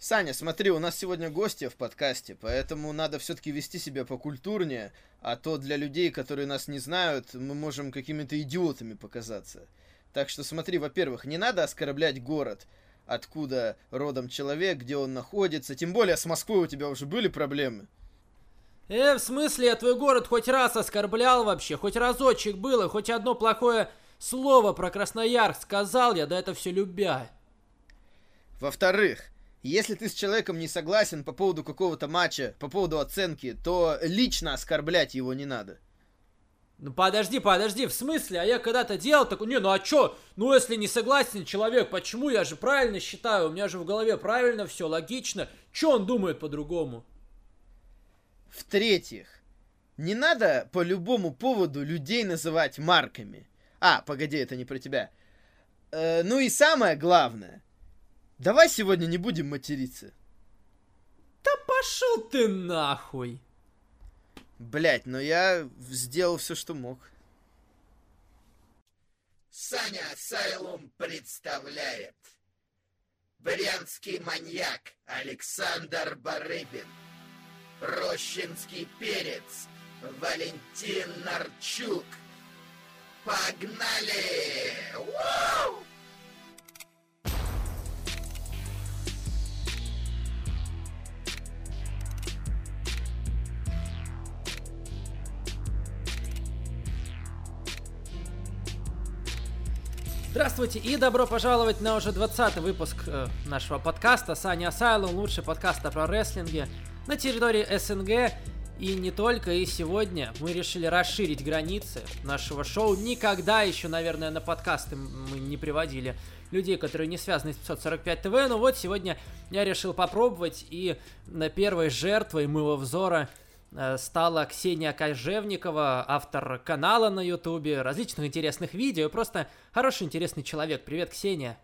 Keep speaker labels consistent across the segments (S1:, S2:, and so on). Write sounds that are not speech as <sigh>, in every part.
S1: Саня, смотри, у нас сегодня гости в подкасте, поэтому надо все-таки вести себя покультурнее, а то для людей, которые нас не знают, мы можем какими-то идиотами показаться. Так что смотри, во-первых, не надо оскорблять город, откуда родом человек, где он находится, тем более с Москвой у тебя уже были проблемы.
S2: Э, в смысле, я твой город хоть раз оскорблял вообще, хоть разочек было, хоть одно плохое слово про Красноярск сказал я, да это все любя.
S1: Во-вторых, если ты с человеком не согласен по поводу какого-то матча, по поводу оценки, то лично оскорблять его не надо.
S2: Ну подожди, подожди, в смысле? А я когда-то делал такой, не, ну а чё? Ну если не согласен человек, почему? Я же правильно считаю, у меня же в голове правильно все, логично. Чё он думает по-другому?
S1: В-третьих, не надо по любому поводу людей называть марками. А, погоди, это не про тебя. Э, ну и самое главное, давай сегодня не будем материться.
S2: Да пошел ты нахуй.
S1: Блять, но я сделал все, что мог.
S3: Саня Асайлум представляет Брянский маньяк Александр Барыбин Рощинский перец Валентин Нарчук Погнали! Вау!
S2: Здравствуйте и добро пожаловать на уже 20 выпуск э, нашего подкаста Саня Асайлум, лучший подкаст про рестлинге на территории СНГ и не только. И сегодня мы решили расширить границы нашего шоу. Никогда еще, наверное, на подкасты мы не приводили людей, которые не связаны с 545 ТВ, но вот сегодня я решил попробовать, и на первой жертвой моего взора стала Ксения Кожевникова, автор канала на Ютубе, различных интересных видео, просто хороший, интересный человек. Привет, Ксения!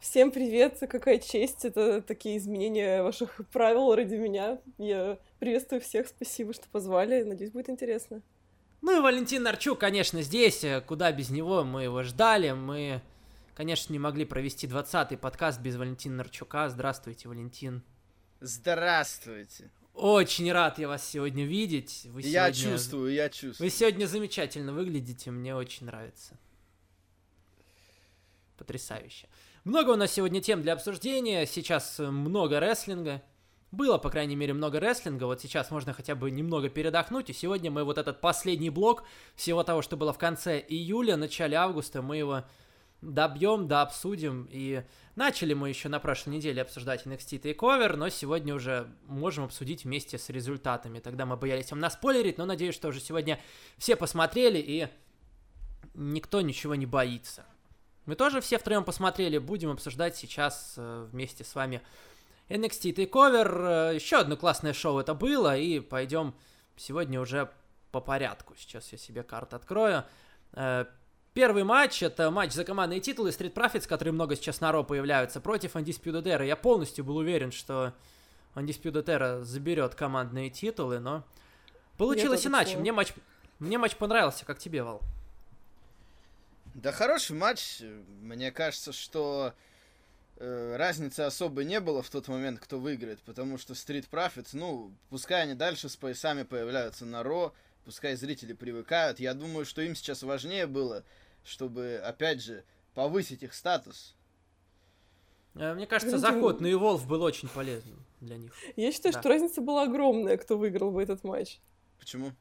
S4: Всем привет, какая честь, это такие изменения ваших правил ради меня. Я приветствую всех, спасибо, что позвали, надеюсь, будет интересно.
S2: Ну и Валентин Нарчук, конечно, здесь, куда без него, мы его ждали, мы, конечно, не могли провести 20-й подкаст без Валентина Нарчука. Здравствуйте, Валентин.
S1: Здравствуйте.
S2: Очень рад я вас сегодня видеть.
S1: Вы я сегодня... чувствую, я чувствую.
S2: Вы сегодня замечательно выглядите, мне очень нравится. Потрясающе. Много у нас сегодня тем для обсуждения. Сейчас много рестлинга. Было, по крайней мере, много рестлинга. Вот сейчас можно хотя бы немного передохнуть. И сегодня мы вот этот последний блок всего того, что было в конце июля, начале августа, мы его добьем, да обсудим. И начали мы еще на прошлой неделе обсуждать NXT TakeOver, но сегодня уже можем обсудить вместе с результатами. Тогда мы боялись вам наспойлерить, но надеюсь, что уже сегодня все посмотрели и никто ничего не боится. Мы тоже все втроем посмотрели, будем обсуждать сейчас э, вместе с вами NXT TakeOver. Э, еще одно классное шоу это было, и пойдем сегодня уже по порядку. Сейчас я себе карту открою. Первый матч — это матч за командные титулы Street Profits, которые много сейчас на Ро появляются, против Undisputed Era. Я полностью был уверен, что Undisputed Era заберет командные титулы, но получилось иначе. Мне матч, мне матч понравился, как тебе, Вал?
S1: Да хороший матч. Мне кажется, что э, разницы особо не было в тот момент, кто выиграет, потому что Street Profits, ну, пускай они дальше с поясами появляются на Ро, пускай зрители привыкают. Я думаю, что им сейчас важнее было чтобы, опять же, повысить их статус.
S2: Э, мне кажется, заход на Evolve был очень полезным для них.
S4: Я считаю, да. что разница была огромная, кто выиграл бы этот матч.
S1: Почему?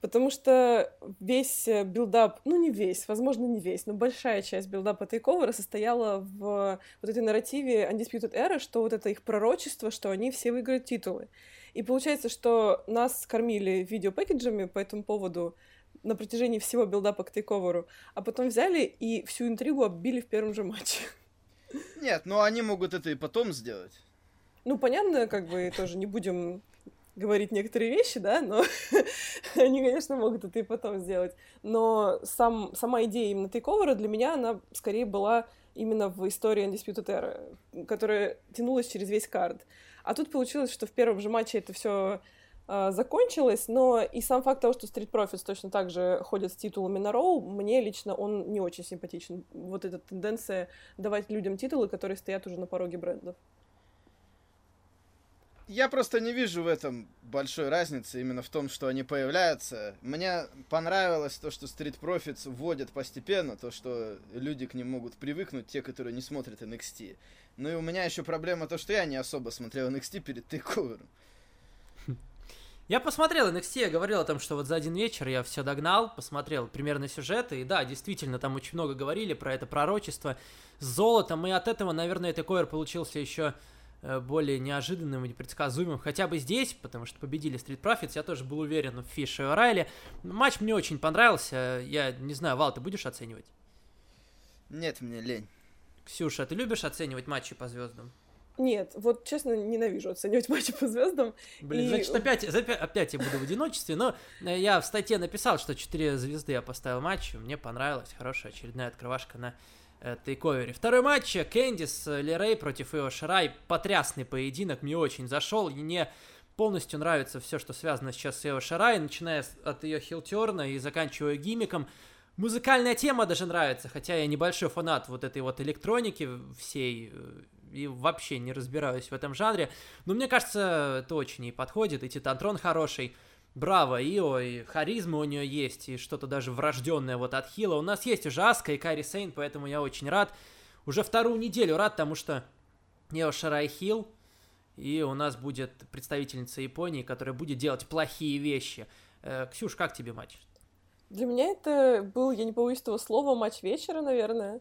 S4: Потому что весь э, build-up, ну не весь, возможно не весь, но большая часть build-up а TakeOver а состояла в вот этой нарративе Undisputed Era, что вот это их пророчество, что они все выиграют титулы. И получается, что нас кормили video package ами по этому поводу, на протяжении всего build-up а к TakeOver у, а потом взяли и всю интригу оббили в первом же матче.
S1: Нет, ну они могут это и потом сделать.
S4: Ну, понятно, как бы тоже не будем говорить некоторые вещи, да, но <laughs> они, конечно, могут это и потом сделать. Но сам, сама идея именно тейковера для меня, она скорее была именно в истории Undisputed Era, которая тянулась через весь кард. А тут получилось, что в первом же матче это все э, закончилось, но и сам факт того, что Street Profits точно так же ходят с титулами на Роу, мне лично он не очень симпатичен. Вот эта тенденция давать людям титулы, которые стоят уже на пороге брендов.
S1: я просто не вижу в этом большой разницы, именно в том, что они появляются. Мне понравилось то, что Street Profits вводят постепенно, то, что люди к ним могут привыкнуть, те, которые не смотрят NXT. Ну и у меня еще проблема то, что я не особо смотрел NXT перед тейковером.
S2: Я посмотрел NXT, я говорил о том, что вот за один вечер я все догнал, посмотрел примерно сюжеты, и да, действительно, там очень много говорили про это пророчество с золотом, и от этого, наверное, этот ковер получился еще э, более неожиданным и непредсказуемым, хотя бы здесь, потому что победили Street Profits, я тоже был уверен в Фише и Райли. Матч мне очень понравился, я не знаю, Вал, ты будешь оценивать?
S1: Нет, мне лень.
S2: Ксюша, ты любишь оценивать матчи по звездам?
S4: Нет, вот честно, ненавижу оценивать <laughs> матчи по звездам.
S2: Блин,
S4: И-
S2: значит, опять, опять я буду в одиночестве, но э, я в статье написал, что 4 звезды я поставил матчу, мне понравилось, хорошая очередная открывашка на э, тейковере. Второй матч, э, Кэндис э, Лерей против Ио Ширай, потрясный поединок, мне очень зашел, и мне полностью нравится все, что связано сейчас с Ио Ширай, начиная от ее хилтерна и заканчивая гиммиком. Музыкальная тема даже нравится, хотя я небольшой фанат вот этой вот электроники всей, и вообще не разбираюсь в этом жанре. Но мне кажется, это очень ей подходит, и Титантрон хороший. Браво, Ио, и харизма у нее есть, и что-то даже врожденное вот от Хила. У нас есть уже Аска и Кари Сейн, поэтому я очень рад. Уже вторую неделю рад, потому что Ио Шарай Хил, и у нас будет представительница Японии, которая будет делать плохие вещи. Э, Ксюш, как тебе матч?
S4: Для меня это был, я не побоюсь этого слова, матч вечера, наверное.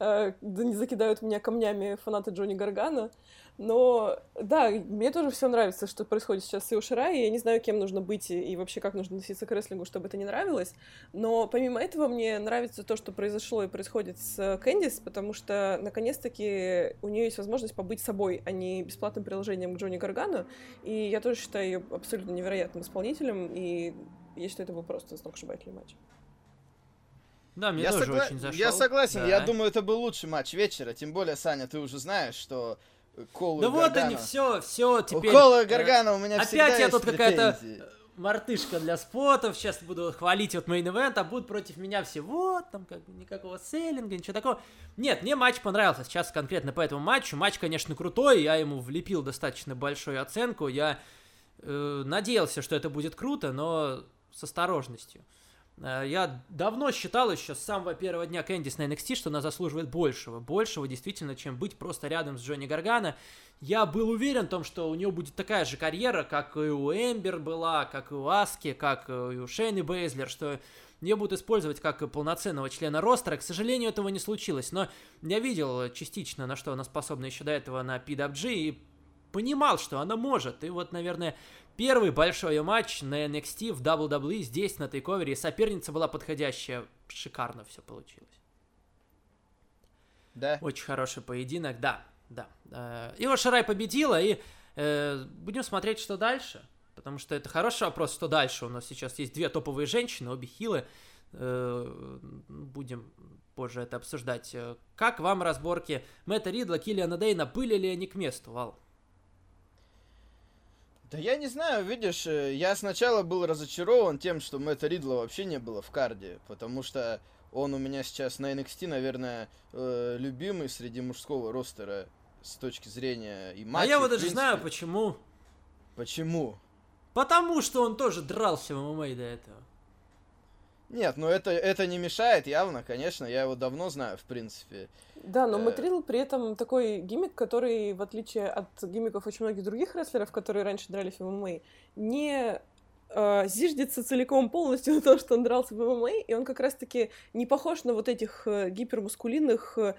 S4: Э, Да не закидают меня камнями фанаты Джонни Гаргана. Но да, мне тоже все нравится, что происходит сейчас с Ио Ширай. Я не знаю, кем нужно быть и вообще как нужно относиться к рестлингу, чтобы это не нравилось. Но помимо этого мне нравится то, что произошло и происходит с Кэндис, потому что наконец-таки у нее есть возможность побыть собой, а не бесплатным приложением к Джонни Гаргану. И я тоже считаю ее абсолютно невероятным исполнителем, и я считаю, это был просто сногсшибательный матч.
S2: Да, мне
S1: я,
S2: тоже
S1: согла-
S2: очень зашел.
S1: я согласен,
S2: Да.
S1: я думаю, это был лучший матч вечера. Тем более, Саня, ты уже знаешь, что Колу
S2: Да вот они, все, все,
S1: У
S2: теперь...
S1: Колы и
S2: э,
S1: Гаргана у меня
S2: Опять
S1: всегда
S2: я
S1: есть
S2: тут какая-то э, мартышка для спотов, сейчас буду хвалить вот мейн ивент, а будут против меня все, вот, там как бы никакого селлинга, ничего такого. Нет, мне матч понравился, сейчас конкретно по этому матчу. Матч, конечно, крутой, я ему влепил достаточно большую оценку, я э, надеялся, что это будет круто, но с осторожностью. Э, Я давно считал еще с самого первого дня Кэндис на NXT, что она заслуживает большего. Большего, действительно, чем быть просто рядом с Джонни Гаргана. Я был уверен в том, что у нее будет такая же карьера, как и у Эмбер была, как и у Аски, как и у Шейны Бейзлер, что ее будут использовать как полноценного члена ростера. К сожалению, этого не случилось, но я видел частично, на что она способна еще до этого на PWG, и понимал, что она может. И вот, наверное, первый большой ее матч на NXT в WWE здесь, на тейковере, и соперница была подходящая. Шикарно все получилось.
S1: Да.
S2: Очень хороший поединок, да, да. Э, Ио Шарай победила, и э, будем смотреть, что дальше. Потому что это хороший вопрос, что дальше. У нас сейчас есть две топовые женщины, обе хилы. Э, будем позже это обсуждать. Как вам разборки Мэтта Ридла, Киллиана Дейна? Были ли они к месту, Вал?
S1: Да я не знаю, видишь, э, я сначала был разочарован тем, что Мэтта Ридла вообще не было в карде, потому что он у меня сейчас на NXT, наверное, э, любимый среди мужского ростера с точки зрения и матчей.
S2: а я вот даже знаю, почему.
S1: Почему?
S2: Потому что он тоже дрался в ММА до этого.
S1: Нет, ну это, это не мешает явно, конечно, я его давно знаю, в принципе.
S4: Да, но
S1: Э.
S4: Матрил при этом такой гиммик, который, в отличие от гиммиков очень многих других рестлеров, которые раньше дрались в ММА, не э, зиждется целиком полностью <laughs> на то, что он дрался в ММА, и он как раз-таки не похож на вот этих э, гипермускулинных, э,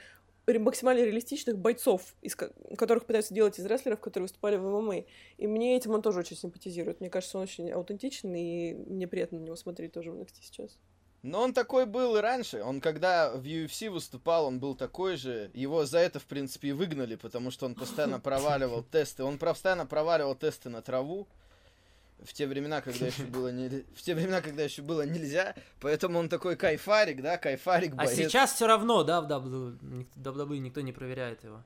S4: максимально реалистичных бойцов, из ко- которых пытаются делать из рестлеров, которые выступали в ММА. И мне этим он тоже очень симпатизирует. Мне кажется, он очень аутентичен, и мне приятно на него смотреть тоже в NXT сейчас.
S1: Но он такой был и раньше. Он когда в UFC выступал, он был такой же. Его за это, в принципе, и выгнали, потому что он постоянно проваливал <laughs> тесты. Он постоянно проваливал тесты на траву. В те времена, когда еще <laughs> было не... в те времена, когда еще было нельзя, поэтому он такой кайфарик, да, кайфарик
S2: А
S1: боец.
S2: сейчас все равно, да, в WWE, ник- WWE никто не проверяет его.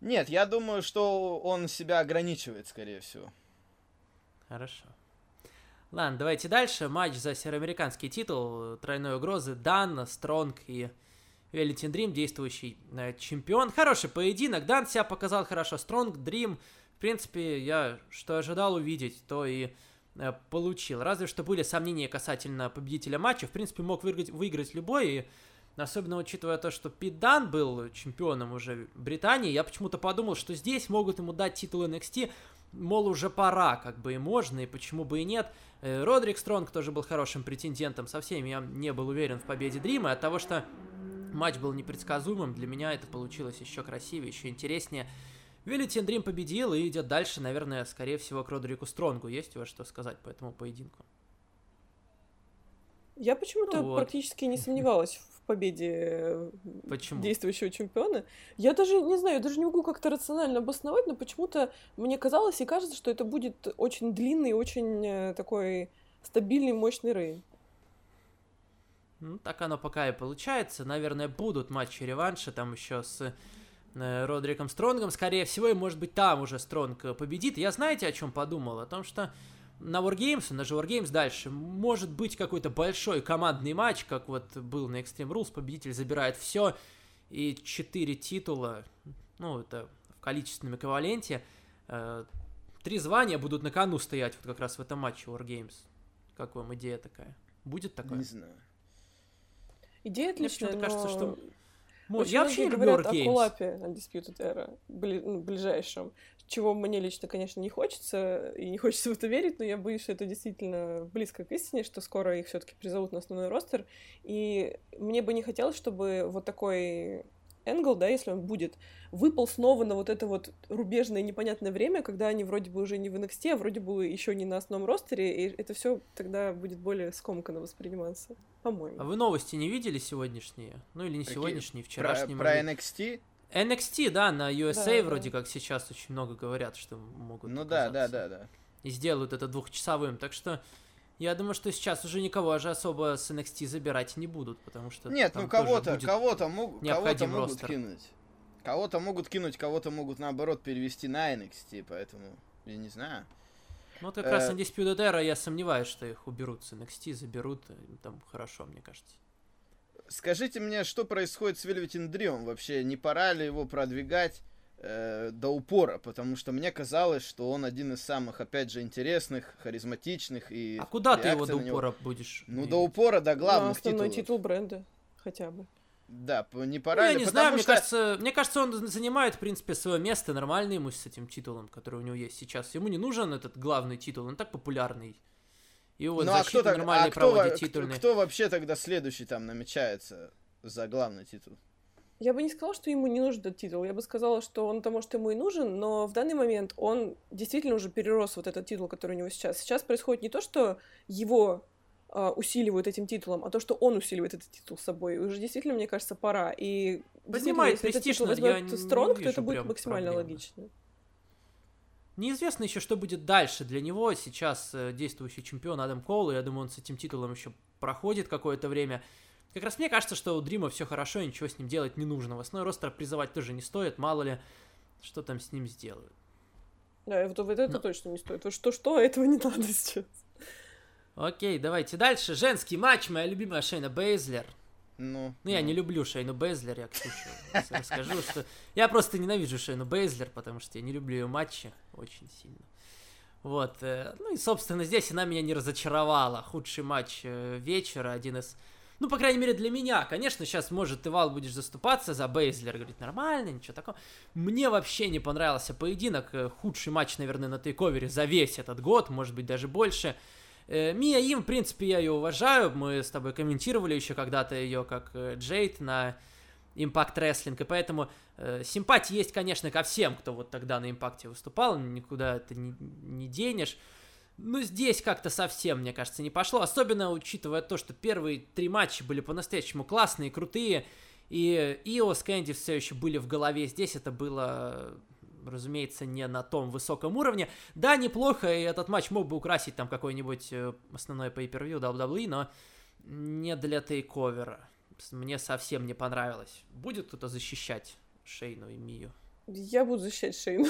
S1: Нет, я думаю, что он себя ограничивает, скорее всего.
S2: Хорошо. Ладно, давайте дальше. Матч за североамериканский титул тройной угрозы. Дан, Стронг и Велитин Дрим, действующий э, чемпион. Хороший поединок. Дан себя показал хорошо. Стронг, Дрим В принципе, я что ожидал увидеть, то и э, получил. Разве что были сомнения касательно победителя матча. В принципе, мог выиграть, выиграть любой, и особенно учитывая то, что Пит Дан был чемпионом уже Британии, я почему-то подумал, что здесь могут ему дать титул NXT, мол, уже пора, как бы и можно, и почему бы и нет. Э, Родрик Стронг тоже был хорошим претендентом, со всеми я не был уверен в победе Дрима, от того, что матч был непредсказуемым, для меня это получилось еще красивее, еще интереснее. Велитин Дрим победил и идет дальше, наверное, скорее всего, к Родрику Стронгу. Есть у вас что сказать по этому поединку?
S4: Я почему-то
S2: Ну вот.
S4: практически не сомневалась в победе э,
S2: Почему?
S4: действующего чемпиона. Я даже не знаю, я даже не могу как-то рационально обосновать, но почему-то мне казалось и кажется, что это будет очень длинный, очень э, такой стабильный, мощный рейн.
S2: Ну, так оно пока и получается. Наверное, будут матчи реванша там еще с Родриком Стронгом. Скорее всего, и может быть там уже Стронг э, победит. Я знаете, о чем подумал? О том, что на Wargames, на же Wargames дальше, может быть какой-то большой командный матч, как вот был на Extreme Rules, победитель забирает все, и 4 титула, ну, это в количественном эквиваленте, э, три звания будут на кону стоять вот как раз в этом матче Wargames. Как вам идея такая? Будет такое?
S1: Не знаю.
S4: Идея
S2: Мне
S4: отличная,
S2: кажется,
S4: но
S2: что
S4: очень
S2: Я вообще люблю
S4: говорят о коллапе Undisputed Era, бли- ну, ближайшем, чего мне лично, конечно, не хочется, и не хочется в это верить, но я боюсь, что это действительно близко к истине, что скоро их все таки призовут на основной ростер, и мне бы не хотелось, чтобы вот такой Энгл, да, если он будет, выпал снова на вот это вот рубежное непонятное время, когда они вроде бы уже не в NXT, а вроде бы еще не на основном ростере, и это все тогда будет более скомканно восприниматься, по-моему.
S2: А вы новости не видели сегодняшние? Ну или не
S1: Какие?
S2: сегодняшние,
S1: Про,
S2: вчерашние.
S1: про
S2: быть.
S1: NXT?
S2: NXT, да, на USA
S4: Да, да.
S2: вроде как сейчас очень много говорят, что могут
S1: Ну да, да, да, да.
S2: И сделают это двухчасовым, так что я думаю, что сейчас уже никого же особо с NXT забирать не будут, потому что
S1: Нет, ну кого-то, кого-то, мог- кого-то
S2: необходим
S1: могут
S2: ростер.
S1: кинуть. Кого-то могут кинуть, кого-то могут наоборот перевести на NXT, поэтому я не знаю.
S2: Ну вот как раз
S1: э,
S2: Undisputed Era, я сомневаюсь, что их уберут с NXT, заберут, им там хорошо, мне кажется.
S1: Скажите мне, что происходит с Velvet Dream? Вообще, не пора ли его продвигать э, до упора? Потому что мне казалось, что он один из самых, опять же, интересных, харизматичных и...
S2: А куда ты его до
S1: на него-
S2: упора будешь?
S1: Ну,
S2: двигать?
S1: до упора, до главных
S4: основной
S1: титулов.
S4: титул бренда хотя бы.
S1: Да, не
S2: Ну,
S1: пора
S2: я
S1: ли?
S2: не знаю, мне
S1: что-
S2: кажется, мне кажется, он занимает, в принципе, свое место нормально ему с этим титулом, который у него есть сейчас. Ему не нужен этот главный титул, он так популярный. И вот
S1: ну, а кто, так-
S2: нормально
S1: а кто, во-
S2: проводит
S1: кто-
S2: титульные.
S1: кто вообще тогда следующий там намечается за главный титул?
S4: Я бы не сказала, что ему не нужен этот титул. Я бы сказала, что он-то, может, ему и нужен, но в данный момент он действительно уже перерос вот этот титул, который у него сейчас. Сейчас происходит не то, что его а, усиливают этим титулом, а то, что он усиливает этот титул с собой. Уже действительно, мне кажется, пора. И
S2: Поднимает
S4: если этот титул возьмет Стронг, то это будет максимально
S2: проблемы.
S4: логично.
S2: Неизвестно еще, что будет дальше для него. Сейчас э, действующий чемпион Адам Кол, и я думаю, он с этим титулом еще проходит какое-то время. Как раз мне кажется, что у Дрима все хорошо, и ничего с ним делать не нужно. В основной ростер призывать тоже не стоит, мало ли, что там с ним сделают.
S4: Да, вот, вот это
S2: Но-
S4: точно не стоит. Что-что, этого не надо сейчас.
S2: Окей, давайте дальше. Женский матч, моя любимая Шейна Бейзлер.
S1: Ну,
S2: Ну, я
S1: ну.
S2: не люблю Шейну Бейзлер, я Ксюше рас- расскажу, что... Я просто ненавижу Шейну Бейзлер, потому что я не люблю ее матчи очень сильно. Вот, э, ну и, собственно, здесь она меня не разочаровала. Худший матч э, вечера, один из... Ну, по крайней мере, для меня. Конечно, сейчас, может, ты, Вал, будешь заступаться за Бейзлер. Говорит, нормально, ничего такого. Мне вообще не понравился поединок. э, Худший матч, наверное, на тейковере за весь этот год, может быть, даже больше. Мия Им, в принципе, я ее уважаю. Мы с тобой комментировали еще когда-то ее как э, Джейд на Impact Wrestling, и поэтому э, симпатии есть, конечно, ко всем, кто вот тогда на Импакте выступал, никуда это не, не денешь. Но здесь как-то совсем, мне кажется, не пошло, особенно учитывая то, что первые три матча были по-настоящему классные, крутые, и Ио с Кэнди все еще были в голове. Здесь это было, разумеется, не на том высоком уровне. Да, неплохо, и этот матч мог бы украсить там какой-нибудь э, основной pay-per-view WWE, но не для тейковера. Мне совсем не понравилось. Будет кто-то защищать Шейну и Мию?
S4: Я буду защищать Шейну.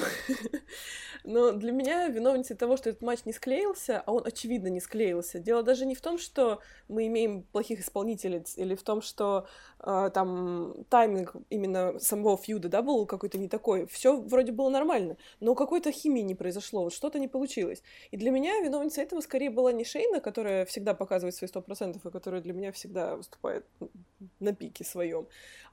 S4: <laughs> Но для меня виновницей того, что этот матч не склеился, а он очевидно не склеился. Дело даже не в том, что мы имеем плохих исполнителей, или в том, что э, там тайминг именно самого фьюда, да, был какой-то не такой. Все вроде было нормально, но какой-то химии не произошло, вот что-то не получилось. И для меня виновницей этого скорее была не Шейна, которая всегда показывает свои сто процентов, и которая для меня всегда выступает на пике своем,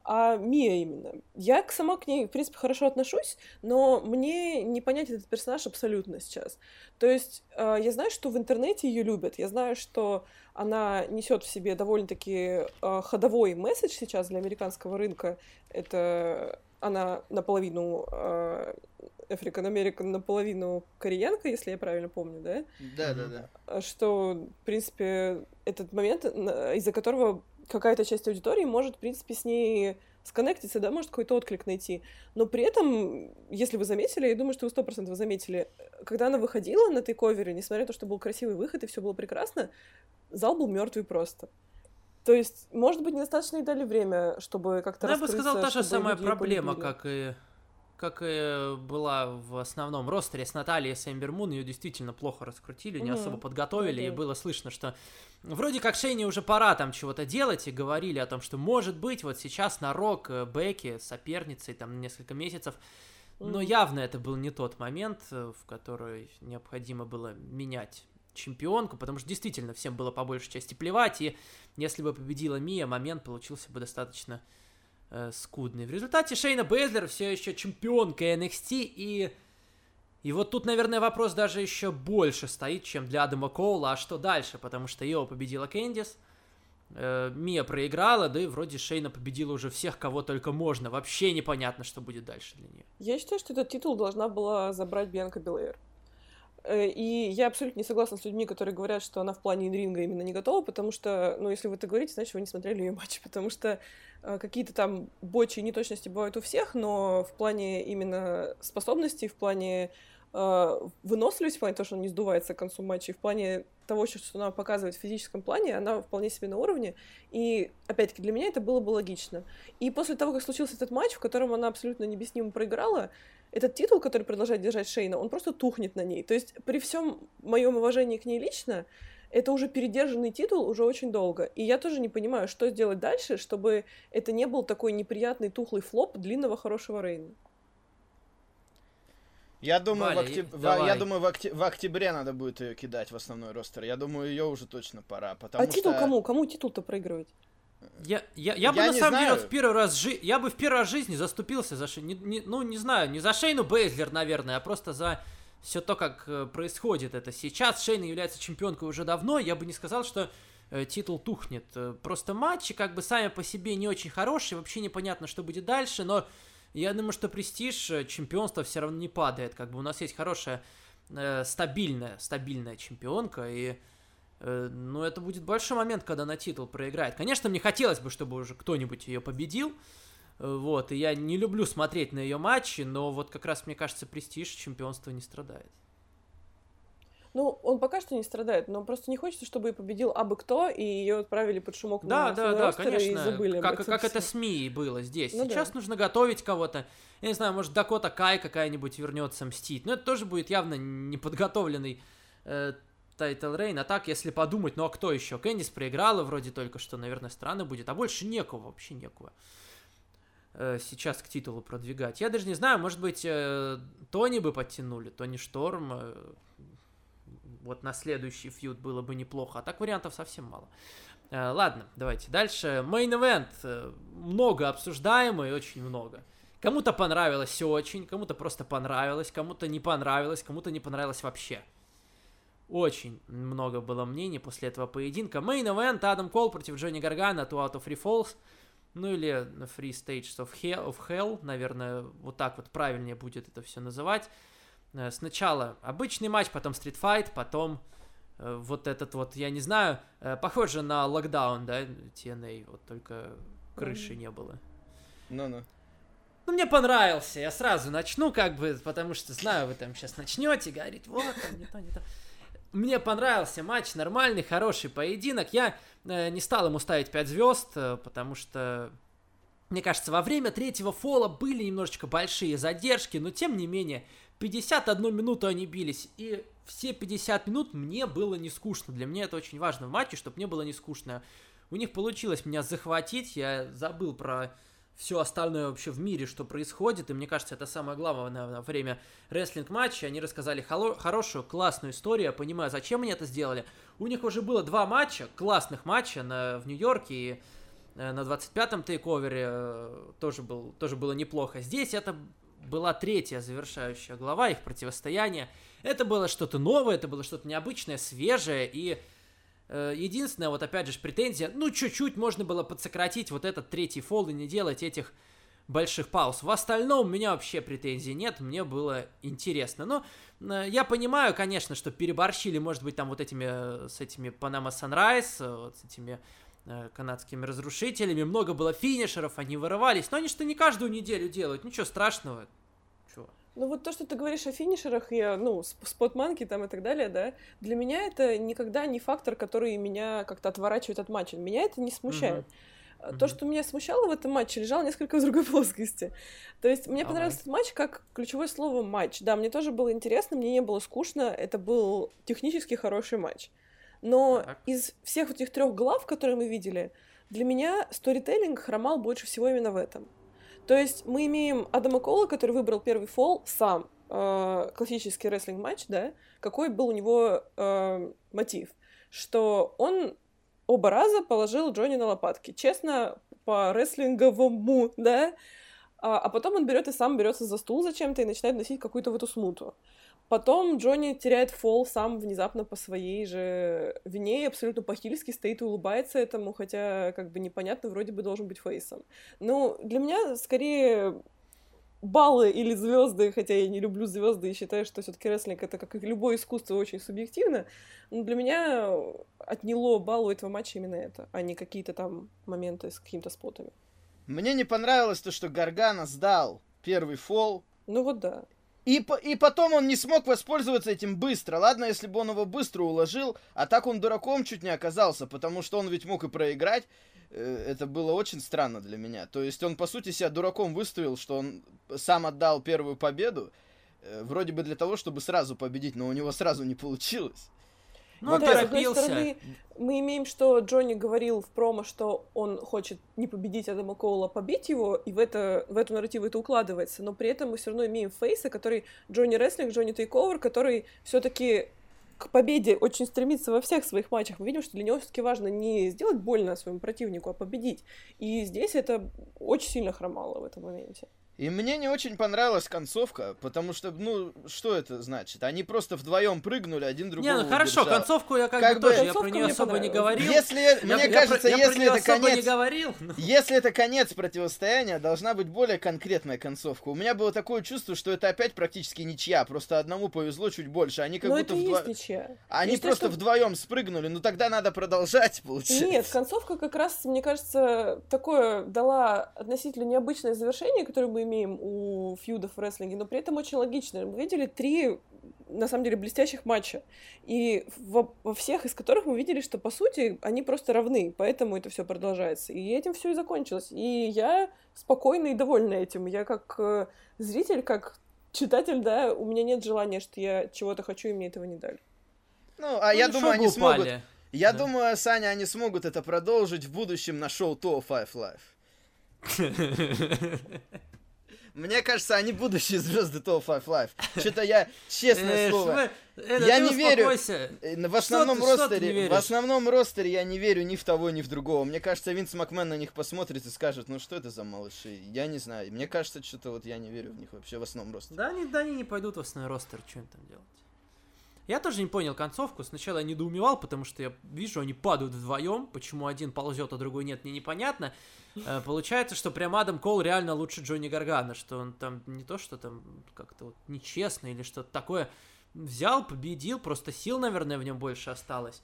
S4: а Мия именно. Я сама к ней, в принципе, хорошо отношусь, но мне не понять этот персонаж абсолютно сейчас. То есть э, я знаю, что в интернете ее любят, я знаю, что она несет в себе довольно-таки э, ходовой месседж сейчас для американского рынка. Это она наполовину African American, наполовину кореянка, если я правильно помню, да?
S1: Да, да,
S4: да. Что, в принципе, этот момент, из-за которого какая-то часть аудитории может, в принципе, с ней сконнектиться, да, может какой-то отклик найти. Но при этом, если вы заметили, я думаю, что вы сто процентов заметили, когда она выходила на тейковере, несмотря на то, что был красивый выход и все было прекрасно, зал был мертвый просто. То есть, может быть, недостаточно и дали время, чтобы как-то
S2: ну, Я бы сказал, та же самая проблема, как и как и была в основном ростере с Натальей с Эмбер Мун, ее действительно плохо раскрутили, не mm-hmm. особо подготовили, mm-hmm. и было слышно, что вроде как Шейне уже пора там чего-то делать, и говорили о том, что может быть вот сейчас на Рок э, Бекки соперницей там несколько месяцев, но явно это был не тот момент, э, в который необходимо было менять чемпионку, потому что действительно всем было по большей части плевать, и если бы победила Мия, момент получился бы достаточно э, скудный. В результате Шейна Бейзлер все еще чемпионка NXT, и, и вот тут, наверное, вопрос даже еще больше стоит, чем для Адама Коула, а что дальше, потому что его победила Кэндис, э, Мия проиграла, да и вроде Шейна победила уже всех, кого только можно. Вообще непонятно, что будет дальше для нее.
S4: Я считаю, что этот титул должна была забрать Бианка Белэйр. Э, и я абсолютно не согласна с людьми, которые говорят, что она в плане ринга именно не готова, потому что, ну, если вы это говорите, значит, вы не смотрели ее матчи, <laughs> потому что какие-то там бочи неточности бывают у всех, но в плане именно способностей, в плане э, выносливости, в плане того, что она не сдувается к концу матча, и в плане того, что она показывает в физическом плане, она вполне себе на уровне. И, опять-таки, для меня это было бы логично. И после того, как случился этот матч, в котором она абсолютно необъяснимо проиграла, этот титул, который продолжает держать Шейна, он просто тухнет на ней. То есть при всем моем уважении к ней лично, это уже передержанный титул уже очень долго. И я тоже не понимаю, что сделать дальше, чтобы это не был такой неприятный тухлый флоп длинного хорошего Рейна.
S1: Я думаю, Валя, в, октяб... давай. я думаю в, октя... в октябре надо будет ее кидать в основной ростер. Я думаю, ее уже точно пора. Потому
S4: а титул кому? Кому титул-то проигрывать?
S2: Я, я, я бы я на самом знаю. деле в первый раз жи... я бы в первый раз в жизни заступился за Шейну, не, не, ну не знаю, не за Шейну Бейзлер, наверное, а просто за все то, как э, происходит это сейчас. Шейна является чемпионкой уже давно, я бы не сказал, что э, титул тухнет. Э, просто матчи как бы сами по себе не очень хорошие, вообще непонятно, что будет дальше, но я думаю, что престиж чемпионства все равно не падает. Как бы у нас есть хорошая, стабильная, стабильная чемпионка, и Э, но это будет большой момент, когда на титул проиграет. Конечно, мне хотелось бы, чтобы уже кто-нибудь ее победил. Вот, и я не люблю смотреть на ее матчи, но вот как раз, мне кажется, престиж чемпионства не страдает.
S4: Ну, он пока что не страдает, но просто не хочется, чтобы и победил абы кто, и ее отправили под шумок
S2: да, на Да, да, конечно. И забыли как, об как это СМИ было здесь. Ну, Сейчас да. нужно готовить кого-то. Я не знаю, может, Дакота Кай какая-нибудь вернется мстить. Но это тоже будет явно неподготовленный э, title reign. А так, если подумать, ну а кто еще? Кэндис проиграла вроде только что, наверное, странно будет. А больше некого, вообще некого сейчас к титулу продвигать. Я даже не знаю, может быть, э, Тони бы подтянули, Тони Шторм. Э, вот на следующий фьюд было бы неплохо. А так вариантов совсем мало. Ладно, давайте дальше. Event. Много обсуждаемый, очень много. Кому-то понравилось очень, кому-то просто понравилось, кому-то не понравилось, кому-то не понравилось вообще. Очень много было мнений после этого поединка. Event Адам Кол против Джонни Гаргана, Two Out of Free Falls. Ну или Free Stages of Hell, of Hell, наверное, вот так вот правильнее будет это все называть. Э, сначала обычный матч, потом Street Fight, потом э, вот этот вот, я не знаю, э, похоже на локдаун, да, TNA, вот только крыши не было.
S1: Ну-ну.
S2: Ну, мне понравился, я сразу начну, как бы, потому что знаю, вы там сейчас начнете говорить, вот, там не то, не то. Мне понравился матч, нормальный, хороший поединок. Я э, не стал ему ставить 5 звезд, э, потому что Мне кажется, во время третьего фола были немножечко большие задержки, но тем не менее, 51 минуту они бились, и все 50 минут мне было не скучно. Для меня это очень важно в матче, чтобы мне было не скучно. У них получилось меня захватить, я забыл про все остальное вообще в мире, что происходит, и мне кажется, это самое главное на время рестлинг-матча. Они рассказали хорошую, классную историю, я понимаю, зачем они это сделали. У них уже было два матча, классных матча на, в Нью-Йорке, и э, на 25-м тейковере э, тоже, был, тоже было неплохо. Здесь это была третья завершающая глава их противостояния. Это было что-то новое, это было что-то необычное, свежее, и э, единственная, вот опять же, претензия, ну, чуть-чуть можно было подсократить вот этот третий фол и не делать этих больших пауз. В остальном у меня вообще претензий нет, мне было интересно. Но э, я понимаю, конечно, что переборщили, может быть, там вот этими, э, с этими Panama Sunrise, вот с этими канадскими разрушителями, много было финишеров, они вырывались, но они что не каждую неделю делают, ничего страшного,
S4: ну вот то, что ты говоришь о финишерах, я, ну, спотманки там и так далее, да, для меня это никогда не фактор, который меня как-то отворачивает от матча. Меня это не смущает. Uh-huh. То, что меня смущало в этом матче, лежало несколько в другой <laughs> плоскости. То есть мне Давай. понравился этот матч как ключевое слово матч. Да, мне тоже было интересно, мне не было скучно, это был технически хороший матч. Но так. из всех этих трех глав, которые мы видели, для меня сторителлинг хромал больше всего именно в этом. То есть мы имеем Адама Кола, который выбрал первый fall сам, э, классический рестлинг-матч, да, какой был у него э, мотив, что он оба раза положил Джонни на лопатки, честно, по рестлинговому, да, а, а потом он берет и сам берется за стул зачем-то и начинает носить какую-то в эту смуту. Потом Джонни теряет фол сам внезапно по своей же вине и абсолютно по-хильски стоит и улыбается этому, хотя как бы непонятно, вроде бы должен быть фейсом. Ну, для меня скорее баллы или звезды, хотя я не люблю звезды и считаю, что все-таки рестлинг это как и любое искусство очень субъективно, но для меня отняло балл у этого матча именно это, а не какие-то там моменты с какими-то спотами.
S1: Мне не понравилось то, что Гаргана сдал первый фол.
S4: Ну вот да.
S1: И, и потом он не смог воспользоваться этим быстро. Ладно, если бы он его быстро уложил, а так он дураком чуть не оказался, потому что он ведь мог и проиграть. Э, это было очень странно для меня. То есть он, по сути, себя дураком выставил, что он сам отдал первую победу, э, вроде бы для того, чтобы сразу победить, но у него сразу не получилось.
S2: Ну, он да, торопился. С стороны,
S4: мы имеем, что Джонни говорил в промо, что он хочет не победить Адама Коула, а побить его, и в, это, в эту нарративу это укладывается, но при этом мы все равно имеем Фейса, который Джонни Рестлинг, Джонни Тейковер, который все-таки к победе очень стремится во всех своих матчах. Мы видим, что для него все-таки важно не сделать больно своему противнику, а победить. И здесь это очень сильно хромало в этом моменте.
S1: И мне не очень понравилась концовка, потому что, ну, что это значит? Они просто вдвоем прыгнули, один другого
S2: Не, ну хорошо,
S1: удержал.
S2: концовку я как, как бы тоже, я про нее особо не говорил.
S1: Если, я, мне я, кажется, я, если
S2: я
S1: это конец...
S2: не говорил. Но...
S1: Если это конец противостояния, должна быть более конкретная концовка. У меня было такое чувство, что это опять практически ничья, просто одному повезло чуть больше. Они как
S4: Но
S1: будто
S4: это
S1: вдво...
S4: есть ничья.
S1: Они есть просто то, что... вдвоем спрыгнули, ну тогда надо продолжать, <laughs> получается.
S4: Нет, концовка как раз, мне кажется, такое дала относительно необычное завершение, которое мы имеем у фьюдов в рестлинге, но при этом очень логично. Мы видели три, на самом деле, блестящих матча. И во, во всех из которых мы видели, что, по сути, они просто равны, поэтому это все продолжается. И этим все и закончилось. И я спокойна и довольна этим. Я как э, зритель, как читатель, да, у меня нет желания, что я чего-то хочу, и мне этого не дали.
S1: Ну, а ну, я думаю, они упали. смогут... Я да. думаю, Саня, они смогут это продолжить в будущем на шоу To Five Life. Мне кажется, они будущие звезды Top Five Life. Что-то я, честное слово, я не верю. Э, в основном ростере, в основном ростере я не верю ни в того, ни в другого. Мне кажется, Винс Макмен на них посмотрит и скажет, ну что это за малыши? Я не знаю. Мне кажется, что-то вот я не верю в них вообще в основном ростере.
S2: Да, они, да, они не пойдут в основной ростер, что им там делать? Я тоже не понял концовку. Сначала я недоумевал, потому что я вижу, они падают вдвоем. Почему один ползет, а другой нет, мне непонятно. Э, получается, что прям Адам Кол реально лучше Джонни Гаргана, что он там не то, что там как-то вот нечестно или что-то такое взял, победил, просто сил, наверное, в нем больше осталось.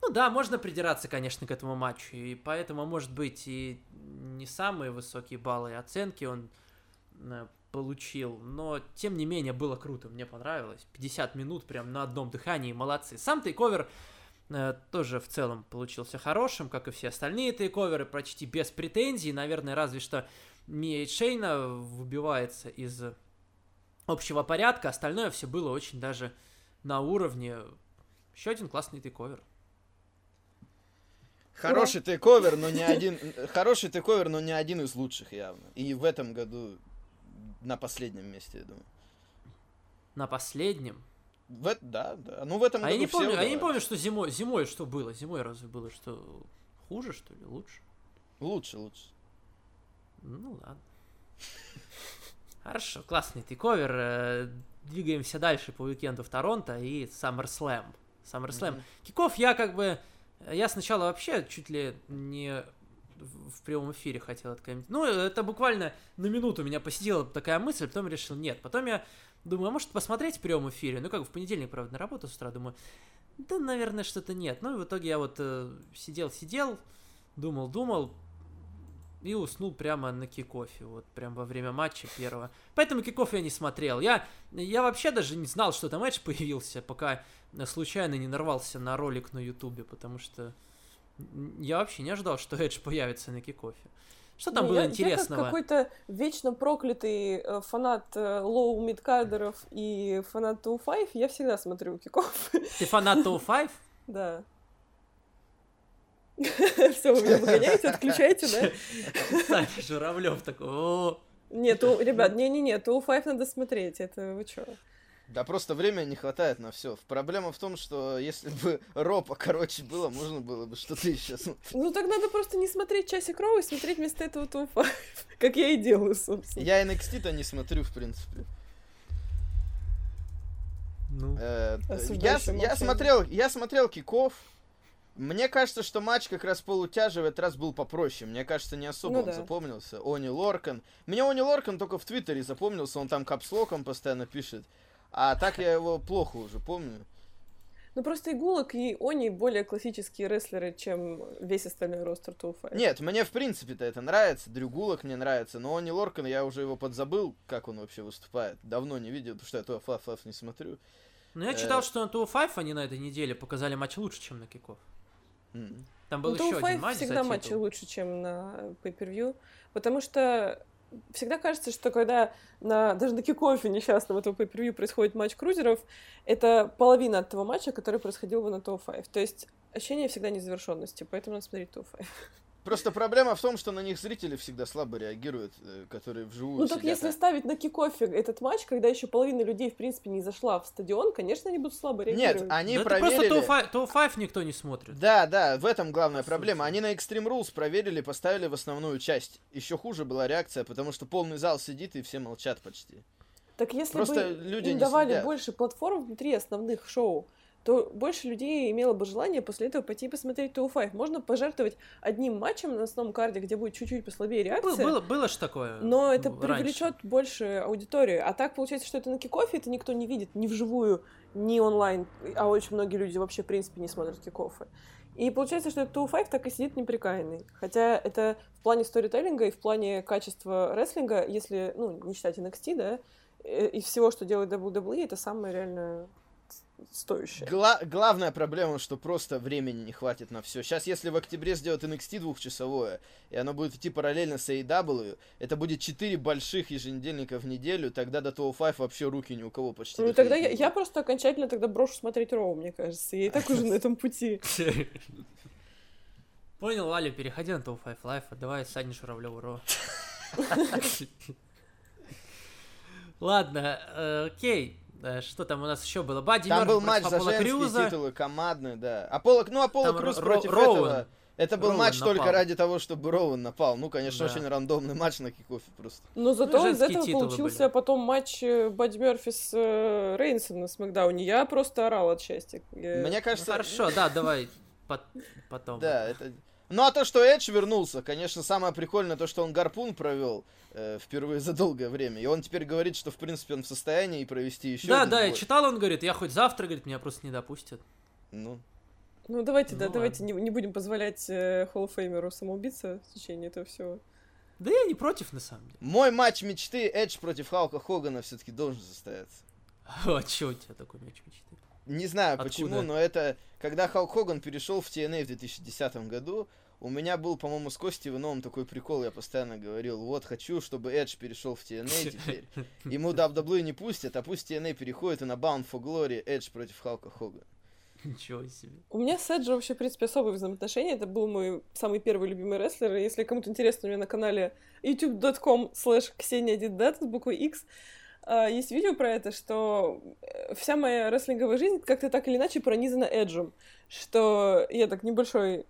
S2: Ну да, можно придираться, конечно, к этому матчу, и поэтому, может быть, и не самые высокие баллы и оценки он э, получил, но, тем не менее, было круто, мне понравилось. 50 минут прям на одном дыхании, молодцы. Сам тейковер э, тоже в целом получился хорошим, как и все остальные тейковеры, почти без претензий. Наверное, разве что Мия Шейна выбивается из общего порядка. Остальное все было очень даже на уровне. Еще один классный тейковер.
S1: Хороший тейковер, но не один... Хороший тейковер, но не один из лучших явно. И в этом году на последнем месте, я думаю.
S2: На последнем?
S1: В, да, да. Ну, в этом
S2: А
S1: году
S2: я не помню, а я не помню, что зимой, зимой что было. Зимой разве было что хуже, что ли, лучше?
S1: Лучше, лучше.
S2: Ну ладно. Хорошо, классный тейковер. Э, Двигаемся дальше по уикенду в Торонто и SummerSlam. SummerSlam.
S1: Мгм.
S2: Киков я как бы... Я сначала вообще чуть ли не в прямом эфире хотел откомментировать. Ну, это буквально на минуту меня посетила такая мысль, потом решил нет. Потом я думаю, а может посмотреть в прямом эфире? Ну, как в понедельник, правда, на работу с утра, думаю, да, наверное, что-то нет. Ну, и в итоге я вот сидел-сидел, думал-думал, и уснул прямо на kickoff е, вот прям во время матча первого. Поэтому kickoff я не смотрел. Я, я вообще даже не знал, что там матч появился, пока случайно не нарвался на ролик на ютубе, потому что я вообще не ожидал, что Эдж появится на kickoff е. Что там
S4: Не,
S2: было
S4: я- Я
S2: интересного?
S4: как какой-то вечно проклятый э, фанат э, low midcard еров и фанат 205, я всегда смотрю kickoff.
S2: Ты фанат 205? <laughs>
S4: Да. <laughs> Все, вы меня выгоняете, отключайте, да?
S2: Саня Журавлев такой, «О,
S4: Нет, у- ребят, не-не-не, 205 надо смотреть, это вы чё?
S1: Да просто времени не хватает на все. Проблема в том, что если бы <laughs> Ро покороче было, можно было бы что-то еще смотреть.
S4: Ну так надо просто не смотреть часик Роу и смотреть вместо этого 2-5, <laughs> как я и делаю, собственно.
S1: Я NXT-то не смотрю, в принципе.
S2: ну,
S1: Э, Я, я смотрел, я смотрел киков. Мне кажется, что матч как раз полутяжи в этот раз был попроще. Мне кажется, не особо
S4: Ну
S1: он
S4: да.
S1: запомнился. Они Лоркан. Мне Они Лоркан только в Твиттере запомнился, он там капслоком постоянно пишет. А так я его плохо уже помню.
S4: Ну просто Игулок и Они более классические рестлеры, чем весь остальной ростер 2-5.
S1: Нет, мне в принципе-то это нравится. Дрюгулок мне нравится, но Они Лоркан, я уже его подзабыл, как он вообще выступает. Давно не видел, потому что я то фаф не смотрю.
S2: ну я
S1: э,
S2: читал, что на Тоу 5 они на этой неделе показали матч лучше, чем на киков. Там был
S4: Ну,
S2: еще
S4: 2-5
S2: один матч
S4: всегда матчи лучше, чем на pay-per-view, потому что всегда кажется, что когда на, даже на кикофе несчастном этого pay-per-view происходит матч крузеров, это половина от того матча, который происходил бы на топ-5. То есть ощущение всегда незавершенности, поэтому надо смотреть топ-5.
S1: Просто проблема в том, что на них зрители всегда слабо реагируют, э, которые вживую
S4: Ну так
S1: сидят.
S4: если ставить на кикофе этот матч, когда еще половина людей, в принципе, не зашла в стадион, конечно, они будут слабо реагировать.
S1: Нет, они
S2: Да это
S1: проверили...
S2: просто Тоу 5, Тоу 5 никто не смотрит.
S1: Да, да, в этом главная
S2: По
S1: проблема. Они на Extreme Rules проверили, поставили в основную часть. Еще хуже была реакция, потому что полный зал сидит и все молчат почти.
S4: Так если
S1: Просто
S4: бы
S1: люди
S4: им
S1: не
S4: давали
S1: следят.
S4: больше платформ внутри основных шоу, то больше людей имело бы желание после этого пойти и посмотреть 2-5. Можно пожертвовать одним матчем на основном карде, где будет чуть-чуть послабее реакция,
S2: было, было ж такое.
S4: но это
S2: раньше.
S4: привлечет больше аудиторию. А так получается, что это на кикофе, это никто не видит ни вживую, ни онлайн, а очень многие люди вообще, в принципе, не смотрят кикофы. И получается, что этот 2-5 так и сидит неприкаянный. Хотя это в плане сторителлинга и в плане качества рестлинга, если, ну, не считать NXT, да, э, из всего, что делает WWE, это самое реально стоящее.
S1: Гла- главная проблема, что просто времени не хватит на все. Сейчас, если в октябре сделают NXT двухчасовое, и оно будет идти параллельно с AEW, это будет 4 больших еженедельника в неделю, тогда до 205 вообще руки ни у кого почти
S4: Ну, тогда я, я просто окончательно тогда брошу смотреть Роу, мне кажется. Я и так уже на этом пути. <laughs>
S2: Понял, Аля, переходи на Тоу 5 Life, давай Сане Журавлеву Ро. <laughs> Ладно, э, окей. Э, Что там у нас еще было? Бадди
S1: Там
S2: Мёрфи
S1: был матч за женские
S2: Крюза.
S1: титулы командные, да. Аполло, ну, Аполло
S2: Там
S1: Круз
S2: Ро-
S1: против
S2: Роуэн.
S1: этого. Это был
S2: Роуэн
S1: матч только
S2: напал.
S1: ради того, чтобы Роуэн напал. Ну, конечно,
S2: Да.
S1: очень рандомный матч на кикофе просто.
S4: Но зато из
S2: женские
S4: этого получился
S2: были.
S4: потом матч э, Бадди Мерфи с э, Рейнсом на Смакдауне. Я просто орал от счастья. Я-
S1: Мне
S2: Ну,
S1: кажется...
S2: Хорошо, да, давай пот- потом.
S1: Да, это... Ну, а то, что Эдж вернулся, конечно, самое прикольное, то, что он гарпун провел э, впервые за долгое время. И он теперь говорит, что, в принципе, он в состоянии провести еще
S2: Да,
S1: один
S2: да, я
S1: бой.
S2: читал, он говорит, я хоть завтра, говорит, меня просто не допустят.
S1: Ну,
S4: Ну, давайте, да,
S2: Ну,
S4: давайте не, не будем позволять э, Холлфеймеру самоубиться в течение этого всего.
S2: Да я не против, на самом деле.
S1: мой матч мечты Эдж против Халка Хогана все-таки должен состояться. <laughs>
S2: А чё у тебя такой мяч мечты?
S1: Не знаю
S2: Откуда?
S1: почему, но это... Когда Халк Хоган перешел в TNA в 2010 году, у меня был, по-моему, с Костей Ивановым такой прикол, я постоянно говорил, вот, хочу, чтобы Эдж перешел в TNA <laughs> теперь. Ему WWE не пустят, а пусть TNA переходит и на Bound for Glory Эдж против Халка Хогана.
S2: Ничего себе.
S4: У меня с Эджи вообще, в принципе, особые взаимоотношения. Это был мой самый первый любимый рестлер. Если кому-то интересно, у меня на канале youtube.com slash Ксения с буквой X есть видео про это, что э, вся моя рестлинговая жизнь как-то так или иначе пронизана Эджем. Что я так небольшой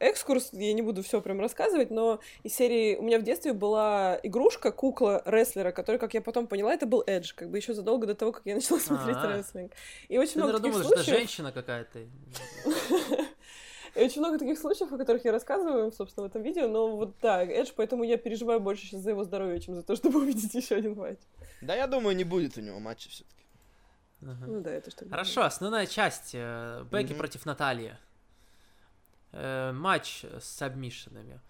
S4: экскурс, я не буду все прям рассказывать, но из серии у меня в детстве была игрушка, кукла рестлера, который, как я потом поняла, это был Эдж, как бы еще задолго до того, как я начала <laughs> смотреть
S2: А.
S4: рестлинг. И очень
S2: Ты,
S4: много таких
S2: думаешь,
S4: случаев.
S2: женщина какая-то. <laughs>
S4: И очень много таких случаев, о которых я рассказываю, собственно, в этом видео, но вот да, Эдж, поэтому я переживаю больше сейчас за его здоровье, чем за то, чтобы увидеть <laughs> еще один матч.
S1: Да, я думаю, не будет у него матча все-таки.
S2: Ага.
S4: Ну да, это что
S2: Хорошо, основная часть. э, Бекки
S1: Мгм.
S2: против Натальи. Э, матч с сабмишинами.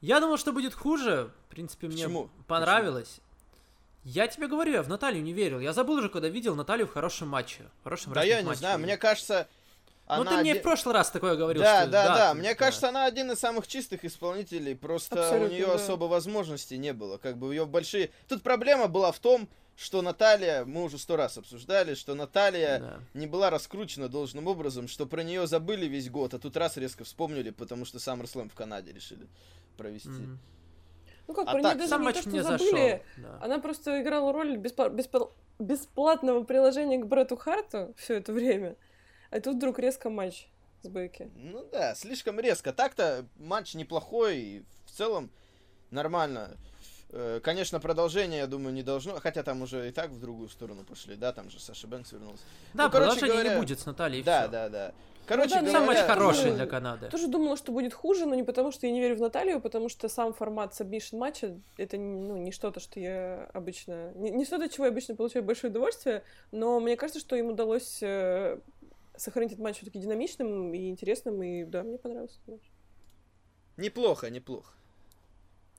S2: Я думал, что будет хуже. В принципе, мне
S1: Почему?
S2: понравилось. Я тебе говорю, я в Наталью не верил. Я забыл уже, когда видел Наталью в хорошем матче. В хорошем
S1: Да я не
S2: рестлинг-матче
S1: знаю, мне кажется...
S2: Ну,
S1: она
S2: ты мне
S1: оде-
S2: в прошлый раз такое говорил,
S1: Да,
S2: что...
S1: да, да.
S2: ты-
S1: Мне кажется, она один из самых чистых исполнителей. Просто
S4: Абсолютно,
S1: у нее
S4: да.
S1: особо возможностей не было. Как бы ее большие. Тут проблема была в том, что Наталья, мы уже сто раз обсуждали, что Наталья
S2: Да.
S1: не была раскручена должным образом, что про нее забыли весь год, а тут раз резко вспомнили, потому что SummerSlam в Канаде решили провести.
S2: Мгм.
S4: Ну как,
S1: А
S4: про
S1: так,
S4: нее даже
S2: Сам
S4: не то, что
S2: мне
S4: забыли,
S2: зашел. да.
S4: она просто играла роль беспла- беспла- бесплатного приложения к Брэду Харту все это время, а тут вдруг резко матч с Бекки.
S1: Ну да, слишком резко. Так-то матч неплохой, и в целом нормально. Э, Конечно, продолжение, я думаю, не должно. Хотя там уже и так в другую сторону пошли, да, там же Саша Бэнкс вернулся.
S2: Да,
S1: Ну, короче
S2: продолжения
S1: говоря,
S2: не будет с Натальей,
S1: Да,
S2: всё.
S1: да, да. Короче
S4: да, ну,
S2: Сам матч
S1: говоря,
S2: хороший
S4: тоже-
S2: для Канады.
S4: Тоже думала, что будет хуже, но не потому, что я не верю в Наталью, а потому что сам формат submission матча это ну, не что-то, что я обычно... Не, не что-то, от чего я обычно получаю большое удовольствие, но мне кажется, что им удалось э, сохранить этот матч все-таки динамичным и интересным, и да, мне понравился этот матч.
S1: неплохо, неплохо.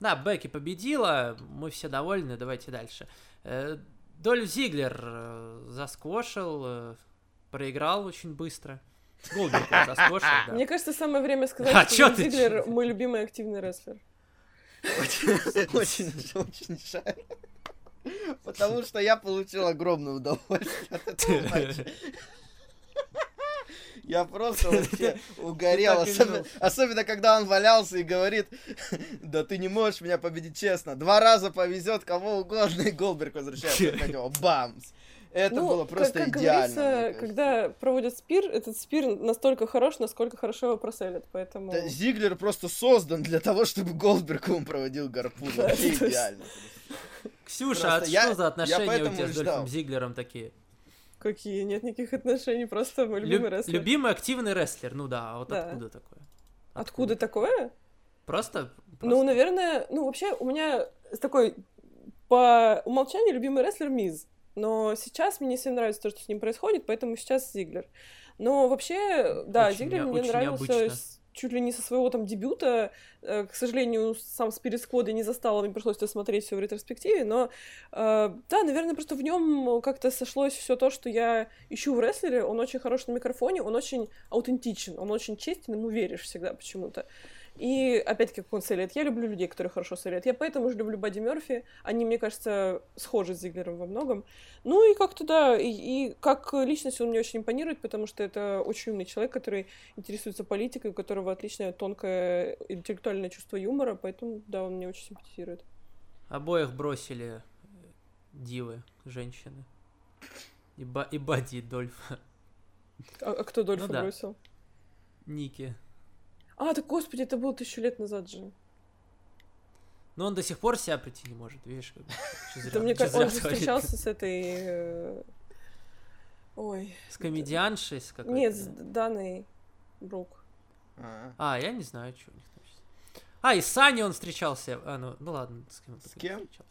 S2: Да, Бекки победила, мы все довольны, давайте дальше. Э, Дольф Зиглер э, засквошил, э, проиграл очень быстро. Голдберг его засквошил, да.
S4: Мне кажется, самое время <laughs> сказать,
S2: А
S4: что Дольф Зиглер мой любимый активный рестлер.
S1: Очень жаль. Потому что я получил огромное удовольствие от этого матча. Я просто <laughs> вообще угорел, особенно, особенно когда он валялся и говорит, <laughs> да ты не можешь меня победить честно, два раза повезет кого угодно, и Голдберг возвращается <laughs> опять его, бамс. Это
S4: Ну,
S1: было
S4: как-
S1: просто
S4: как,
S1: идеально.
S4: говорится,
S1: мне кажется.
S4: когда проводят спир, этот спир настолько хорош, насколько хорошо его проселят, поэтому...
S1: Да, Зиглер просто создан для того, чтобы Голдберг ему проводил гарпун.
S4: Да,
S1: Вообще идеально.
S2: Ксюша,
S1: Просто
S2: а
S1: я-
S2: что за
S1: я
S2: отношения у тебя с. Дольфом Зиглером такие?
S4: Какие? Нет никаких отношений, просто мой любимый
S2: Люб-
S4: рестлер.
S2: Любимый активный рестлер, ну да, а вот
S4: Да.
S2: откуда такое?
S4: Откуда такое?
S2: Просто?
S4: Ну,
S2: просто?
S4: наверное, ну, вообще, у меня такой по умолчанию любимый рестлер Миз. Но сейчас мне не всем нравится то, что с ним происходит, поэтому сейчас Зиглер. Но вообще, да,
S2: Очень
S4: Зиглер
S2: не-
S4: мне
S2: очень
S4: нравился
S2: необычно.
S4: С- чуть ли не со своего там дебюта. Э, К сожалению, сам Спирит Сквода не застал, мне пришлось это смотреть все в ретроспективе, но э, да, наверное, просто в нем как-то сошлось все то, что я ищу в рестлере. Он очень хорош на микрофоне, он очень аутентичен, он очень честен, ему веришь всегда почему-то. И опять-таки, как он селит. Я люблю людей, которые хорошо селят. Я поэтому же люблю Бадди Мерфи. Они, мне кажется, схожи с Зиглером во многом. Ну и как-то да, и, и как личность он мне очень импонирует, потому что это очень умный человек, который интересуется политикой, у которого отличное тонкое интеллектуальное чувство юмора, поэтому да, он мне очень симпатизирует.
S2: Обоих бросили дивы, женщины. И, ба- и Бадди, и Дольфа.
S4: А, а кто Дольфа
S2: Ну да.
S4: бросил?
S2: Ники.
S4: А, так господи, это было тысячу лет назад же.
S2: Но он до сих пор себя прийти не может, видишь, как <laughs>
S4: Это мне кажется, он же встречался с этой... э, Ой.
S2: С комедианшей, с какой-то.
S4: Нет, с Даной Брук.
S1: А,
S2: А, я не знаю, что у них там сейчас. А, и с Саней он встречался. А, ну, ну ладно, с кем он
S1: С кем?
S2: встречался?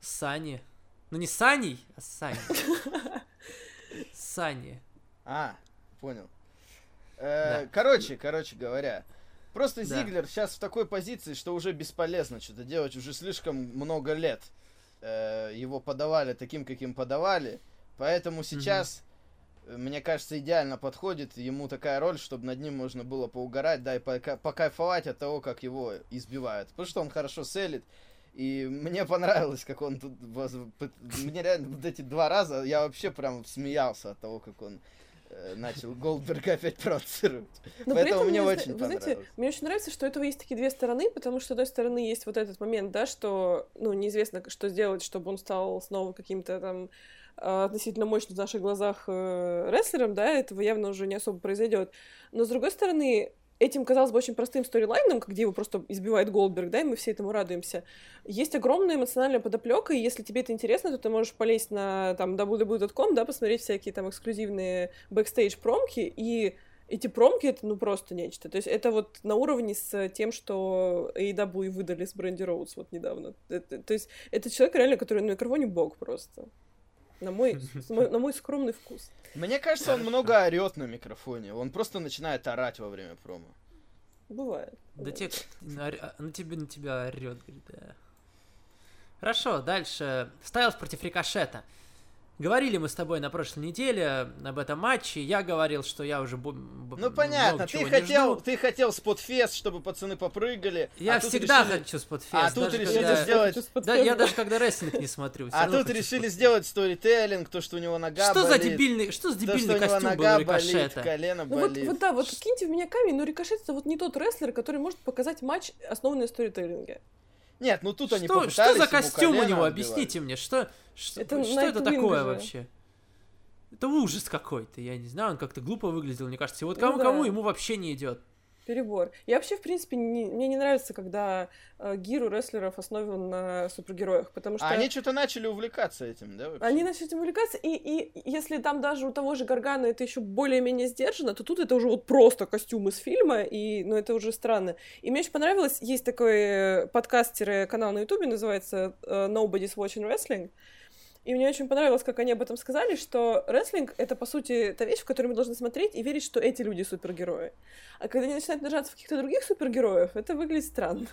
S2: С Саней. Ну не с Саней, а с Саней. <laughs> С Саней.
S1: А, понял. Э,
S2: Да.
S1: Короче, короче говоря, просто
S2: Да.
S1: Зиглер сейчас в такой позиции, что уже бесполезно что-то делать, уже слишком много лет э, его подавали таким, каким подавали, поэтому сейчас мне кажется, идеально подходит ему такая роль, чтобы над ним можно было поугарать, да, и пока- покайфовать от того, как его избивают. Потому что он хорошо селит, и мне понравилось, как он тут... Мне реально вот эти два раза, я вообще прям смеялся от того, как он начал Голдберга опять провоцировать.
S4: Но при
S1: Поэтому
S4: этом,
S1: мне очень
S4: вы знаете, мне очень нравится, что у этого есть такие две стороны, потому что, с одной стороны, есть вот этот момент, да, что, ну, неизвестно, что сделать, чтобы он стал снова каким-то там э, относительно мощным в наших глазах э, рестлером, да, этого явно уже не особо произойдет. Но, с другой стороны, этим, казалось бы, очень простым сторилайном, где его просто избивает Голдберг, да, и мы все этому радуемся, есть огромная эмоциональная подоплека, и если тебе это интересно, то ты можешь полезть на там www.com, да, посмотреть всякие там эксклюзивные бэкстейдж-промки, и эти промки это ну просто нечто. То есть это вот на уровне с тем, что AEW выдали с Бренди Роудс вот недавно. Это- то есть это человек реально, который на микрофоне бог просто. На мой, <laughs> на мой скромный вкус.
S1: Мне кажется, он много орет на микрофоне. Он просто начинает орать во время промо.
S4: Бывает.
S2: Да те, на, ор- на тебе на тебя орет, говорит, да. Хорошо, дальше. Стайлс против Рикошета. Говорили мы с тобой на прошлой неделе об этом матче. Я говорил, что я уже бу- б-
S1: Ну понятно,
S2: много
S1: ты
S2: чего не
S1: хотел,
S2: жду.
S1: ты хотел спотфест, чтобы пацаны попрыгали.
S2: Я
S1: а
S2: всегда
S1: решили-
S2: хочу спотфест.
S1: А тут решили
S2: когда-
S1: сделать-
S2: Да, я даже когда рестлинг не смотрю.
S1: А тут решили сделать сторителлинг, то, что у него нога
S2: Что за дебильный, что за дебильный костюм был Рикошета?
S1: колено
S4: Ну вот,
S1: болит.
S4: вот да, вот киньте в меня камень, но Рикошет это вот не тот рестлер, который может показать матч, основанный на сторителлинге.
S1: Нет, ну тут они
S2: Что,
S1: попытались
S2: что за костюм у него? Объясните мне, что, что,
S4: Это
S2: что это такое
S4: же.
S2: вообще? Это ужас какой-то, я не знаю, он как-то глупо выглядел, мне кажется. И вот
S4: Ну
S2: кому-кому
S4: да.
S2: ему вообще не идет.
S4: Перебор. Я вообще, в принципе, не- мне не нравится, когда э, гир у рестлеров основан на супергероях, потому что...
S1: А они что-то начали увлекаться этим, да? вообще?
S4: Они начали этим увлекаться, и, и если там даже у того же Гаргана это еще более-менее сдержано, то тут это уже вот просто костюм из фильма, и, ну, это уже странно. И мне очень понравилось, есть такой э, подкаст-канал на ютубе, называется э, Nobody's Watching Wrestling, и мне очень понравилось, как они об этом сказали, что рестлинг — это, по сути, та вещь, в которую мы должны смотреть и верить, что эти люди супергерои. А когда они начинают держаться в каких-то других супергероев, это выглядит странно.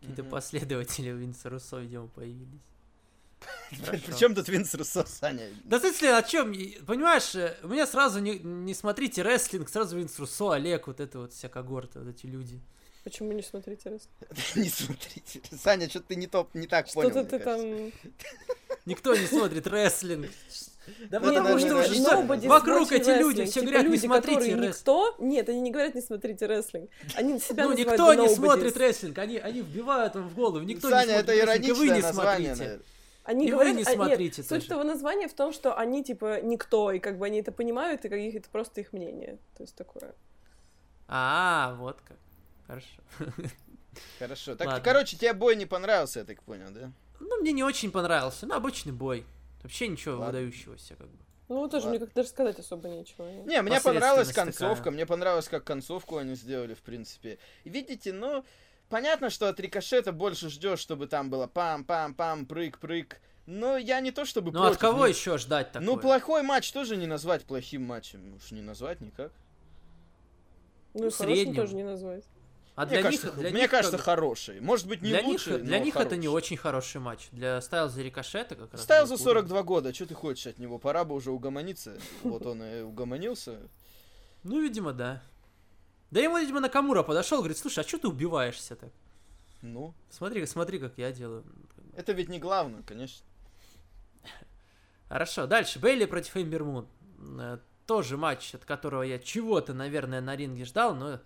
S2: Какие-то последователи Винса Руссо, видимо, появились.
S1: Причем тут Винс Руссо, Саня?
S2: Да в смысле, о чем? Понимаешь, э, у меня сразу не, не смотрите рестлинг, сразу Винс Руссо, Олег, вот это вот вся когорта, вот эти люди.
S4: Почему не смотрите рестлинг? <laughs>
S1: Не смотрите. Саня, что-то ты не, топ, не так понял,
S4: Что-то ты там... <laughs>
S2: Никто не смотрит рестлинг. Да
S1: Ну,
S2: потому что уже что- вокруг эти люди все
S4: Типа
S2: говорят, не
S4: люди,
S2: смотрите рестлинг.
S4: никто... Нет, они не говорят, не смотрите рестлинг. Они <laughs> себя
S2: Ну, никто не смотрит рестлинг, они, они вбивают вам в голову, никто не
S1: Саня,
S2: смотрит
S1: это
S2: рестлинг, и вы
S1: ироничное
S2: не
S1: название,
S2: смотрите.
S4: Они
S2: И вы
S4: говорят,
S2: не
S4: а, нет,
S2: смотрите
S4: суть этого названия в том, что они, типа, никто, и как бы они это понимают, и как их- это просто их мнение. То есть такое.
S2: А, вот как. Хорошо.
S1: Хорошо. Так,
S2: Ладно.
S1: короче, тебе бой не понравился, я так понял, да?
S2: Ну, мне не очень понравился, ну, обычный бой. Вообще ничего
S1: Ладно.
S2: выдающегося, как бы.
S4: Ну, тоже
S1: Ладно.
S4: мне как даже сказать особо нечего.
S1: Не, мне понравилась концовка,
S2: такая.
S1: мне понравилось, как концовку они сделали, в принципе. Видите, ну, понятно, что от рикошета больше ждешь, чтобы там было пам-пам-пам, прыг-прыг. Но я не то чтобы
S2: Ну, от кого
S1: ну,
S2: еще ждать такое?
S1: Ну, плохой матч тоже не назвать плохим матчем. Уж не назвать никак.
S4: Ну, и
S2: Ну,
S4: хорошим
S2: среднем.
S4: тоже не назвать.
S2: А
S1: мне
S2: для
S1: кажется,
S2: них, для
S1: мне
S2: них
S1: кажется,
S2: как-
S1: хороший. Может быть, не
S2: для
S1: лучший,
S2: них, для них это не
S1: хороший.
S2: очень хороший матч. Для Стайлза и Рикошета как раз.
S1: Стайлзу
S2: был
S1: 42 года, что ты хочешь от него? Пора бы уже угомониться. Вот он и угомонился.
S2: Ну, видимо, да. Да ему, видимо, Накамура подошел, говорит, слушай, а что ты убиваешься так?
S1: Ну,
S2: Смотри, смотри, как я делаю.
S1: это ведь не главное, конечно.
S2: Хорошо, дальше. Бейли против Эмбер Мун. Э, Тоже матч, от которого я чего-то, наверное, на ринге ждал, но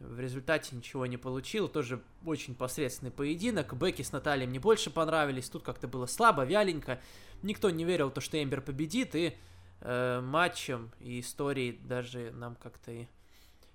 S2: в результате ничего не получил. Тоже очень посредственный поединок. Бекки с Натальей мне больше понравились. Тут как-то было слабо, вяленько. Никто не верил, то, что Эмбер победит. И э, матчем и историей даже нам как-то и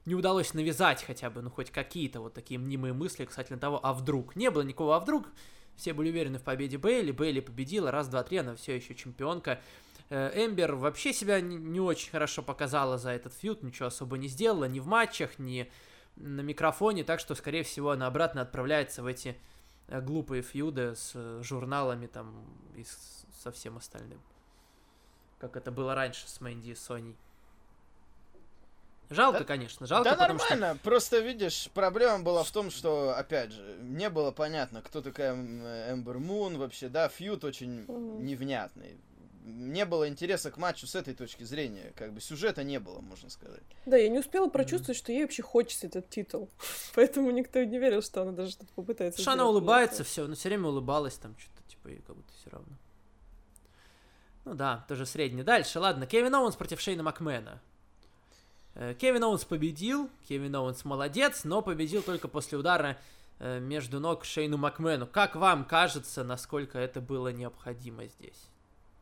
S2: не удалось навязать хотя бы, ну, хоть какие-то вот такие мнимые мысли касательно того, а вдруг. Не было никакого а вдруг. Все были уверены в победе Бейли. Бейли победила. Раз, два, три, она все еще чемпионка. Э, Эмбер вообще себя не, очень хорошо показала за этот фьюд, ничего особо не сделала, ни в матчах, ни на микрофоне, так что, скорее всего, она обратно отправляется в эти э, глупые фьюды с э, журналами там и со всем остальным. Как это было раньше с Мэнди и Соней. Жалко,
S1: Да-
S2: конечно, жалко,
S1: да
S2: потому
S1: нормально, просто видишь, проблема была в том, что, опять же, не было понятно, кто такая Эмбер Мун вообще, да, фьют очень невнятный. Не было интереса к матчу с этой точки зрения. Как бы сюжета не было, можно сказать.
S4: Да, я не успела прочувствовать, что ей вообще хочется этот титул. <laughs> Поэтому никто не верил, что она даже что-то попытается
S2: Что она улыбается, все, но все время улыбалась там что-то, типа, ей как будто все равно. Ну да, тоже средний. Дальше, ладно. Кевин Оуэнс против Шейна Макмена. Э, Кевин Оуэнс победил, Кевин Оуэнс молодец, но победил только после удара э, между ног Шейну Макмену. Как вам кажется, насколько это было необходимо здесь?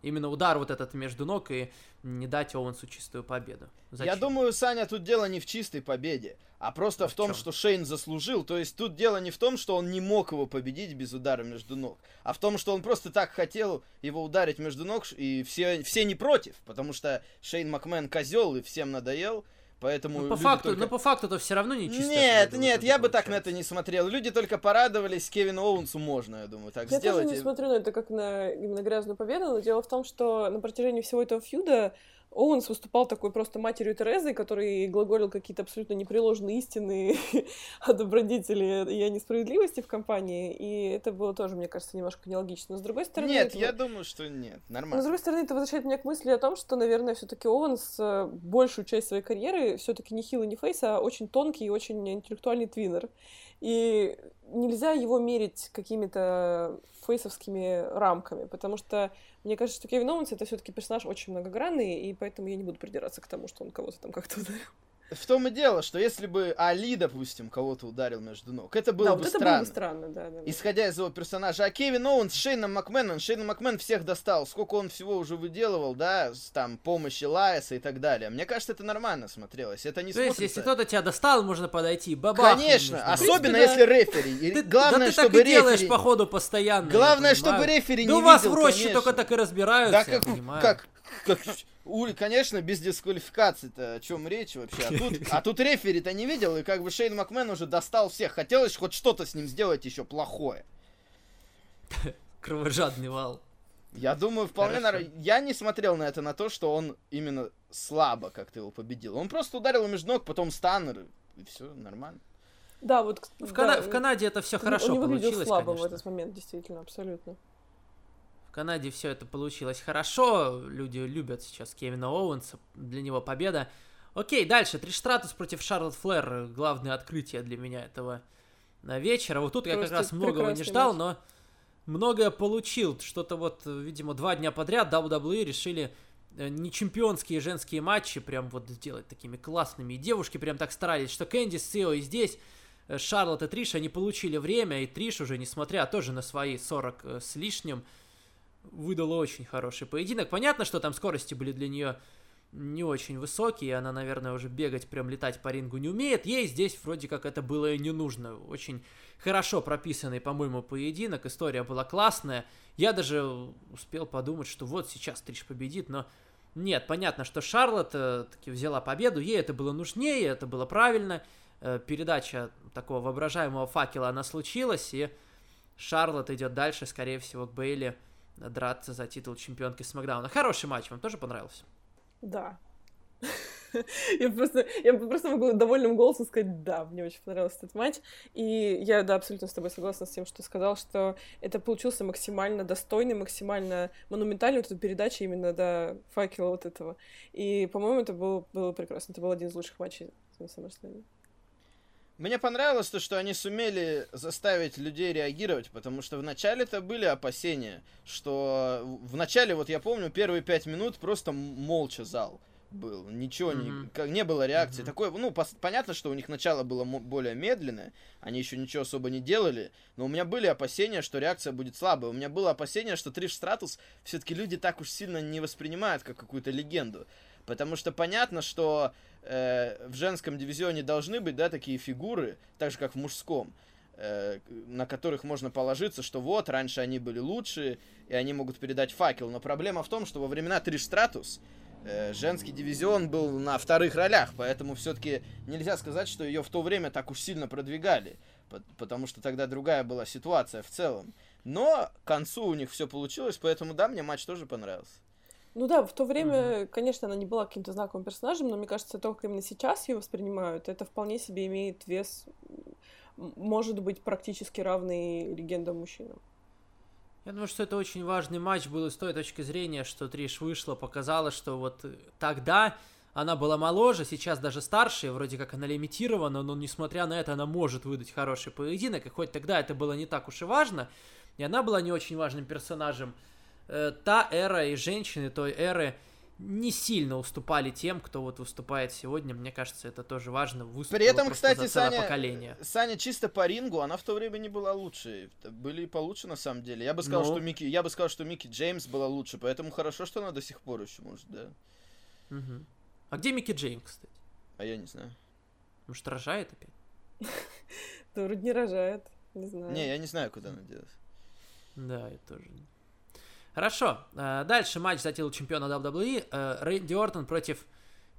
S2: Именно удар вот этот между ног и не дать Оуэнсу чистую победу.
S1: Я
S2: Зачем?
S1: думаю, Саня, тут дело не в чистой победе, а просто
S2: А
S1: в том,
S2: чём?
S1: что Шейн заслужил. То есть тут дело не в том, что он не мог его победить без удара между ног, а в том, что он просто так хотел его ударить между ног, и все, все не против, потому что Шейн Макмен козел и всем надоел, поэтому...
S2: Ну, по факту,
S1: только-
S2: но по факту-то все равно не чистая
S1: Нет, нет, я бы так на это не смотрел. Люди только порадовались, Кевину Оуэнсу можно, я думаю, так
S4: Я
S1: сделать.
S4: тоже не смотрю на это как на именно грязную победу, но дело в том, что на протяжении всего этого фьюда Оуэнс выступал такой просто матерью Терезой, который глаголил какие-то абсолютно непреложные истины <laughs> о добродетели и о несправедливости в компании, и это было тоже, мне кажется, немножко нелогично. Но с другой стороны...
S1: Нет,
S4: это
S1: я думаю, что нет,
S4: Но, с
S1: нормально.
S4: другой стороны, это возвращает меня к мысли о том, что, наверное, все таки Оуэнс э, большую часть своей карьеры все таки не heel и не face, а очень тонкий и очень интеллектуальный tweener. И нельзя его мерить какими-то face овскими рамками, потому что мне кажется, что Кевин Оуэнс это все таки персонаж очень многогранный, и поэтому я не буду придираться к тому, что он кого-то там как-то ударил.
S1: В том и дело, что если бы Али, допустим, кого-то ударил между ног, это было
S4: да,
S1: бы
S4: вот это
S1: странно.
S4: было бы странно, да, да. да.
S1: Исходя из его персонажа. А Кевин Оуэнс с Шейном Макменом, Шейн Макмен всех достал. Сколько он всего уже выделывал, да, с там помощи Элайаса и так далее. Мне кажется, это нормально смотрелось. Это не
S2: То есть,
S1: смотрится...
S2: если кто-то тебя достал, можно подойти, бабахнуть
S1: Конечно, особенно
S4: да.
S1: если рефери. И
S2: Ты,
S1: главное,
S2: да ты
S1: чтобы
S2: так и делаешь,
S1: рефери...
S2: походу, постоянно.
S1: Главное, чтобы рефери
S2: Да
S1: не
S2: у вас
S1: видел,
S2: в роще только так и разбираются,
S1: Да
S2: я
S1: как,
S2: понимаю.
S1: как, как, Ули, конечно, без дисквалификации-то о чем речь вообще. А тут, а тут рефери-то не видел, и как бы Шейн Макмен уже достал всех. Хотелось хоть что-то с ним сделать еще плохое.
S2: Кровожадный вал.
S1: Я думаю, вполне нор- Я не смотрел на это на то, что он именно слабо как-то его победил. Он просто ударил между ног, потом станнер, и все нормально.
S4: Да, вот...
S2: В,
S4: да,
S2: Кана- в Канаде это все хорошо
S4: он не выглядел
S2: получилось,
S4: слабо
S2: конечно.
S4: в этот момент, действительно, абсолютно.
S2: В Канаде все это получилось хорошо. Люди любят сейчас Кевина Оуэнса. Для него победа. Окей, дальше. Триш Стратус против Шарлотт Флэр. Главное открытие для меня этого э, вечера. Вот тут я как
S4: Просто
S2: раз многого не ждал,
S4: матч.
S2: но многое получил. Что-то вот, видимо, два дня подряд WWE решили э, не чемпионские женские матчи прям вот сделать такими классными. И девушки прям так старались, что Кэнди с Сио и здесь э, Шарлотт и Триш, они получили время, и Триш уже, несмотря тоже на свои 40 э, с лишним, выдала очень хороший поединок. Понятно, что там скорости были для нее не очень высокие, она, наверное, уже бегать, прям летать по рингу не умеет. Ей здесь вроде как это было и не нужно. Очень хорошо прописанный, по-моему, поединок, история была классная. Я даже успел подумать, что вот сейчас Триш победит, но нет, понятно, что Шарлотт таки взяла победу, ей это было нужнее, это было правильно. Э, передача такого воображаемого факела, она случилась, и Шарлотт идет дальше, скорее всего, к Бейли драться за титул чемпионки Смакдауна. Хороший матч, вам тоже понравился?
S4: Да. <laughs> Я просто, я просто могу довольным голосом сказать «да», мне очень понравился этот матч. И я, да, абсолютно с тобой согласна с тем, что ты сказал, что это получился максимально достойный, максимально монументальный вот эта передача именно до факела вот этого. И, по-моему, это было, было прекрасно. Это был один из лучших матчей на SummerSlam.
S1: Мне понравилось то, что они сумели заставить людей реагировать, потому что в начале-то были опасения, что в начале, вот я помню, первые пять минут просто молча зал был, ничего не,
S2: Мгм.
S1: как, не было реакции.
S2: Мгм.
S1: Такое, ну, пос- понятно, что у них начало было более медленное, они еще ничего особо не делали, но у меня были опасения, что реакция будет слабая. У меня было опасение, что Триш Стратус все-таки люди так уж сильно не воспринимают как какую-то легенду. Потому что понятно, что э, в женском дивизионе должны быть, да, такие фигуры, так же как в мужском, э, на которых можно положиться, что вот, раньше они были лучше, и они могут передать факел. Но проблема в том, что во времена Триш Стратус э, женский дивизион был на вторых ролях, поэтому все-таки нельзя сказать, что ее в то время так уж сильно продвигали, по- потому что тогда другая была ситуация в целом. Но к концу у них все получилось, поэтому да, мне матч тоже понравился.
S4: Ну да, в то время, конечно, она не была каким-то знаковым персонажем, но мне кажется, то, как именно сейчас ее воспринимают, это вполне себе имеет вес, может быть, практически равный легендам мужчинам.
S2: Я думаю, что это очень важный матч был с той точки зрения, что Триш вышла, показала, что вот тогда она была моложе, сейчас даже старше, вроде как она лимитирована, но несмотря на это она может выдать хороший поединок, и хоть тогда это было не так уж и важно, и она была не очень важным персонажем, э, та эра и женщины той эры не сильно уступали тем, кто вот выступает сегодня. Мне кажется, это тоже важно.
S1: При этом, кстати,
S2: за
S1: Саня,
S2: поколение.
S1: Саня чисто по рингу, она в то время не была лучше. Были и получше на самом деле. Я бы сказал,
S2: Ну.
S1: что Микки, я бы сказал, что Микки Джеймс была лучше, поэтому хорошо, что она до сих пор еще может, да.
S2: Мгм. А где Микки Джеймс, кстати?
S1: А я не знаю.
S2: Может, рожает опять? <laughs>
S4: Да, вроде не рожает. Не знаю.
S1: Не, я не знаю, куда она делась.
S2: Да, я тоже. Хорошо. э, Дальше матч за титул чемпиона WWE. э, Рэнди Ортон против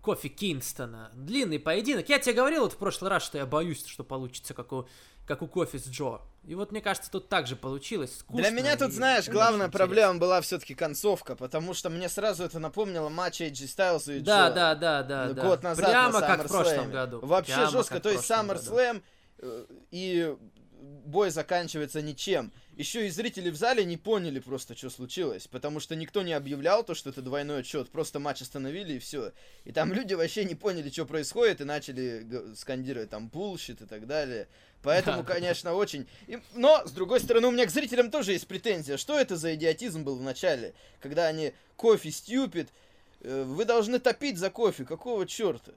S2: Кофи Кингстона. Длинный поединок. Я тебе говорил вот в прошлый раз, что я боюсь, что получится как у, как у Кофи с Джо. И вот мне кажется, тут так же получилось. Скучно
S1: Для меня тут,
S2: и
S1: знаешь, главная проблема была все-таки концовка, потому что мне сразу это напомнило матч AJ Styles и
S2: Да,
S1: Джо.
S2: да, да, да,
S1: ну,
S2: да.
S1: год назад
S2: Прямо
S1: на
S2: как в прошлом году.
S1: Вообще
S2: Прямо
S1: жестко. То есть. SummerSlam э, и бой заканчивается ничем. Еще и зрители в зале не поняли просто, что случилось, потому что никто не объявлял то, что это двойной отсчет, просто матч остановили и все. И там <laughs> люди вообще не поняли, что происходит, и начали скандировать там bullshit и так далее. Поэтому, конечно, очень... и- Но, с другой стороны, у меня к зрителям тоже есть претензия. Что это за идиотизм был в начале, когда они Кофи stupid, э, вы должны топить за Кофи, какого черта?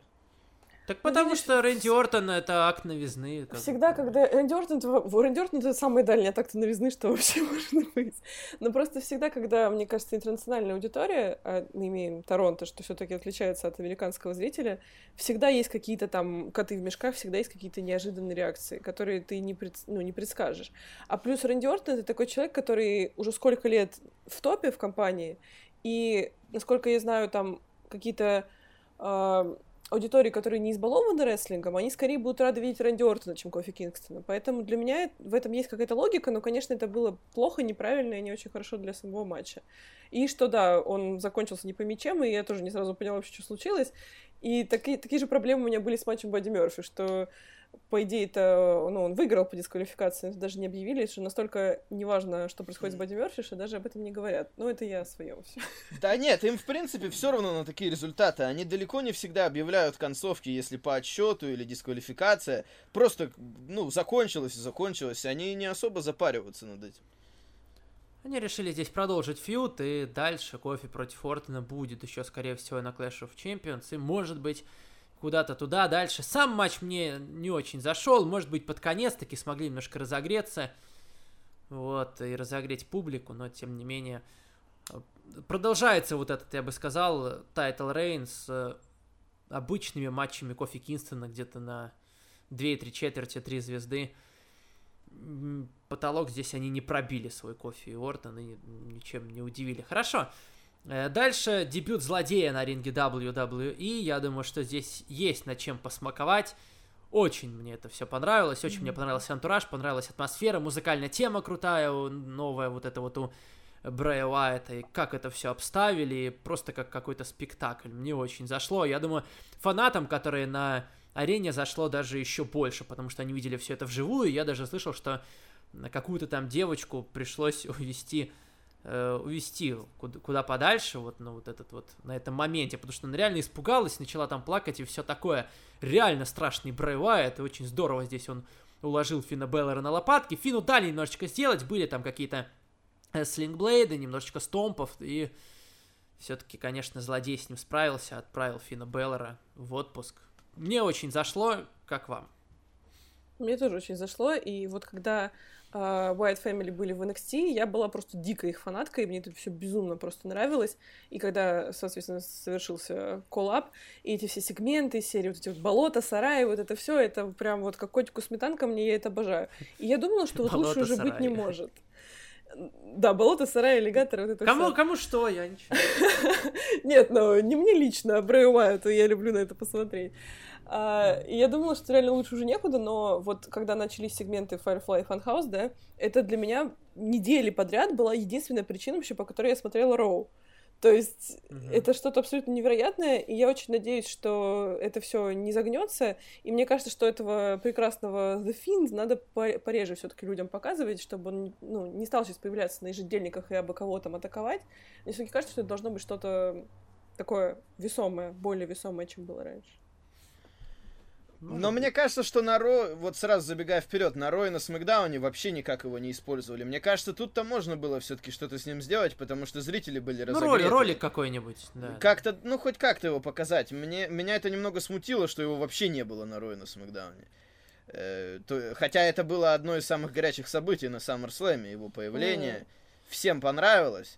S2: Так потому
S4: видишь,
S2: что Рэнди Ортон это акт новизны. как
S4: Всегда,
S2: бы.
S4: когда Рэнди Ортон, в- Рэнди Ортон это самый дальний атак новизны, что <laughs> вообще можно быть. Но просто всегда, когда, мне кажется, интернациональная аудитория, а мы имеем Торонто, что все-таки отличается от американского зрителя, всегда есть какие-то там коты в мешках, всегда есть какие-то неожиданные реакции, которые ты не, пред- ну, не предскажешь. А плюс Рэнди Ортон это такой человек, который уже сколько лет в топе в компании, и, насколько я знаю, там какие-то а, аудитории, которые не избалованы рестлингом, они скорее будут рады видеть Рэнди Ортона, чем Кофи Кингстона. Поэтому для меня в этом есть какая-то логика, но, конечно, это было плохо, неправильно и не очень хорошо для самого матча. И что, да, он закончился не по мячам, и я тоже не сразу поняла вообще, что случилось. И такие, такие же проблемы у меня были с матчем Бадди Мерфи, что по идее это, ну, он выиграл по дисквалификации, даже не объявили, что настолько неважно, что происходит с Бадди Мерфи, что даже об этом не говорят. Ну, это я о своем все.
S1: Да нет, им в принципе все равно на такие результаты. Они далеко не всегда объявляют концовки, если по отсчету или дисквалификация. Просто, ну, закончилось и закончилось. Они не особо запариваются над этим.
S2: Они решили здесь продолжить фьюд, и дальше Кофи против Ортона будет еще, скорее всего, на Clash of Champions, и, может быть, куда-то туда дальше. Сам матч мне не очень зашел, может быть, под конец таки смогли немножко разогреться, вот, и разогреть публику, но, тем не менее, продолжается вот этот, я бы сказал, title reign с э, обычными матчами Кофи Кингстона где-то на 2-3 четверти, 3 звезды. Потолок здесь они не пробили свой Кофи и Ортон и ничем не удивили. Хорошо. Э, Дальше дебют злодея на ринге WWE. Я думаю, что здесь есть над чем посмаковать. Очень мне это все понравилось. Очень мне понравился антураж, понравилась атмосфера, музыкальная тема крутая, новая вот это вот у Брэя Уайта, и как это все обставили, просто как какой-то спектакль. Мне очень зашло. Я думаю, фанатам, которые на арене зашло даже еще больше, потому что они видели все это вживую. Я даже слышал, что какую-то там девочку пришлось <laughs> увести э, увести куда, куда подальше, вот на вот этот вот, на этом моменте, потому что она реально испугалась, начала там плакать и все такое. Реально страшный Брэй Уайт, и очень здорово здесь он уложил Фина Беллера на лопатки. Фину дали немножечко сделать, были там какие-то э, слингблейды, немножечко стомпов, и все-таки, конечно, злодей с ним справился, отправил Фина Беллера в отпуск. Мне очень зашло, как вам?
S4: Мне тоже очень зашло, и вот когда White Family были в NXT, я была просто дико их фанаткой, и мне это все безумно просто нравилось. И когда, соответственно, совершился коллап, и эти все сегменты, серии, вот эти вот болота, сараи, вот это все, это прям вот как котику сметанка, мне я это обожаю. И я думала, что вот лучше уже быть не может. Да, болото, сараи, аллигатор, вот это
S2: Кому,
S4: всё.
S2: кому что, я ничего. <laughs>
S4: Нет, ну не мне лично, а Брэю Уайту, я люблю на это посмотреть. А, и я думала, что реально лучше уже некуда, но вот когда начались сегменты Firefly и Funhouse, да, это для меня недели подряд была единственная причина вообще, по которой я смотрела Роу. То есть
S2: Мгм.
S4: это что-то абсолютно невероятное, и я очень надеюсь, что это все не загнется. И мне кажется, что этого прекрасного The Fiend надо по- пореже все-таки людям показывать, чтобы он ну, не стал сейчас появляться на ежедельниках и абы кого там атаковать. Мне все-таки кажется, что это должно быть что-то такое весомое, более весомое, чем было раньше.
S1: Но мне кажется, что на Ро, вот сразу забегая вперед, на Ро и на Смакдауне вообще никак его не использовали. Мне кажется, тут-то можно было все-таки что-то с ним сделать, потому что зрители были
S2: Ну,
S1: разогреты.
S2: ролик, ролик какой-нибудь, да.
S1: Как-то, ну, хоть как-то его показать. Мне, меня это немного смутило, что его вообще не было на Ро и на Смакдауне. Э, то- хотя это было одно из самых горячих событий на SummerSlam, его появление. Всем понравилось.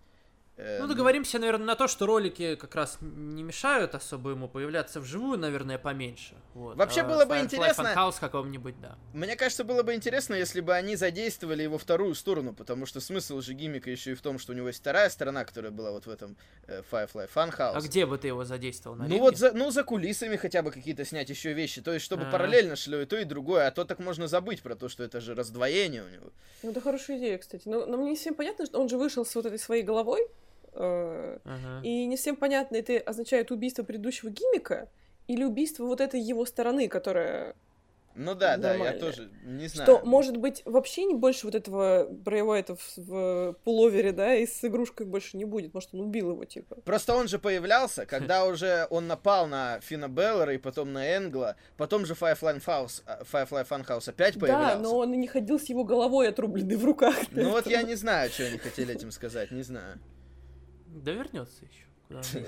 S1: Э,
S2: Ну, договоримся, наверное, на то, что ролики как раз не мешают особо ему появляться вживую, наверное, поменьше. Вот.
S1: Вообще
S2: А
S1: было бы
S2: Firefly
S1: интересно-
S2: Funhouse какого-нибудь, да.
S1: Мне кажется, было бы интересно, если бы они задействовали его вторую сторону, потому что смысл же гиммика еще и в том, что у него есть вторая сторона, которая была вот в этом э, Firefly Funhouse.
S2: А где бы ты его задействовал? На
S1: Ну
S2: ринге?
S1: вот за, ну за кулисами хотя бы какие-то снять еще вещи, то есть чтобы
S2: А.
S1: параллельно шло и то, и другое, а то так можно забыть про то, что это же раздвоение у него.
S4: Ну, это хорошая идея, кстати. Но, но мне не всем понятно, что он же вышел с вот этой своей головой, э,
S2: Ага.
S4: и не всем понятно, это означает убийство предыдущего гиммика или убийство вот этой его стороны, которая...
S1: Ну да, да, я тоже не знаю.
S4: Что, может быть, вообще не больше вот этого Брэй Уайта в, в пуловере, да, и с игрушкой больше не будет. Может, он убил его, типа.
S1: Просто он же появлялся, когда <laughs> уже он напал на Фина Беллера и потом на Энгла, потом же Firefly Funhouse, а, Firefly Funhouse опять появлялся.
S4: Да, но он и не ходил с его головой отрубленной в руках.
S1: Ну вот я не знаю, что они хотели этим сказать, не знаю.
S2: Да вернется еще.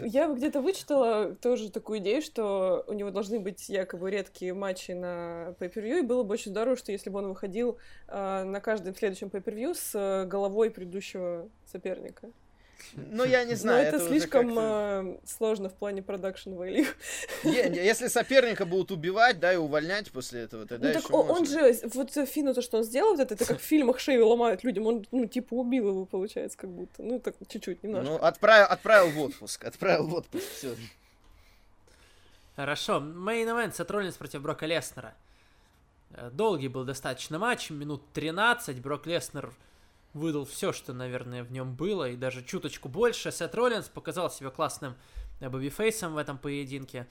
S4: Я где-то вычитала тоже такую идею, что у него должны быть якобы редкие матчи на pay и было бы очень здорово, что если бы он выходил э, на каждом следующем pay с э, головой предыдущего соперника.
S1: Ну я не знаю,
S4: Но это,
S1: уже
S4: слишком э, сложно в плане production value. <laughs>
S1: Если соперника будут убивать, да, и увольнять после этого, тогда
S4: ну так
S1: еще
S4: он,
S1: можно.
S4: же, вот э, Фину то, что он сделал, вот это, это как в фильмах шею ломают людям, он, ну, типа, убил его, получается, как будто. Ну, так, чуть-чуть, немножко.
S1: Ну, отправил, отправил в отпуск, отправил в отпуск, все.
S2: Хорошо, main event Сет Роллинс против Брока Леснера. Э, Долгий был достаточно матч, минут 13. Брок Леснер выдал все, что, наверное, в нем было, и даже чуточку больше. Сет Роллинс показал себя классным э, бэби-фейсом в этом поединке.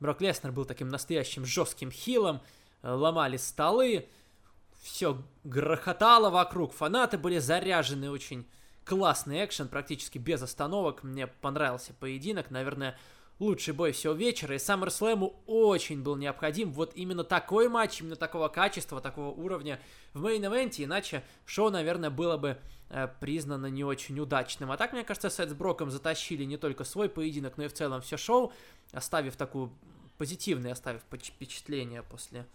S2: Брок Леснер был таким настоящим жестким хилом, э, ломали столы, все грохотало вокруг, фанаты были заряжены, очень классный экшен, практически без остановок. Мне понравился поединок, наверное, лучший бой всего вечера, и SummerSlam очень был необходим вот именно такой матч, именно такого качества, такого уровня в мейн-эвенте, иначе шоу, наверное, было бы э, признано не очень удачным. А так, мне кажется, Сет с Броком затащили не только свой поединок, но и в целом все шоу, оставив такую позитивное, оставив впечатление после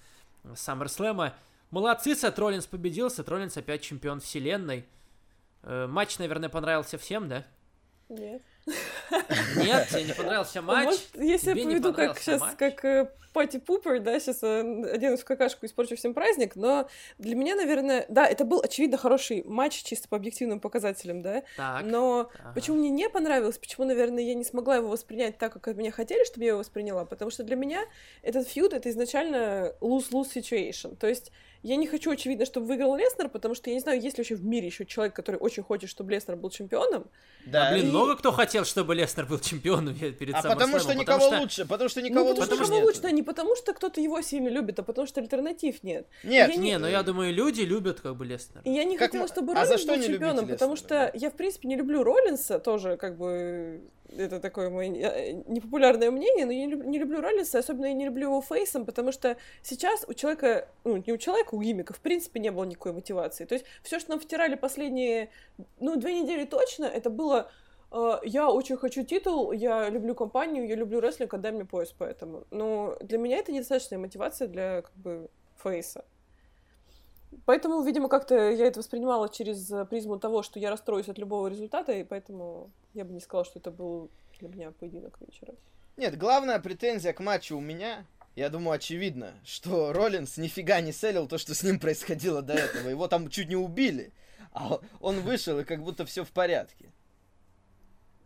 S2: э, SummerSlam. Молодцы, Сет Роллинс победил, Сет Роллинс опять чемпион вселенной. Э, матч, наверное, понравился всем, да?
S4: Нет.
S2: Нет, тебе не понравился
S4: А
S2: матч?
S4: может, если я поведу как сейчас,
S2: матч?
S4: как э, party pooper, да, сейчас один в какашку испорчу всем праздник, но для меня, наверное, да, это был, очевидно, хороший матч, чисто по объективным показателям, да,
S2: Так.
S4: но
S2: ага.
S4: почему мне не понравилось, почему, наверное, я не смогла его воспринять так, как от меня хотели, чтобы я его восприняла, потому что для меня этот фьюд — это изначально lose-lose situation, то есть я не хочу, очевидно, чтобы выиграл Леснер, потому что я не знаю, есть ли вообще в мире еще человек, который очень хочет, чтобы Леснер был чемпионом.
S1: Да,
S2: Блин,
S4: и-
S2: много кто хотел, чтобы Леснер был чемпионом перед
S1: а потому что никого лучше, потому что никого
S4: ну, потому
S1: лучше
S4: что
S2: потому
S4: кого
S1: нет.
S4: лучше, да, не потому что кто-то его сильно любит, а потому что альтернатив нет.
S1: Нет,
S4: Я
S2: Не, ну я думаю, люди любят как бы Леснера.
S4: И я не
S1: Как
S4: хотела, чтобы
S1: а
S4: Роллинс
S1: что
S4: был
S1: не
S4: чемпионом, потому что я, в принципе, не люблю Роллинса, тоже, как бы, это такое мое э, непопулярное мнение, но я не не люблю Роллинса, особенно я не люблю его фейсом, потому что сейчас у человека, ну, не у человека, у гиммика, в принципе, не было никакой мотивации. То есть все, что нам втирали последние, ну, две недели точно, это было э, я очень хочу титул, я люблю компанию, я люблю рестлинг, отдай мне пояс поэтому. Но для меня это недостаточная мотивация для, как бы, фейса. Поэтому, видимо, как-то я это воспринимала через э, призму того, что я расстроюсь от любого результата, и поэтому я бы не сказала, что это был для меня поединок вечера.
S1: Нет, главная претензия к матчу у меня, я думаю, очевидно, что Роллинс нифига не селил то, что с ним происходило до этого. Его там чуть не убили, а он вышел, и как будто все в порядке.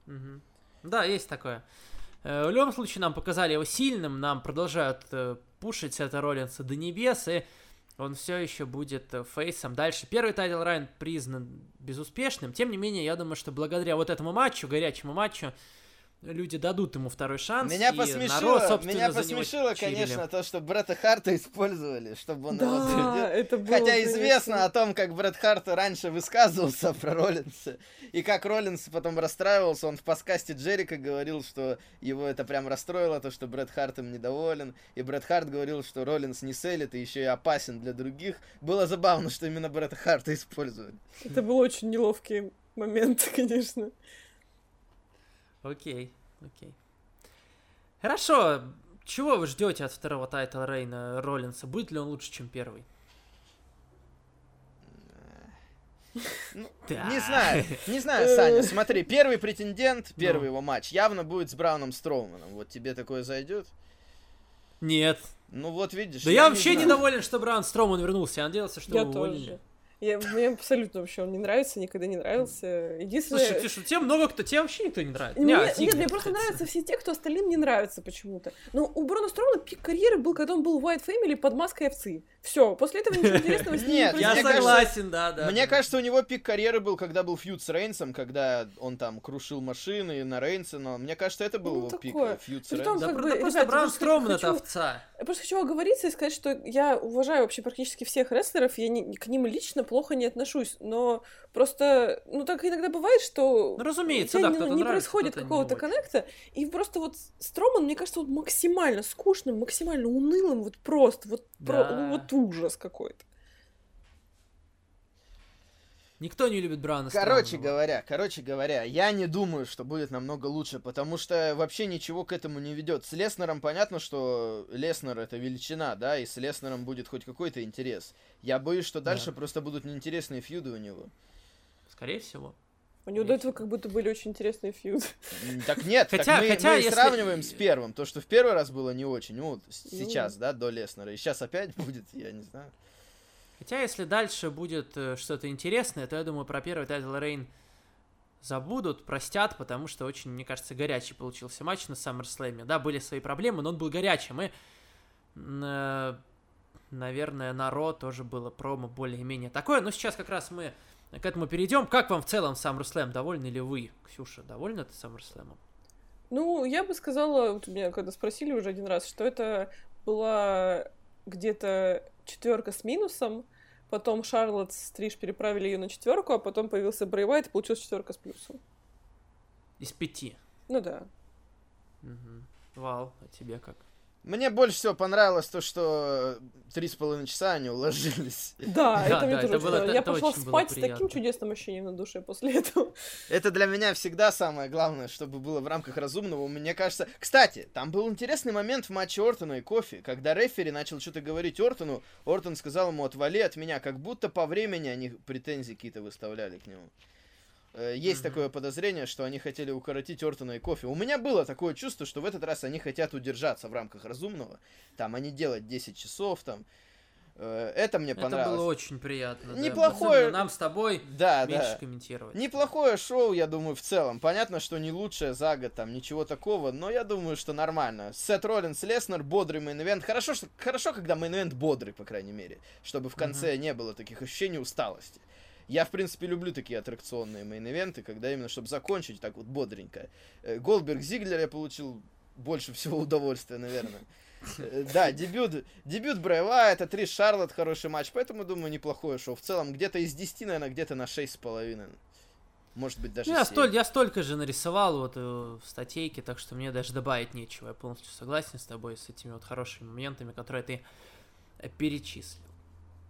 S2: Мгм. Да, есть такое. Э, В любом случае, нам показали его сильным, нам продолжают э, пушить Сета Роллинса до небес, и Он все еще будет э, фейсом. Дальше первый title reign признан безуспешным. Тем не менее, я думаю, что благодаря вот этому матчу, горячему матчу, люди дадут ему второй шанс.
S1: Меня
S2: и
S1: посмешило,
S2: народ, собственно,
S1: меня посмешило, конечно, то, что Бретта Харта использовали, чтобы он его
S4: Да,
S1: зарядил.
S4: это было,
S1: Хотя
S4: конечно.
S1: известно о том, как Брет Харт раньше высказывался <laughs> про Роллинса, и как Роллинс потом расстраивался, он в подкасте Джерика говорил, что его это прям расстроило, то, что Брет Харт им недоволен, и Брет Харт говорил, что Роллинс не селит и еще и опасен для других. Было забавно, что именно Брета Харта использовали.
S4: Это был очень неловкий момент, <laughs> конечно.
S2: Окей, окей. Хорошо. Чего вы ждете от второго тайтла Рейна Роллинса? Будет ли он лучше, чем первый?
S1: Ну, <laughs>
S2: Да.
S1: Не знаю, не <laughs> знаю, Саня, смотри, первый претендент, первый его матч явно будет с Брауном Строуманом. Вот тебе такое зайдет?
S2: Нет.
S1: Ну вот видишь.
S2: Да я
S1: не
S2: вообще
S1: знаю.
S2: недоволен, что Бран Строман вернулся. Я надеялся, что
S4: Я
S2: его уволили.
S4: тоже. Я, мне абсолютно вообще он не нравится, никогда не нравился. Единственное...
S2: Слушай, ты что, тебе много кто, тебе вообще никто не нравится.
S4: Мне-
S2: Не,
S4: нет,
S2: Зиглер
S4: мне просто нравятся все те, кто остальным не нравится почему-то. Но у Брона Стромана пик карьеры был, когда он был в White Family под маской овцы. Все, после этого ничего интересного с ним не
S1: Нет,
S2: Я согласен, да, да.
S1: Мне кажется, у него пик карьеры был, когда был фьюд с Рейнсом, когда он там крушил машины на Рейнса, но мне кажется, это был
S4: Ну,
S1: его пик, фьюд с Рейнсом.
S2: Да, просто
S4: просто
S2: Строман это овца.
S4: Я просто хочу оговориться и сказать, что я уважаю вообще практически всех рестлеров, я не- к ним лично плохо не отношусь, но просто, ну так иногда бывает, что
S2: Ну, разумеется, да,
S4: не, не
S2: нравится,
S4: происходит какого-то коннекта, и просто вот Строман, мне кажется, вот максимально скучным, максимально унылым, вот просто, вот, про-
S2: Да.
S4: ну, вот ужас какой-то.
S2: Никто не любит Брана
S1: Короче
S2: Стромана.
S1: говоря, короче говоря, я не думаю, что будет намного лучше, потому что вообще ничего к этому не ведет. С Леснером понятно, что Леснер это величина, да, и с Леснером будет хоть какой-то интерес. Я боюсь, что дальше
S2: Да.
S1: просто будут неинтересные фьюды у него.
S2: Скорее всего.
S4: У него до этого как будто были очень интересные фьюды.
S1: М, Так нет, так
S2: Хотя-
S1: мы,
S2: хотя,
S1: мы
S2: если-
S1: сравниваем с первым. То, что в первый раз было не очень, с-
S4: Ну.
S1: сейчас, да, до Леснера. И сейчас опять <laughs> будет, я не знаю.
S2: Хотя, если дальше будет э, что-то интересное, то я думаю, про первый title reign забудут, простят, потому что очень, мне кажется, горячий получился матч на SummerSlam. Да, были свои проблемы, но он был горячим, и, э, наверное, на Ро тоже было промо более-менее такое. Но сейчас как раз мы к этому перейдем. Как вам в целом SummerSlam? Довольны ли вы, Ксюша? Довольны ты SummerSlam?
S4: Ну, я бы сказала, вот меня когда спросили уже один раз, что это была где-то четверка с минусом, потом Шарлотт с Триш переправили ее на четверку, а потом появился Брей Уайт, и получилась четверка с плюсом.
S2: Из пяти.
S4: Ну да.
S2: Мгм. Вал, а тебе как?
S1: Мне больше всего понравилось то, что три с половиной часа они уложились. <laughs>
S4: Да, это мне тоже
S2: было-
S4: Я пошла спать с таким чудесным ощущением на душе после этого. <laughs>
S1: Это для меня всегда самое главное, чтобы было в рамках разумного. Мне кажется... Кстати, там был интересный момент в матче Ортона и Кофи, когда рефери начал что-то говорить Ортону, Ортон сказал ему «отвали от меня», как будто по времени они претензии какие-то выставляли к нему. Э, Есть
S2: Мгм.
S1: такое подозрение, что они хотели укоротить Ортона и Кофи. У меня было такое чувство, что в этот раз они хотят удержаться в рамках разумного. Там, они делать 10 часов, там. Э, Это мне
S2: Это
S1: понравилось.
S2: было очень приятно. да.
S1: Неплохое-
S2: Особенно Нам с тобой
S1: Да,
S2: меньше
S1: да.
S2: комментировать.
S1: Неплохое шоу, я думаю, в целом. Понятно, что не лучшее за год, там ничего такого, но я думаю, что нормально. Сет Роллинс, Леснер, бодрый main event. Хорошо, что, хорошо, когда main event бодрый, по крайней мере, чтобы в конце не было таких ощущений усталости. Я, в принципе, люблю такие аттракционные мейн-ивенты, когда именно, чтобы закончить так вот бодренько. Э, Голдберг Зиглер я получил больше всего <laughs> удовольствия, наверное. Э, Да, дебют, дебют Брая Вайатта, Триш Шарлот, хороший матч, поэтому, думаю, неплохое шоу. В целом, где-то из 10, наверное, где-то на 6,5. Может быть, даже
S2: Ну, я,
S1: 7.
S2: столь, я столько же нарисовал вот э, в статейке, так что мне даже добавить нечего. Я полностью согласен с тобой, с этими вот хорошими моментами, которые ты перечислил.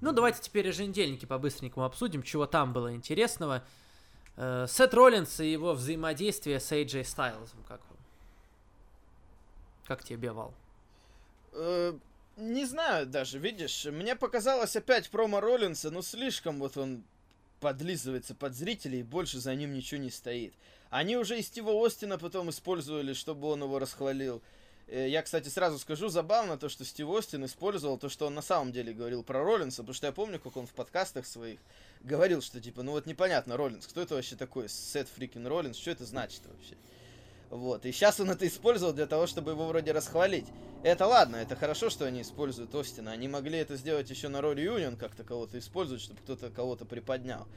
S2: Ну, давайте теперь еженедельники по-быстренькому обсудим, чего там было интересного. Э, Сет Роллинс и его взаимодействие с AJ Стайлзом, как? Как тебе, Вал?
S1: Э, Не знаю даже, видишь, мне показалось опять промо Роллинса, ну слишком вот он подлизывается под зрителей, и больше за ним ничего не стоит. Они уже и Стива Остина потом использовали, чтобы он его расхвалил. Э, Я, кстати, сразу скажу, забавно то, что Стив Остин использовал то, что он на самом деле говорил про Роллинса, потому что я помню, как он в подкастах своих говорил, что типа, ну вот непонятно, Роллинс, кто это вообще такой, Сет Фрикин Роллинс, что это значит вообще? Вот. И сейчас он это использовал для того, чтобы его вроде расхвалить. Это ладно, это хорошо, что они используют Остина. Они могли это сделать еще на роли Юнион, как-то кого-то использовать, чтобы кто-то кого-то приподнял.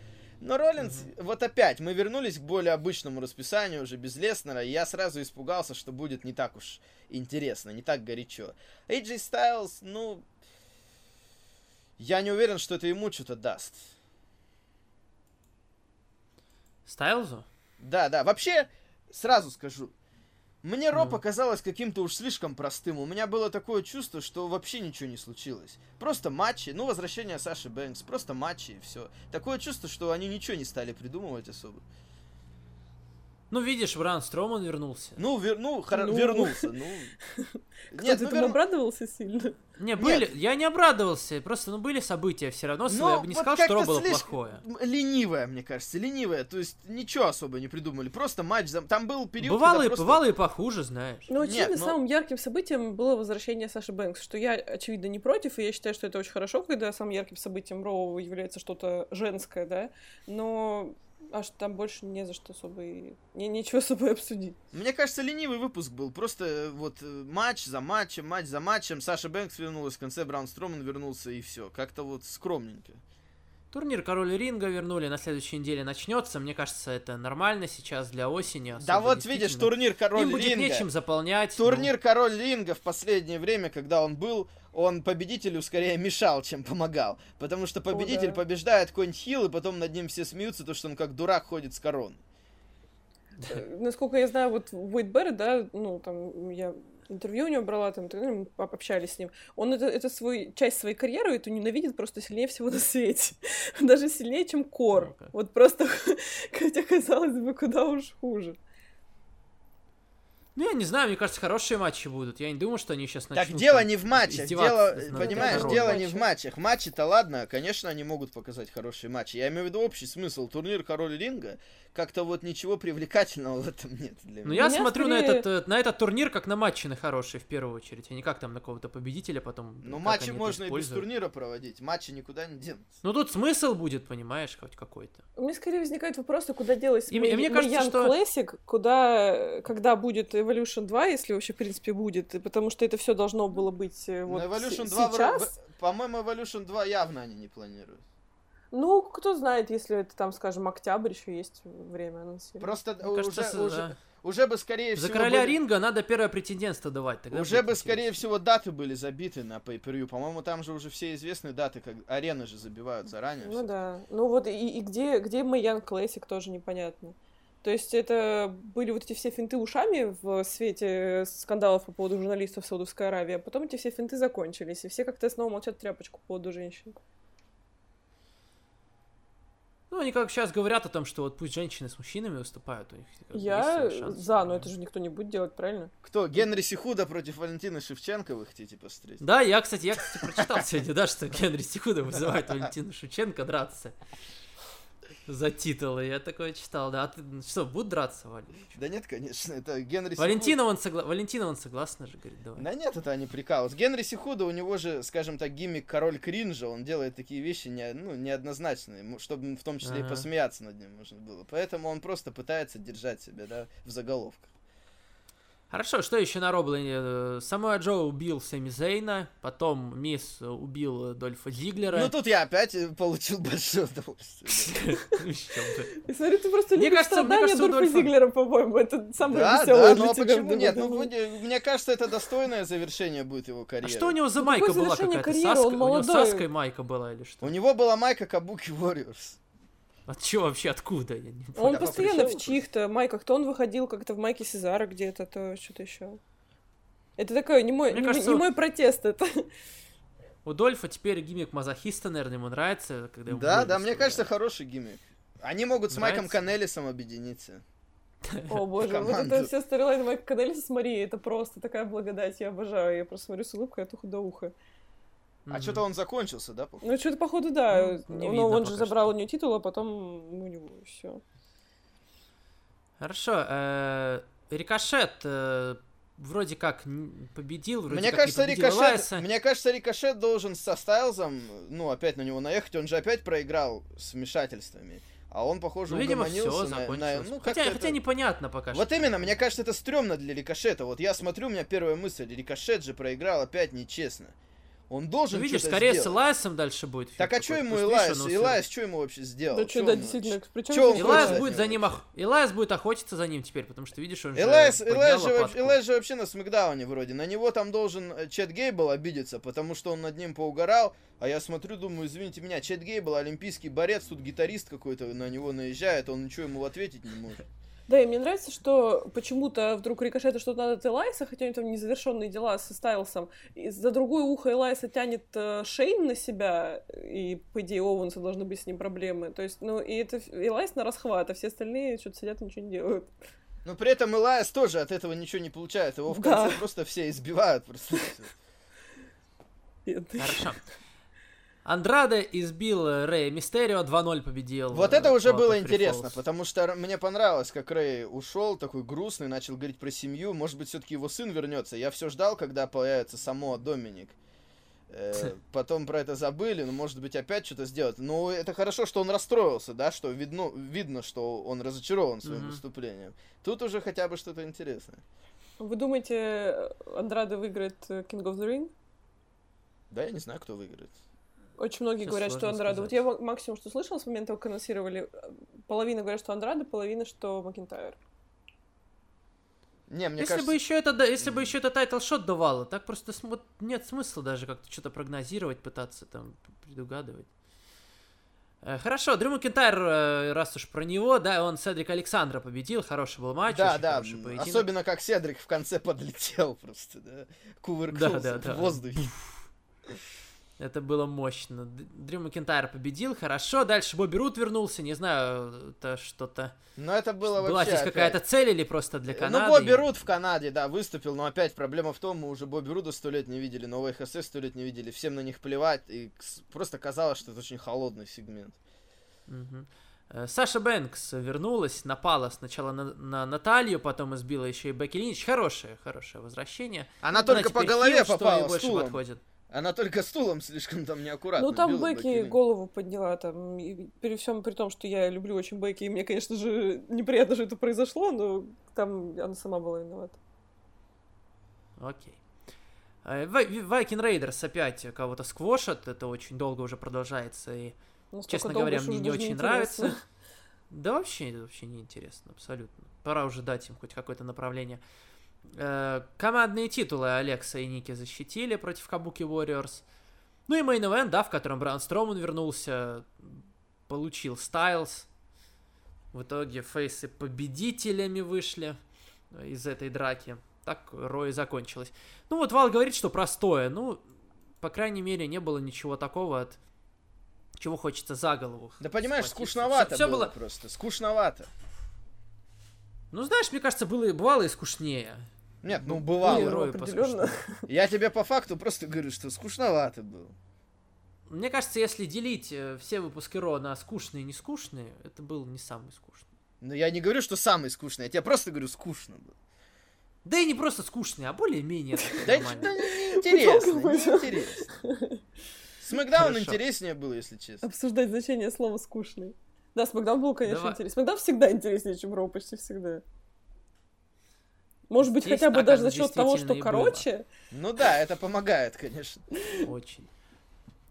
S1: Но Роллинс, mm-hmm. вот опять, мы вернулись к более обычному расписанию, уже без Леснера, и я сразу испугался, что будет не так уж интересно, не так горячо. AJ Styles, ну, я не уверен, что это ему что-то даст.
S2: Стайлзу?
S1: Да, да. Вообще, сразу скажу, мне Ро показалось каким-то уж слишком простым. У меня было такое чувство, что вообще ничего не случилось. Просто матчи, ну, возвращение Саши Бэнкс, просто матчи и все. Такое чувство, что они ничего не стали придумывать особо.
S2: Ну, видишь, Бран Строман вернулся.
S1: Ну, вер, ну, хор... ну... вернулся, ну... <laughs>
S4: Нет, ты ну, там вер... обрадовался сильно?
S2: Не, были, Нет. я не обрадовался, просто, ну, были события все равно, Но я бы не вот сказал, что Ро было плохое.
S1: Ленивое, мне кажется, ленивое, то есть ничего особо не придумали, просто матч, там был период,
S2: Бывало, и,
S1: просто...
S2: бывало и похуже, знаешь.
S4: Ну, очевидно, Нет, но... самым ярким событием было возвращение Саши Бэнкс, что я, очевидно, не против, и я считаю, что это очень хорошо, когда самым ярким событием Роу является что-то женское, да, но аж там больше не за что особо и... Не, ничего особо обсудить.
S1: Мне кажется, ленивый выпуск был. Просто э, вот э, матч за матчем, матч за матчем. Саша Бэнкс вернулась, в конце Браун Строман вернулся, и все. Как-то вот скромненько.
S2: Турнир Король Ринга вернули, на следующей неделе начнется. Мне кажется, это нормально сейчас для осени.
S1: Да вот видишь, турнир Король Им
S2: будет нечем заполнять.
S1: Турнир ну... Король Ринга в последнее время, когда он был, он победителю скорее мешал, чем помогал. Потому что победитель О, да. побеждает какой-нибудь хил, и потом над ним все смеются, то что он как дурак ходит с корон.
S4: Э, насколько я знаю, вот Уэйд Берри, да, ну, там, я интервью у него брала, там, мы общались с ним. Он это, это свой, часть своей карьеры эту ненавидит просто сильнее всего на свете. <laughs> Даже сильнее, чем Кор. Okay. Вот просто, <laughs> хотя, казалось бы, куда уж хуже.
S2: Ну, я не знаю, мне кажется, хорошие матчи будут. Я не думаю, что они сейчас
S1: начнут... Так дело не в матчах, дело, понимаешь, дело не в матчах. Матчи-то ладно, конечно, они могут показать хорошие матчи. Я имею в виду общий смысл. Турнир Король Ринга, как-то вот ничего привлекательного в этом нет для
S2: меня. Ну, я смотрю скорее... на, этот, на этот турнир как на матчи на хорошие, в первую очередь, а не как там на какого-то победителя потом.
S1: Ну, матчи можно и без турнира проводить, матчи никуда не денутся.
S2: Ну, тут смысл будет, понимаешь, хоть какой-то.
S4: У меня скорее возникает вопрос, куда делась и, мой, мне кажется, что... Classic, куда, когда будет Evolution 2, если вообще, в принципе, будет, потому что это все должно было быть э, вот Evolution 2 сейчас.
S1: В... По-моему, Evolution 2 явно они не планируют.
S4: Ну, кто знает, если это там, скажем, октябрь, еще есть время анонсировать.
S1: Просто Мне уже, кажется, уже, да. уже бы скорее
S2: За
S1: всего...
S2: За короля были... ринга надо первое претендентство давать.
S1: Тогда уже бы скорее всего даты были забиты на pay per По-моему, там же уже все известные даты, как арены же забивают заранее.
S4: Ну да. Ну вот и, и где, где Майян Классик тоже непонятно. То есть это были вот эти все финты ушами в свете скандалов по поводу журналистов в Саудовской Аравии, а потом эти все финты закончились, и все как-то снова молчат тряпочку по поводу женщин.
S2: Ну, они как сейчас говорят о том, что вот пусть женщины с мужчинами выступают. У них
S4: Я за, но это же никто не будет делать, правильно?
S1: Кто? Генри Сихуда против Валентины Шевченко вы хотите посмотреть?
S2: Да, я, кстати, я, кстати, прочитал сегодня, да, что Генри Сихуда вызывает Валентину Шевченко драться за титулы. Я такое читал, да. А ты что, будут драться, Валя?
S1: Да нет, конечно, это Генри
S2: Валентина, он, согла... Валентина, он согласна же, говорит, давай.
S1: Да нет, это они прикалываются. Генри Сихуда, у него же, скажем так, гиммик король кринжа, он делает такие вещи не, ну, неоднозначные, чтобы в том числе ага. и посмеяться над ним можно было. Поэтому он просто пытается держать себя, да, в заголовках.
S2: Хорошо, что еще на Роблине? Э, Самуа Джо убил Сами Зейна, потом Мисс убил Дольфа Зиглера.
S1: Ну тут я опять э, получил большое удовольствие.
S4: Смотри, ты просто любишь страдания Дольфа Зиглера, по-моему, это самое веселое
S1: Да, да, ну а почему нет? Ну, мне кажется, это достойное завершение будет его карьеры.
S2: Что у него за майка была какая-то? Саска? У него Саской майка была или что?
S1: У него была майка Кабуки Warriors.
S2: От чего вообще, откуда? Я
S4: не он да, постоянно в чьих-то майках. То он выходил как-то в майке Сезара где-то, то что-то еще. Это такой не мой, не, кажется, не мой протест это.
S2: У Дольфа теперь гиммик мазохиста, наверное, ему нравится, когда
S1: Да, да, мне кажется, хороший гиммик. Они могут с Майком Канелисом объединиться. <laughs>
S4: О боже, вот это все сторилайн Майка Канелиса с Марией, это просто такая благодать, я обожаю. Я просто смотрю с улыбкой от уха до уха.
S1: А mm-hmm. что-то он закончился, да?
S4: Походу? Ну, что-то, походу, да. Ну, Но он же забрал что. у нее титул, а потом у него все.
S2: Хорошо. Э, Рикошет э, вроде как победил, вроде
S1: мне
S2: как
S1: кажется,
S2: не
S1: победил Рикошет, Мне кажется, Рикошет должен со Стайлзом, ну, опять на него наехать. Он же опять проиграл с вмешательствами. А он, похоже,
S2: Ну, видимо,
S1: угомонился
S2: все
S1: на- на-
S2: закончилось.
S1: ну,
S2: хотя,
S1: как-то
S2: хотя
S1: это-
S2: непонятно пока
S1: Вот
S2: что.
S1: именно, мне кажется, это стрёмно для Рикошета. Вот я смотрю, у меня первая мысль, Рикошет же проиграл опять нечестно. Он
S2: Ну,
S1: должен
S2: видишь,
S1: что-то
S2: скорее с
S1: сделать.
S2: Элайсом дальше будет.
S1: Так а что ему
S2: видишь,
S1: Элайс?
S2: он
S1: Элайс что ему вообще сделал?
S4: Да что, да, действительно,
S1: чё он
S2: Элайс будет за ним ох... Элайс будет охотиться за ним теперь, потому что видишь, он же
S1: Элайс, Элайс, же, вообще- Элайс же вообще на Смакдауне вроде. На него там должен э, Чет Гейбл обидеться, потому что он над ним поугарал. А я смотрю, думаю, извините меня, Чет Гейбл, олимпийский борец, тут гитарист какой-то на него наезжает, он ничего ему ответить не может.
S4: Да, и мне нравится, что почему-то вдруг Рикошету что-то надо от Элайса, хотя у него там незавершенные дела со Стайлсом. И за другое ухо Элайса тянет э, Шейн на себя, и, по идее, Оуэнса должны быть с ним проблемы. То есть, ну, и это Элайс на расхват, а все остальные что-то сидят и ничего не делают.
S1: Но при этом Элайс тоже от этого ничего не получает. Его в
S4: Да.
S1: конце просто все избивают. Просто.
S2: Хорошо. Андраде избил э, Рэя Мистерио, 2-0 победил.
S1: Вот
S2: э,
S1: это уже
S2: по-
S1: было
S2: Free
S1: интересно,
S2: Falls.
S1: потому что мне понравилось, как Рэй ушел, такой грустный, начал говорить про семью. Может быть, все-таки его сын вернется. Я все ждал, когда появится само Доминик. Э, <laughs> Потом про это забыли, но может быть опять что-то сделать. Но это хорошо, что он расстроился, да, что видно, видно, что он разочарован своим выступлением. Тут уже хотя бы что-то интересное.
S4: Вы думаете, Андраде выиграет э, King of the Ring?
S1: Да, я не знаю, кто выиграет.
S4: Очень многие
S2: Сейчас
S4: говорят, что Андраде... Вот я ма- максимум, что слышала с момента, как анонсировали, э, половина говорят, что Андраде, половина, что Макинтайр.
S1: Не, мне
S2: если
S1: кажется...
S2: бы еще это, да, если бы еще это title shot давало, так просто см- нет смысла даже как-то что-то прогнозировать, пытаться там предугадывать. Э, Хорошо, Дрю Макентайр, э, раз уж про него, да, он Седрик Александра победил, хороший был матч,
S1: Да, да,
S2: хороший поединок.
S1: особенно как Седрик в конце <laughs> подлетел просто, да, кувыркнулся
S2: Да, да, да.
S1: в воздухе. <laughs>
S2: Это было мощно. Дрю Макентайр победил, хорошо. Дальше Бобби Рут вернулся, не знаю, это что-то...
S1: Но это было
S2: Была
S1: вообще
S2: здесь
S1: опять.
S2: какая-то цель или просто для Канады?
S1: Ну, Бобби Рут в Канаде, да, выступил, но опять проблема в том, мы уже Бобби Руда сто лет не видели, новый ХС сто лет не видели, всем на них плевать, и просто казалось, что это очень холодный сегмент.
S2: Э, Саша Бэнкс вернулась, напала сначала на, на Наталью, потом избила еще и Бекки Линч. Хорошее, хорошее возвращение.
S1: Она только по голове
S2: хил, что ей
S1: попала
S2: больше
S1: стулом.
S2: подходит.
S1: Она только стулом слишком там неаккуратно
S4: Ну, там Бекки голову подняла, там, и при всем при том, что я люблю очень Бекки, и мне, конечно же, неприятно, что это произошло, но там она сама была виновата.
S2: Окей. Э, Vi- Viking Raiders опять кого-то сквошат, это очень долго уже продолжается, и,
S4: Настолько
S2: честно говоря, мне не очень нравится. <laughs> Да вообще, вообще не интересно, абсолютно. Пора уже дать им хоть какое-то направление. Э, командные титулы Алекса и Ники защитили против Kabuki Warriors. Ну и main event, да, в котором Бран Строман вернулся, получил Стайлз. В итоге фейсы победителями вышли из этой драки. Так Рой закончилось. Ну вот Вал говорит, что простое. Ну, по крайней мере, не было ничего такого, от чего хочется за голову.
S1: Да понимаешь,
S2: схватиться.
S1: скучновато
S2: Всё- всё
S1: было
S2: было
S1: просто, скучновато.
S2: Ну, знаешь, мне кажется, было, бывало и скучнее.
S1: Нет, ну
S2: Ну,
S1: бывало.
S2: Рою
S4: определенно.
S1: Я тебе по факту просто говорю, что скучновато было.
S2: Мне кажется, если делить э, все выпуски Ро на скучные и не скучные, это был не самый скучный.
S1: Но я не говорю, что самый скучный, я тебе просто говорю, скучно было.
S2: Да и не просто скучный, а более-менее
S1: Да,
S4: какой-то.
S1: неинтересно. Смакдаун интереснее было, если честно.
S4: Обсуждать значение слова «скучный». Да, Смакдаун был, конечно,
S2: Давай.
S4: интересный. Смакдаун всегда интереснее, чем Роу, почти всегда. Может быть,
S2: Здесь
S4: хотя бы
S2: так
S4: даже за счет того, что короче.
S1: Ну да, это помогает, конечно.
S2: Очень.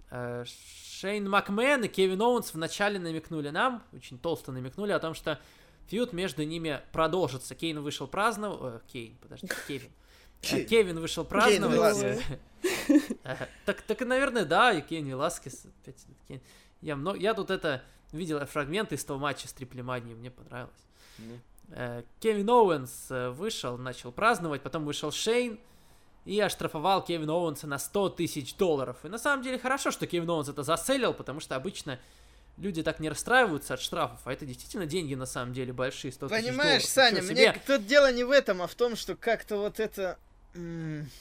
S2: Э, Шейн Макмен и Кевин Оуэнс вначале намекнули нам, очень толсто намекнули о том, что feud между ними продолжится. Кейн вышел праздновать... э, Кейн, подожди, <laughs> Кевин. Э,
S1: Кевин.
S2: Вышел праздновать. Так, так и, наверное, да, и Кейн Веласкес. Я, много, я тут это видел фрагменты из того матча с Триплеманией, мне понравилось. Э, Кевин Оуэнс э, вышел, начал праздновать, потом вышел Шейн и оштрафовал Кевина Оуэнса на 100 тысяч долларов. И на самом деле хорошо, что Кевин Оуэнс это за sell ил, потому что обычно люди так не расстраиваются от штрафов, а это действительно деньги на самом деле большие, 100 тысяч
S1: Понимаешь,
S2: долларов.
S1: Саня,
S2: Ничего
S1: мне
S2: себе.
S1: тут дело не в этом, а в том, что как-то вот это...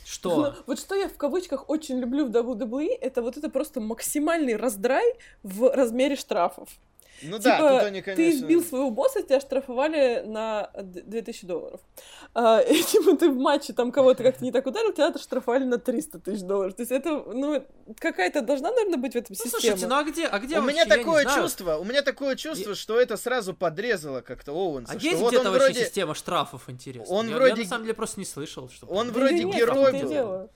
S2: Что?
S4: Вот что я в кавычках очень люблю в WWE, это вот это просто максимальный раздрай в размере штрафов.
S1: Ну
S4: Типа,
S1: да, тут они,
S4: ты
S1: конечно...
S4: избил своего босса, тебя штрафовали на д- 2000 долларов. А, <laughs> и, типа, ты в матче там кого-то как-то не так ударил, тебя штрафовали на 300 тысяч долларов. То есть это, ну, какая-то должна, наверное, быть в этом
S2: Ну,
S4: система.
S2: слушайте, ну а где, а где
S1: У меня
S2: вообще, я
S1: такое чувство, у меня такое чувство, что это сразу подрезало как-то Оуэнса.
S2: А
S1: что
S2: есть
S1: вот
S2: где-то вообще
S1: вроде,
S2: система штрафов, интересно?
S1: он
S2: я, я
S1: вроде-
S2: на самом деле просто не слышал, что...
S1: он
S4: Да
S1: вроде
S4: нет,
S1: герой был.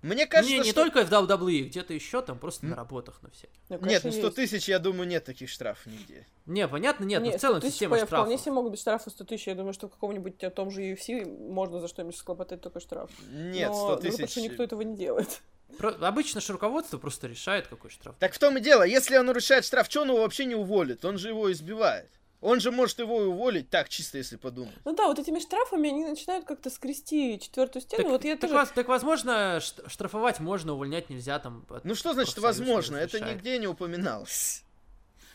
S1: Мне кажется,
S2: не, не
S1: что...
S2: только в WWE, где-то еще там просто
S1: М.
S2: на работах на всяких.
S4: Ну,
S1: Нет, ну 100
S4: есть.
S1: тысяч, я думаю, нет таких штрафов нигде.
S2: Не, понятно, нет, но
S4: Нет,
S2: в целом
S4: 100 тысяч
S2: система
S4: по- Вполне
S2: штрафов.
S4: себе могут быть штрафы 100 тысяч. Я думаю, что в каком-нибудь о том же UFC можно за что-нибудь схлопотать только штраф.
S1: Нет,
S4: Но
S1: 100
S4: другое,
S1: тысяч...
S4: что никто этого не делает.
S2: Про- Обычно же руководство просто решает, какой штраф.
S1: Так в том и дело, если он нарушает штраф, что он его вообще не уволит? Он же его избивает. Он же может его и уволить так, чисто если подумать.
S4: Ну да, вот этими штрафами они начинают как-то скрести четвертую стену.
S2: Так,
S4: вот я
S2: так
S4: тоже...
S2: воз- так, возможно, штрафовать можно, увольнять нельзя там. от-
S1: Ну что значит возможно? Это нигде не упоминалось.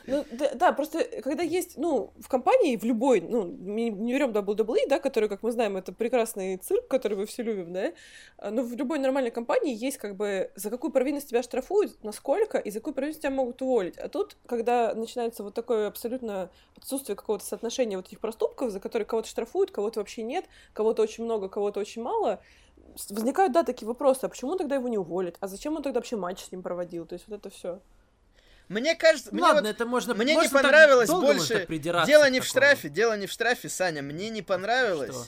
S4: Ну, да, да, просто когда есть, ну, в компании, в любой, ну, не, не берем WWE, да, который, как мы знаем, это прекрасный цирк, который мы все любим, да, а, но в любой нормальной компании есть как бы, за какую провинность тебя штрафуют, насколько, и за какую провинность тебя могут уволить. А тут, когда начинается вот такое абсолютно отсутствие какого-то соотношения вот этих проступков, за которые кого-то штрафуют, кого-то вообще нет, кого-то очень много, кого-то очень мало, возникают, да, такие вопросы, а почему тогда его не уволят? А зачем он тогда вообще матч с ним проводил? То есть вот это все.
S1: Мне кажется,
S2: Ну
S1: мне
S2: ладно,
S1: вот
S2: это можно.
S1: мне не
S2: можно так
S1: понравилось больше дело не в штрафе, дело не в штрафе, Саня. Мне не понравилось.
S2: Что?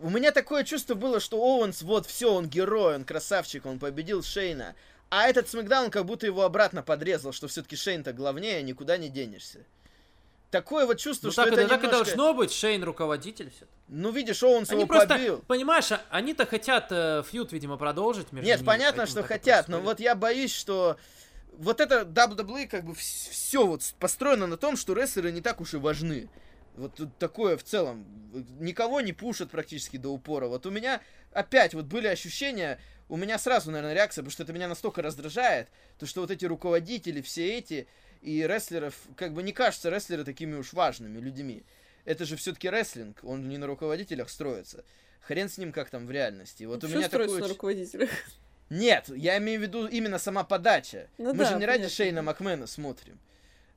S1: У меня такое чувство было, что Оуэнс, вот все, он герой, он красавчик, он победил Шейна. А этот SmackDown как будто его обратно подрезал, что все-таки Шейн-то главнее, никуда не денешься. Такое вот чувство,
S2: Ну
S1: что
S2: так,
S1: это
S2: это, так и
S1: немножко-
S2: должно быть, Шейн руководитель все.
S1: Ну, видишь, Оуэнс
S2: Они
S1: его
S2: просто,
S1: побил.
S2: понимаешь, а- они-то хотят э, feud, видимо, продолжить между
S1: Нет,
S2: ними,
S1: понятно, что хотят, но вот я боюсь, что вот это WWE как бы все вот построено на том, что рестлеры не так уж и важны. Вот тут такое в целом. Никого не пушат практически до упора. Вот у меня опять вот были ощущения, у меня сразу, наверное, реакция, потому что это меня настолько раздражает, то что вот эти руководители, все эти, и рестлеров, как бы не кажется рестлеры такими уж важными людьми. Это же все-таки рестлинг, он не на руководителях строится. Хрен с ним, как там в реальности. Вот у
S4: Всё
S1: меня такое...
S4: на руководителях.
S1: Нет, я имею в виду именно сама подача.
S4: Ну
S1: мы
S4: да,
S1: же не ради
S4: понятно.
S1: Шейна Макмена смотрим.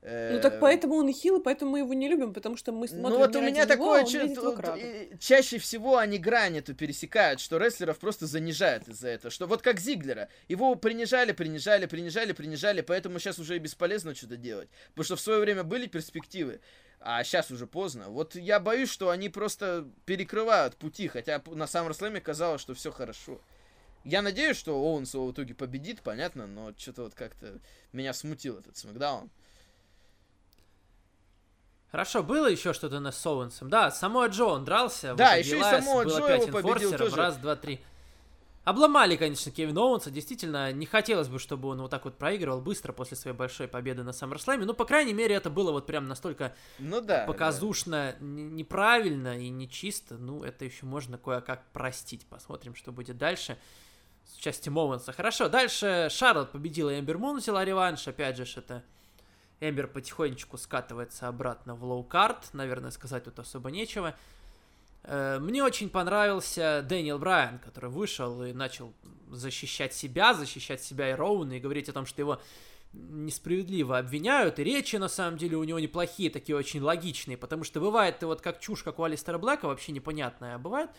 S4: Ну так
S1: Э,
S4: поэтому он и хил, и поэтому мы его не любим, потому что мы смотрим
S1: Ну вот у
S4: ради
S1: меня
S4: него,
S1: такое
S4: а он
S1: чу-
S4: видит
S1: т-
S4: вокруг.
S1: т- чаще всего они грань эту пересекают, что рестлеров просто занижают из-за этого. Что вот как Зиглера. Его принижали, принижали, принижали, принижали, поэтому сейчас уже и бесполезно что-то делать. Потому что в свое время были перспективы, а сейчас уже поздно. Вот я боюсь, что они просто перекрывают пути, хотя на SummerSlam казалось, что все хорошо. Я надеюсь, что Оуэнс его в итоге победит, понятно, но что-то вот как-то меня смутил этот смакдаун.
S2: Хорошо, было еще что-то на с Оуэнсом. Да, Самоа Джо он дрался.
S1: Да, еще и Самоа Джо его победил тоже.
S2: Раз, два, три. Обломали, конечно, Кевина Оуэнса. Действительно, не хотелось бы, чтобы он вот так вот проигрывал быстро после своей большой победы на SummerSlam. Ну, по крайней мере, это было вот прям настолько
S1: Ну да. да.
S2: показушно, н- неправильно и нечисто. Ну, это еще можно кое-как простить. Посмотрим, что будет дальше с участием Оуэнса. Хорошо, дальше Шарлот победила Эмбер Мун, взяла реванш. Опять же, это Эмбер потихонечку скатывается обратно в low card. Наверное, сказать тут особо нечего. Э, Мне очень понравился Дэниел Брайан, который вышел и начал защищать себя, защищать себя и Роуна, и говорить о том, что его несправедливо обвиняют, и речи, на самом деле, у него неплохие, такие очень логичные, потому что бывает ты вот как чушь, как у Алистера Блэка, вообще непонятная, а бывает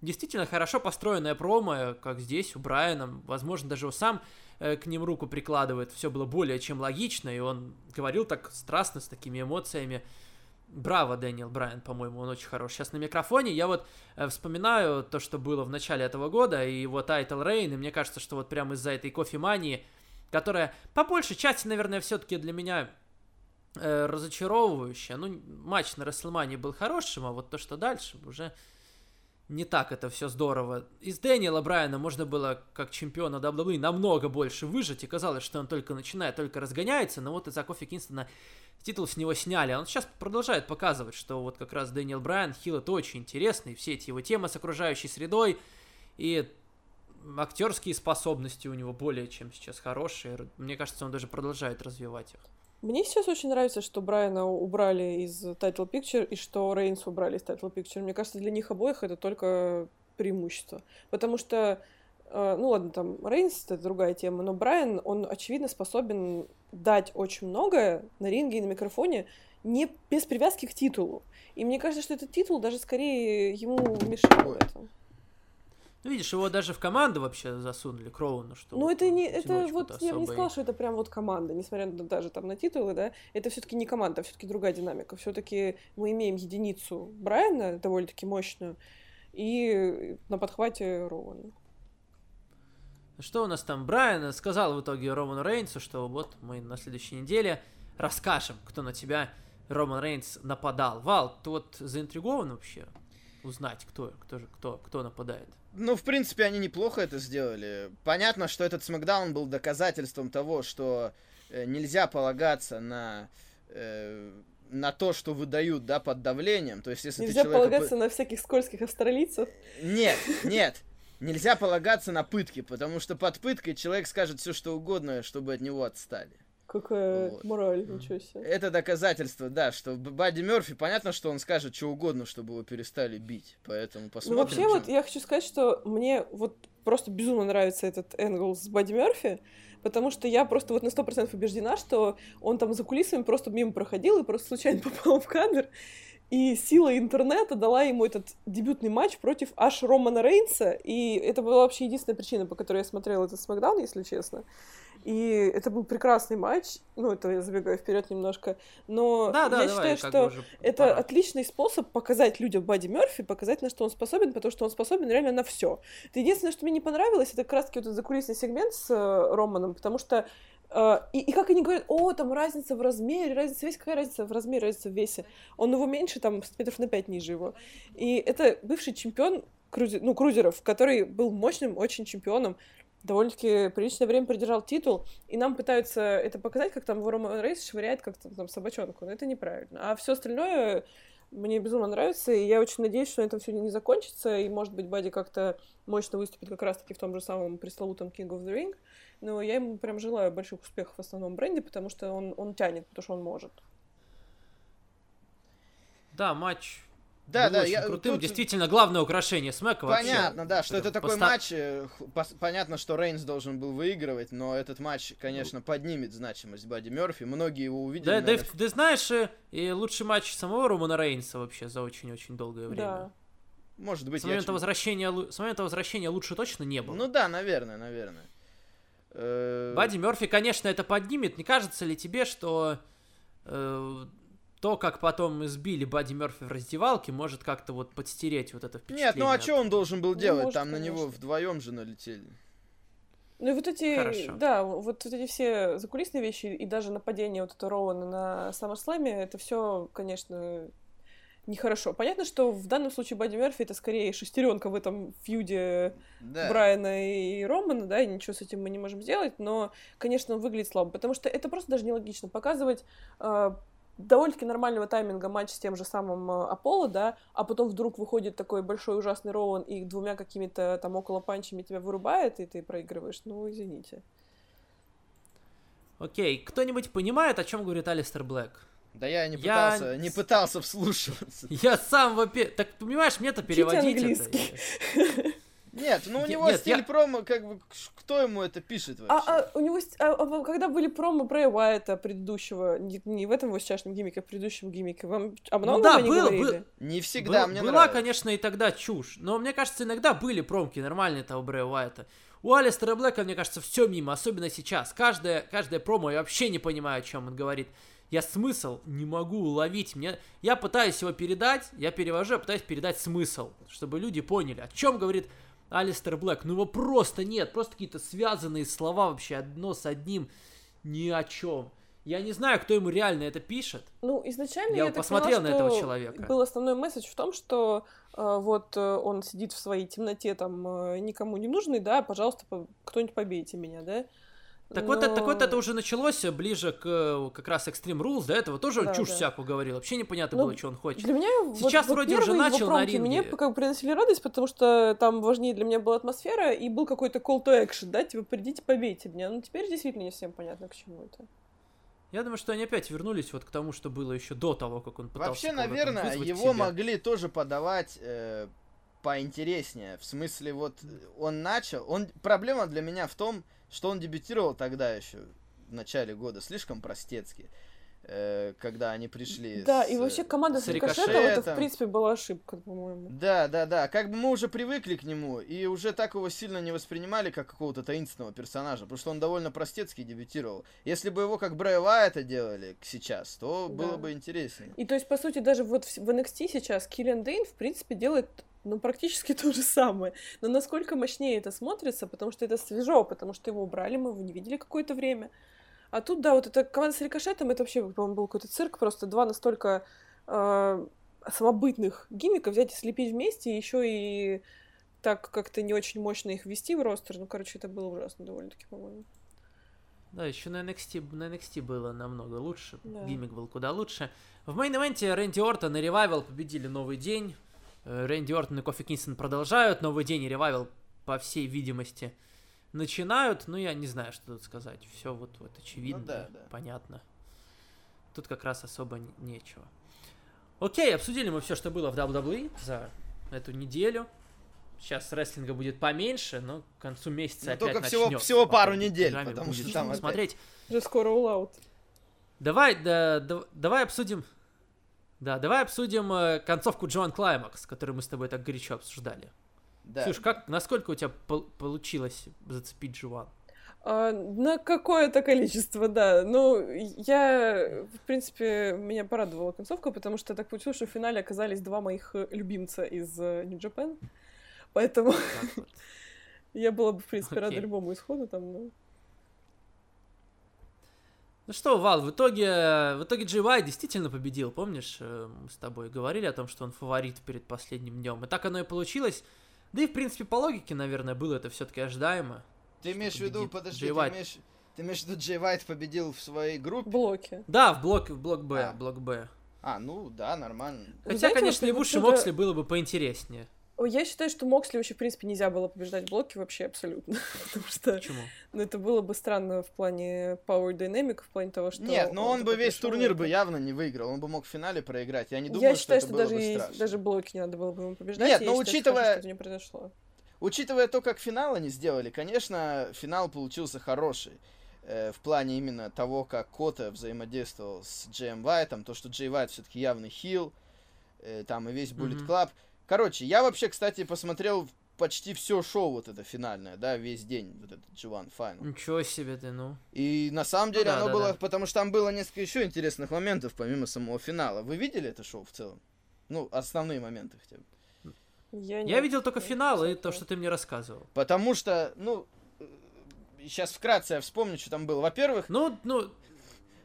S2: действительно хорошо построенная промо, как здесь у Брайана, возможно, даже он сам э, к ним руку прикладывает, все было более чем логично, и он говорил так страстно, с такими эмоциями, Браво, Дэниел Брайан, по-моему, он очень хорош. Сейчас на микрофоне я вот э, вспоминаю то, что было в начале этого года, и его title reign, и мне кажется, что вот прямо из-за этой Кофимании, которая по большей части, наверное, все-таки для меня э, разочаровывающая. Ну, матч на Рестлмании был хорошим, а вот то, что дальше, уже не так это все здорово. Из Дэниела Брайана можно было, как чемпиона WWE, намного больше выжить, и казалось, что он только начинает, только разгоняется, но вот из-за Кофи Кингстона титул с него сняли. Он сейчас продолжает показывать, что вот как раз Дэниел Брайан, Хилл это очень интересный, все эти его темы с окружающей средой, и актерские способности у него более чем сейчас хорошие. Мне кажется, он даже продолжает развивать их.
S4: Мне сейчас очень нравится, что Брайана убрали из Title Picture и что Рейнса убрали из Title Picture. Мне кажется, для них обоих это только преимущество. Потому что э, ну ладно, там Рейнс это другая тема, но Брайан, он очевидно способен дать очень многое на ринге и на микрофоне, не без привязки к титулу. И мне кажется, что этот титул даже скорее ему мешал в этом.
S2: Ну, видишь, его даже в команду вообще засунули Кроуну, что
S4: Ну,
S2: вот
S4: это не, это вот, я бы не сказала, что это прям вот команда, несмотря на даже там на титулы, да, это все-таки не команда, все-таки другая динамика. Все-таки мы имеем единицу Брайана, довольно-таки мощную, и на подхвате Роуана.
S2: Что у нас там? Брайан сказал в итоге Роману Рейнсу, что вот мы на следующей неделе расскажем, кто на тебя, Роман Рейнс, нападал. Вал, ты вот заинтригован вообще узнать, кто, кто же, кто, кто нападает?
S1: Ну, в принципе, они неплохо это сделали. Понятно, что этот Смакдаун был доказательством того, что э, нельзя полагаться на э, на то, что выдают, да, под давлением. То есть, если
S4: Нельзя
S1: ты человека...
S4: полагаться на всяких скользких австралийцев.
S1: Нет, <laughs> нет. Нельзя полагаться на пытки, потому что под пыткой человек скажет все, что угодно, чтобы от него отстали.
S4: Какая
S1: Вот.
S4: мораль, ничего себе.
S1: Это доказательство, да, что Бадди Мерфи, понятно, что он скажет что угодно, чтобы его перестали бить. Поэтому посмотрим.
S4: Ну, вообще,
S1: чем-
S4: вот я хочу сказать, что мне вот просто безумно нравится этот энгл с Бадди Мерфи, потому что я просто вот на 100% убеждена, что он там за кулисами просто мимо проходил и просто случайно <laughs> попал в кадр, и сила интернета дала ему этот дебютный матч против аж Романа Рейнса, и это была вообще единственная причина, по которой я смотрела этот Смакдаун, если честно. И это был прекрасный матч, ну, это я забегаю вперед немножко, но
S2: Да, да,
S4: я
S2: давай,
S4: считаю, что
S2: уже
S4: это
S2: пора.
S4: отличный способ показать людям Бадди Мерфи, показать, на что он способен, потому что он способен реально на все. Это единственное, что мне не понравилось, это как раз-таки вот этот закулисный сегмент с э, Романом, потому что э, и, и как они говорят, о, там разница в размере, разница в весе, какая разница в размере, разница в весе. Он его меньше, там, сантиметров на 5 ниже его. И это бывший чемпион крузи- ну, крузеров, который был мощным очень чемпионом, довольно-таки приличное время продержал титул, и нам пытаются это показать, как там Рома Рейс швыряет как-то там собачонку, но это неправильно. А все остальное мне безумно нравится, и я очень надеюсь, что на этом все не закончится, и, может быть, Бадди как-то мощно выступит как раз-таки в том же самом пресловутом King of the Ring, но я ему прям желаю больших успехов в основном бренде, потому что он, он тянет, потому что он может.
S2: Да, матч
S1: Да,
S2: был
S1: да,
S2: очень
S1: я
S2: крутым.
S1: тут-
S2: Действительно, главное украшение Смэка вообще.
S1: Понятно, да, что это
S2: Прям
S1: такой
S2: поста-
S1: матч. э, Понятно, что Рейнс должен был выигрывать, но этот матч, конечно, поднимет значимость Бадди Мерфи. Многие его увидели.
S2: Да,
S1: наверное,
S2: и- ты знаешь, э, и лучший матч самого Романа Рейнса вообще за очень-очень долгое время.
S4: Да.
S1: Может быть,
S2: С
S1: я
S2: момента,
S1: чуть-
S2: возвращения, с момента возвращения лучше точно не было.
S1: Ну да, наверное, наверное. Э,
S2: Бадди Мерфи, конечно, это поднимет. Не кажется ли тебе, что э, то, как потом избили Бадди Мерфи в раздевалке, может как-то вот подстереть вот это впечатление?
S1: Нет, ну а что он должен был
S4: Ну,
S1: делать?
S4: может,
S1: Там на него
S4: конечно.
S1: вдвоем же налетели.
S4: Ну и вот эти,
S2: Хорошо.
S4: да, вот вот эти все закулисные вещи и даже нападение вот это Роуэна на SummerSlam, это все, конечно, нехорошо. Понятно, что в данном случае Бадди Мерфи это скорее шестеренка в этом фьюде
S1: Да.
S4: Брайана и Романа, да, и ничего с этим мы не можем сделать, но, конечно, он выглядит слабо, потому что это просто даже нелогично показывать э, довольно-таки нормального тайминга матч с тем же самым э, Аполло, да, а потом вдруг выходит такой большой ужасный Роуэн и двумя какими-то там около панчами тебя вырубает, и ты проигрываешь. Ну, извините.
S2: Окей, кто-нибудь понимает, о чем говорит Алистер Блэк?
S1: Да я не
S2: Я-
S1: пытался, не пытался вслушиваться.
S2: Я сам вопе... Так, понимаешь, мне-то переводить это.
S1: Нет, ну у него
S2: нет,
S1: стиль
S2: я-
S1: промо, как бы, кто ему это пишет
S4: А,
S1: вообще?
S4: а у него, а- а когда были промо Брэя Уайта предыдущего, не, не в этом его сейчасшнем гиммике, а в предыдущем гиммике, вам о многом
S2: Ну да,
S4: они
S2: было-
S4: говорили?
S2: было-
S1: Не всегда
S2: Был-
S1: мне
S2: была,
S1: нравится.
S2: конечно, и тогда чушь, но мне кажется, иногда были промки нормальные того Брэя Уайта. У Алистера Блэка, мне кажется, все мимо, особенно сейчас. Каждое, каждое промо я вообще не понимаю, о чем он говорит. Я смысл не могу уловить. Мне... Я пытаюсь его передать, я перевожу, я пытаюсь передать смысл, чтобы люди поняли, о чем говорит Алистер Блэк. Ну его просто нет, просто какие-то связанные слова вообще одно с одним ни о чем. Я не знаю, кто ему реально это пишет.
S4: Ну, изначально
S2: Я
S4: я,
S2: посмотрел
S4: поняла,
S2: на этого человека.
S4: Был основной месседж в том, что э, вот э, он сидит в своей темноте, там, э, никому не нужный, да, пожалуйста, по- кто-нибудь побейте меня, да.
S2: Так вот, это, так вот
S4: Но-
S2: это уже началось э, ближе к э, как раз Extreme Rules, до этого тоже он
S4: Да,
S2: чушь
S4: да.
S2: всякую говорил, вообще непонятно
S4: Ну,
S2: было, что он хочет.
S4: Для меня вот-
S2: Сейчас
S4: вот
S2: вроде уже
S4: первые его
S2: начал на
S4: промки мне
S2: ринге.
S4: как бы приносили радость, потому что там важнее для меня была атмосфера и был какой-то call to action, да, типа придите, побейте меня. Ну теперь действительно не всем понятно, к чему это.
S2: Я думаю, что они опять вернулись вот к тому, что было еще до того, как он пытался
S1: Вообще, наверное, его могли тоже подавать э, поинтереснее. В смысле, вот он начал. Он проблема для меня в том, что он дебютировал тогда еще в начале года слишком простецки, э, когда они пришли.
S4: Да,
S1: с,
S4: и вообще команда
S1: с
S4: с рикошетом, это, в
S1: Рикошетом.
S4: принципе, была ошибка, по-моему.
S1: Да, да, да. Как бы мы уже привыкли к нему и уже так его сильно не воспринимали как какого-то таинственного персонажа, потому что он довольно простецкий дебютировал. Если бы его как Брэя это делали сейчас, то
S4: Да.
S1: было бы интереснее.
S4: И то есть, по сути, даже вот в в NXT сейчас Киллиан Дейн, в принципе, делает ну, практически <laughs> то же самое. Но насколько мощнее это смотрится, потому что это свежо, потому что его убрали, мы его не видели какое-то время. А тут, да, вот эта команда с рикошетом, это вообще, по-моему, был какой-то цирк, просто два настолько э, самобытных гиммика взять и слепить вместе, еще и так как-то не очень мощно их ввести в ростер. Ну, короче, это было ужасно довольно-таки, по-моему.
S2: Да, еще на NXT, на NXT было намного лучше.
S4: Да.
S2: Гиммик был куда лучше. В main event е Рэнди Ортон и Revival победили Новый День. Э, Рэнди Ортон и Кофи Кингстон продолжают. Новый День и Revival, по всей видимости, начинают. Ну, я не знаю, что тут сказать. Все вот, вот очевидно,
S1: Ну да, да.
S2: понятно. Тут как раз особо нечего. Окей, обсудили мы все, что было в WWE за эту неделю. Сейчас рестлинга будет поменьше, но к концу месяца
S1: Ну,
S2: опять
S1: только всего-
S2: начнётся.
S1: всего пару недель, потому
S2: будет
S1: что там
S2: смотреть.
S4: Уже скоро out.
S2: Давай, да, да- давай обсудим. Да, давай обсудим э, концовку Джоан Клаймакс, которую мы с тобой так горячо обсуждали.
S1: Да.
S2: Слушай, как, насколько у тебя пол- получилось зацепить Джоан?
S4: А, на какое-то количество, да. Ну, я, в принципе, меня порадовала концовка, потому что так получилось, что в финале оказались два моих э, любимца из э, New Japan. Поэтому <laughs> я была бы, в принципе, рада любому исходу там. ну.
S2: Ну что, Вал, в итоге, в итоге Джей Уайт действительно победил, помнишь? э, Мы с тобой говорили о том, что он фаворит перед последним днем. И так оно и получилось. Да и, в принципе, по логике, наверное, было это все-таки ожидаемо.
S1: Ты имеешь в виду, подожди, ты имеешь, ты имеешь в виду Джей Вайт победил в своей группе?
S4: Блоки.
S2: Да, в блок, в блок Б,
S1: А.
S2: блок Б.
S1: А, ну да, нормально.
S4: Вы
S2: Хотя,
S4: знаете,
S2: конечно, и Буш и Моксли было бы поинтереснее.
S4: Я считаю, что Моксли вообще, в принципе, нельзя было побеждать блоки вообще абсолютно. <laughs> Потому что
S2: Почему?
S4: ну, это было бы странно в плане Power Dynamic, в плане того, что...
S1: Нет, но он бы
S4: такой
S1: весь турнир бы явно не выиграл, он бы мог в финале проиграть. Я не думаю,
S4: Я
S1: что
S4: считаю,
S1: это
S4: что
S1: было
S4: даже,
S1: бы страшно.
S4: даже блоки не надо было бы ему побеждать.
S1: Нет, но
S4: я считаю, что
S1: учитывая-
S4: что это не произошло.
S1: Учитывая то, как финал они сделали, конечно, финал получился хороший. э, в плане именно того, как Кота взаимодействовал с Джеем Вайтом, то, что Джей Вайт все-таки явный хил, э, там и весь Bullet. Club. Короче, я вообще, кстати, посмотрел почти все шоу вот это финальное, да, весь день, вот этот G1 Final.
S2: Ничего себе ты, ну.
S1: И на самом деле
S2: да,
S1: оно
S2: да,
S1: было,
S2: да.
S1: потому что там было несколько еще интересных моментов, помимо самого финала. Вы видели это шоу в целом? Ну, основные моменты хотя бы.
S4: Я,
S2: Я
S4: нет,
S2: видел только
S4: не
S2: финал и то, что ты мне рассказывал.
S1: Потому что, ну, сейчас вкратце я вспомню, что там было. Во-первых,
S2: Ну, ну, ну,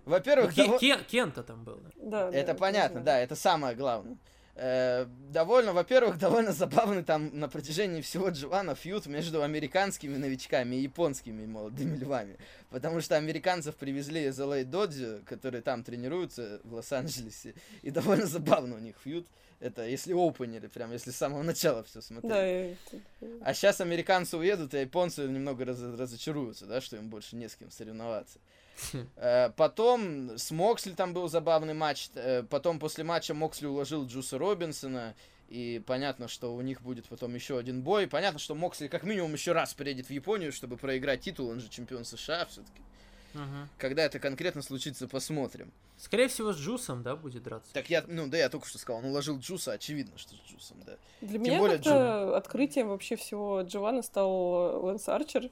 S1: во-первых,
S2: Ке-
S1: дово-
S2: Кен- Кента там был.
S4: Да, да,
S1: это понятно,
S4: знаю.
S1: да, это самое главное. Э, довольно, во-первых, <laughs> довольно забавный там на протяжении всего Дживана фьют между американскими новичками и японскими молодыми львами. Потому что американцев привезли из LA Dodge, которые там тренируются в Лос-Анджелесе. И довольно забавно у них фьют. Это если опенили, прям если с самого начала все смотреть.
S4: Да,
S1: А сейчас американцы уедут, и японцы немного раз- разочаруются, да, что им больше не с кем соревноваться. Э, Потом с Моксли там был забавный матч. Э, Потом после матча Моксли уложил Джуса Робинсона. И понятно, что у них будет потом еще один бой. Понятно, что Моксли как минимум еще раз приедет в Японию, чтобы проиграть титул. Он же чемпион США все-таки.
S2: Мгм.
S1: Когда это конкретно случится, посмотрим.
S2: Скорее всего, с Джусом, да, будет драться.
S1: Так я, ну да, я только что сказал, он уложил Джуса, очевидно, что с Джусом, да.
S4: Для меня
S1: более
S4: как-то открытием вообще всего Джованна стал Лэнс Арчер.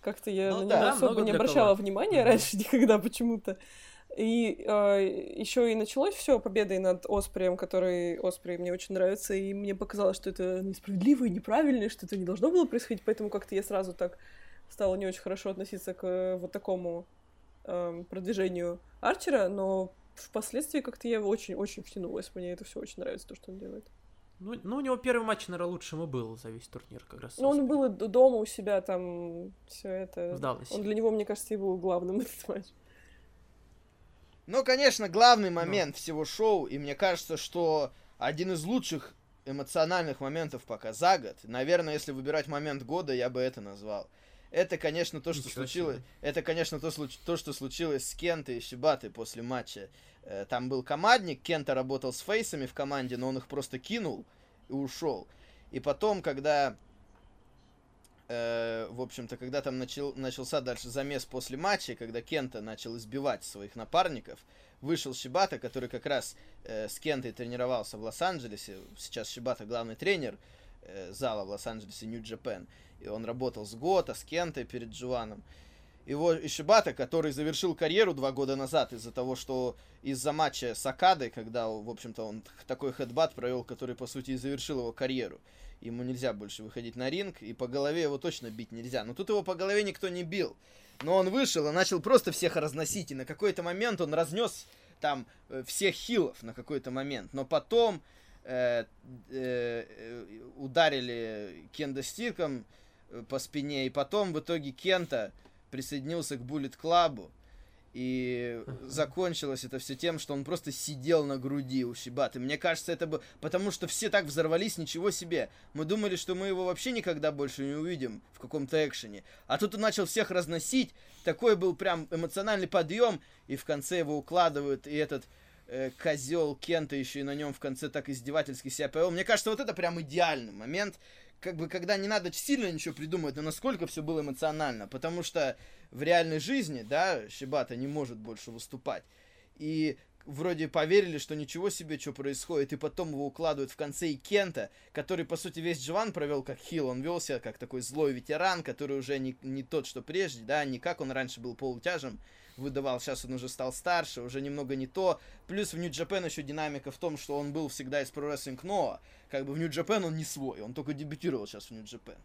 S4: Как-то я
S1: Ну
S4: на
S1: да,
S4: него
S2: много
S4: особо не обращала
S2: кого.
S4: внимания раньше <laughs> никогда почему-то. И еще и началось все победой над Осприем, который Оспрей мне очень нравится, и мне показалось, что это несправедливо и неправильно, что это не должно было происходить, поэтому как-то я сразу так стала не очень хорошо относиться к э, вот такому эм, продвижению Арчера, но впоследствии как-то я очень-очень втянулась. Мне это все очень нравится, то, что он делает.
S2: Ну, ну, у него первый матч, наверное, лучшим и был за весь турнир как раз.
S4: Ну, он был дома у себя, там все это.
S2: В Далласе.
S4: Он для него, мне кажется, и был главным <laughs> этот матч.
S1: Ну, конечно, главный момент всего шоу, и мне кажется, что один из лучших эмоциональных моментов пока за год, наверное, если выбирать момент года, я бы это назвал. Это, конечно, то, что
S2: Ничего
S1: случилось.
S2: себе.
S1: Это, конечно, то, то, что случилось с Кентой и Шибатой после матча. Э, Там был командник, Кента работал с фейсами в команде, но он их просто кинул и ушел. И потом, когда э, в общем-то, когда там начал, начался дальше замес после матча, когда Кента начал избивать своих напарников, вышел Шибата, который как раз э, с Кентой тренировался в Лос-Анджелесе. Сейчас Шибата главный тренер э, зала в Лос-Анджелесе Нью Джапен. И он работал с Гота, с Кентой перед Джуаном. Его и Шибата, который завершил карьеру два года назад из-за того, что из-за матча с Акадой, когда, в общем-то, он такой хедбат провел, который, по сути, и завершил его карьеру ему нельзя больше выходить на ринг, и по голове его точно бить нельзя. Но тут его по голове никто не бил. Но он вышел и начал просто всех разносить, и на какой-то момент он разнес там э, всех хилов на какой-то момент. Но потом э, э, ударили Кенда стиком э, по спине, и потом в итоге Кента присоединился к Буллет Клабу, и закончилось это все тем, что он просто сидел на груди у Шибаты. Мне кажется, это бы... Потому что все так взорвались, ничего себе. Мы думали, что мы его вообще никогда больше не увидим в каком-то экшене. А тут он начал всех разносить. Такой был прям эмоциональный подъем. И в конце его укладывают. И этот э, козел Кента еще и на нем в конце так издевательски себя повел. Мне кажется, вот это прям идеальный момент. Как бы, когда не надо сильно ничего придумывать, но насколько все было эмоционально. Потому что в реальной жизни, да, Шибата не может больше выступать. И вроде поверили, что ничего себе, что происходит, и потом его укладывают в конце и Кента, который, по сути, весь Джован провел как хил, он вел себя как такой злой ветеран, который уже не, не тот, что прежде, да, не как он раньше был полутяжем, выдавал, сейчас он уже стал старше, уже немного не то. Плюс в Нью-Джапен еще динамика в том, что он был всегда из Pro Wrestling Noah, как бы в Нью-Джапен он не свой, он только дебютировал сейчас в Нью-Джапен.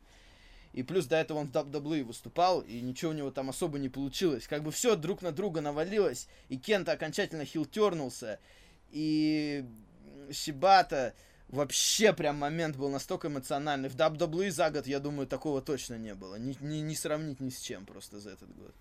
S1: И плюс до этого он в WWE выступал, и ничего у него там особо не получилось. Как бы все друг на друга навалилось, и Кента окончательно хилтернулся, и Шибата вообще прям момент был настолько эмоциональный. В WWE за год, я думаю, такого точно не было. Не, не, не сравнить ни с чем просто за этот год.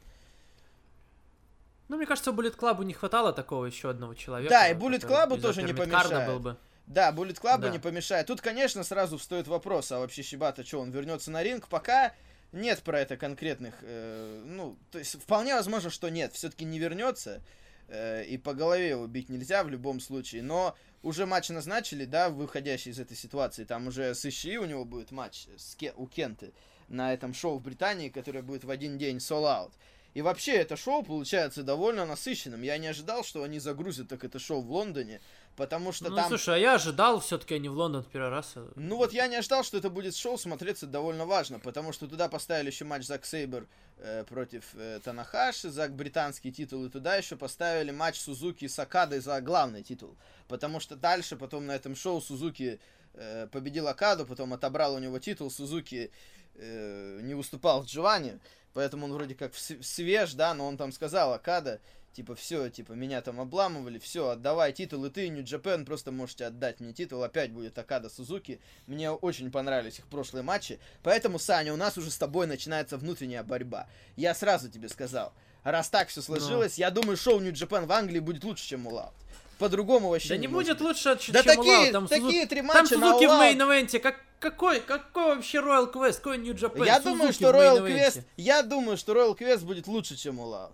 S2: Ну, мне кажется, Bullet Club не хватало такого еще одного человека.
S1: Да, и Bullet Club тоже не помешает.
S2: Был бы.
S1: Да, Bullet Club да. не помешает. Тут, конечно, сразу встает вопрос, а вообще Щебата, что, он вернется на ринг? Пока нет про это конкретных, э, ну, то есть вполне возможно, что нет, все-таки не вернется, э, и по голове его бить нельзя в любом случае, но уже матч назначили, да, выходящий из этой ситуации, там уже с Иши у него будет матч с Ке- у Кенты на этом шоу в Британии, которое будет в один день Soul Out. И вообще это шоу получается довольно насыщенным. Я не ожидал, что они загрузят так это шоу в Лондоне потому что
S2: ну,
S1: там...
S2: слушай, а я ожидал все-таки они в Лондон первый раз.
S1: Ну вот я не ожидал, что это будет шоу смотреться довольно важно, потому что туда поставили еще матч Зак Сейбер э, против э, Танахаши за британский титул, и туда еще поставили матч Сузуки с Акадой за главный титул, потому что дальше потом на этом шоу Сузуки э, победил Акаду, потом отобрал у него титул, Сузуки э, не выступал в Джованни, поэтому он вроде как свеж, да, но он там сказал, Акада, типа, все, типа, меня там обламывали, все, отдавай титул, и ты, Japan, просто можете отдать мне титул, опять будет Окада Сузуки. Мне очень понравились их прошлые матчи, поэтому, Саня, у нас уже с тобой начинается внутренняя борьба. Я сразу тебе сказал, раз так все сложилось, Но... я думаю, шоу Japan в Англии будет лучше, чем All Out. По-другому вообще
S2: Да
S1: не,
S2: не будет лучше, чем
S1: да такие,
S2: Там
S1: такие
S2: Сузу...
S1: три матча
S2: Там Сузуки в main event е, как какой, какой вообще Royal Quest, какой New Japan?
S1: Я
S2: Сузуки
S1: думаю, что Royal Quest, я думаю, что Royal Quest будет лучше, чем All Out.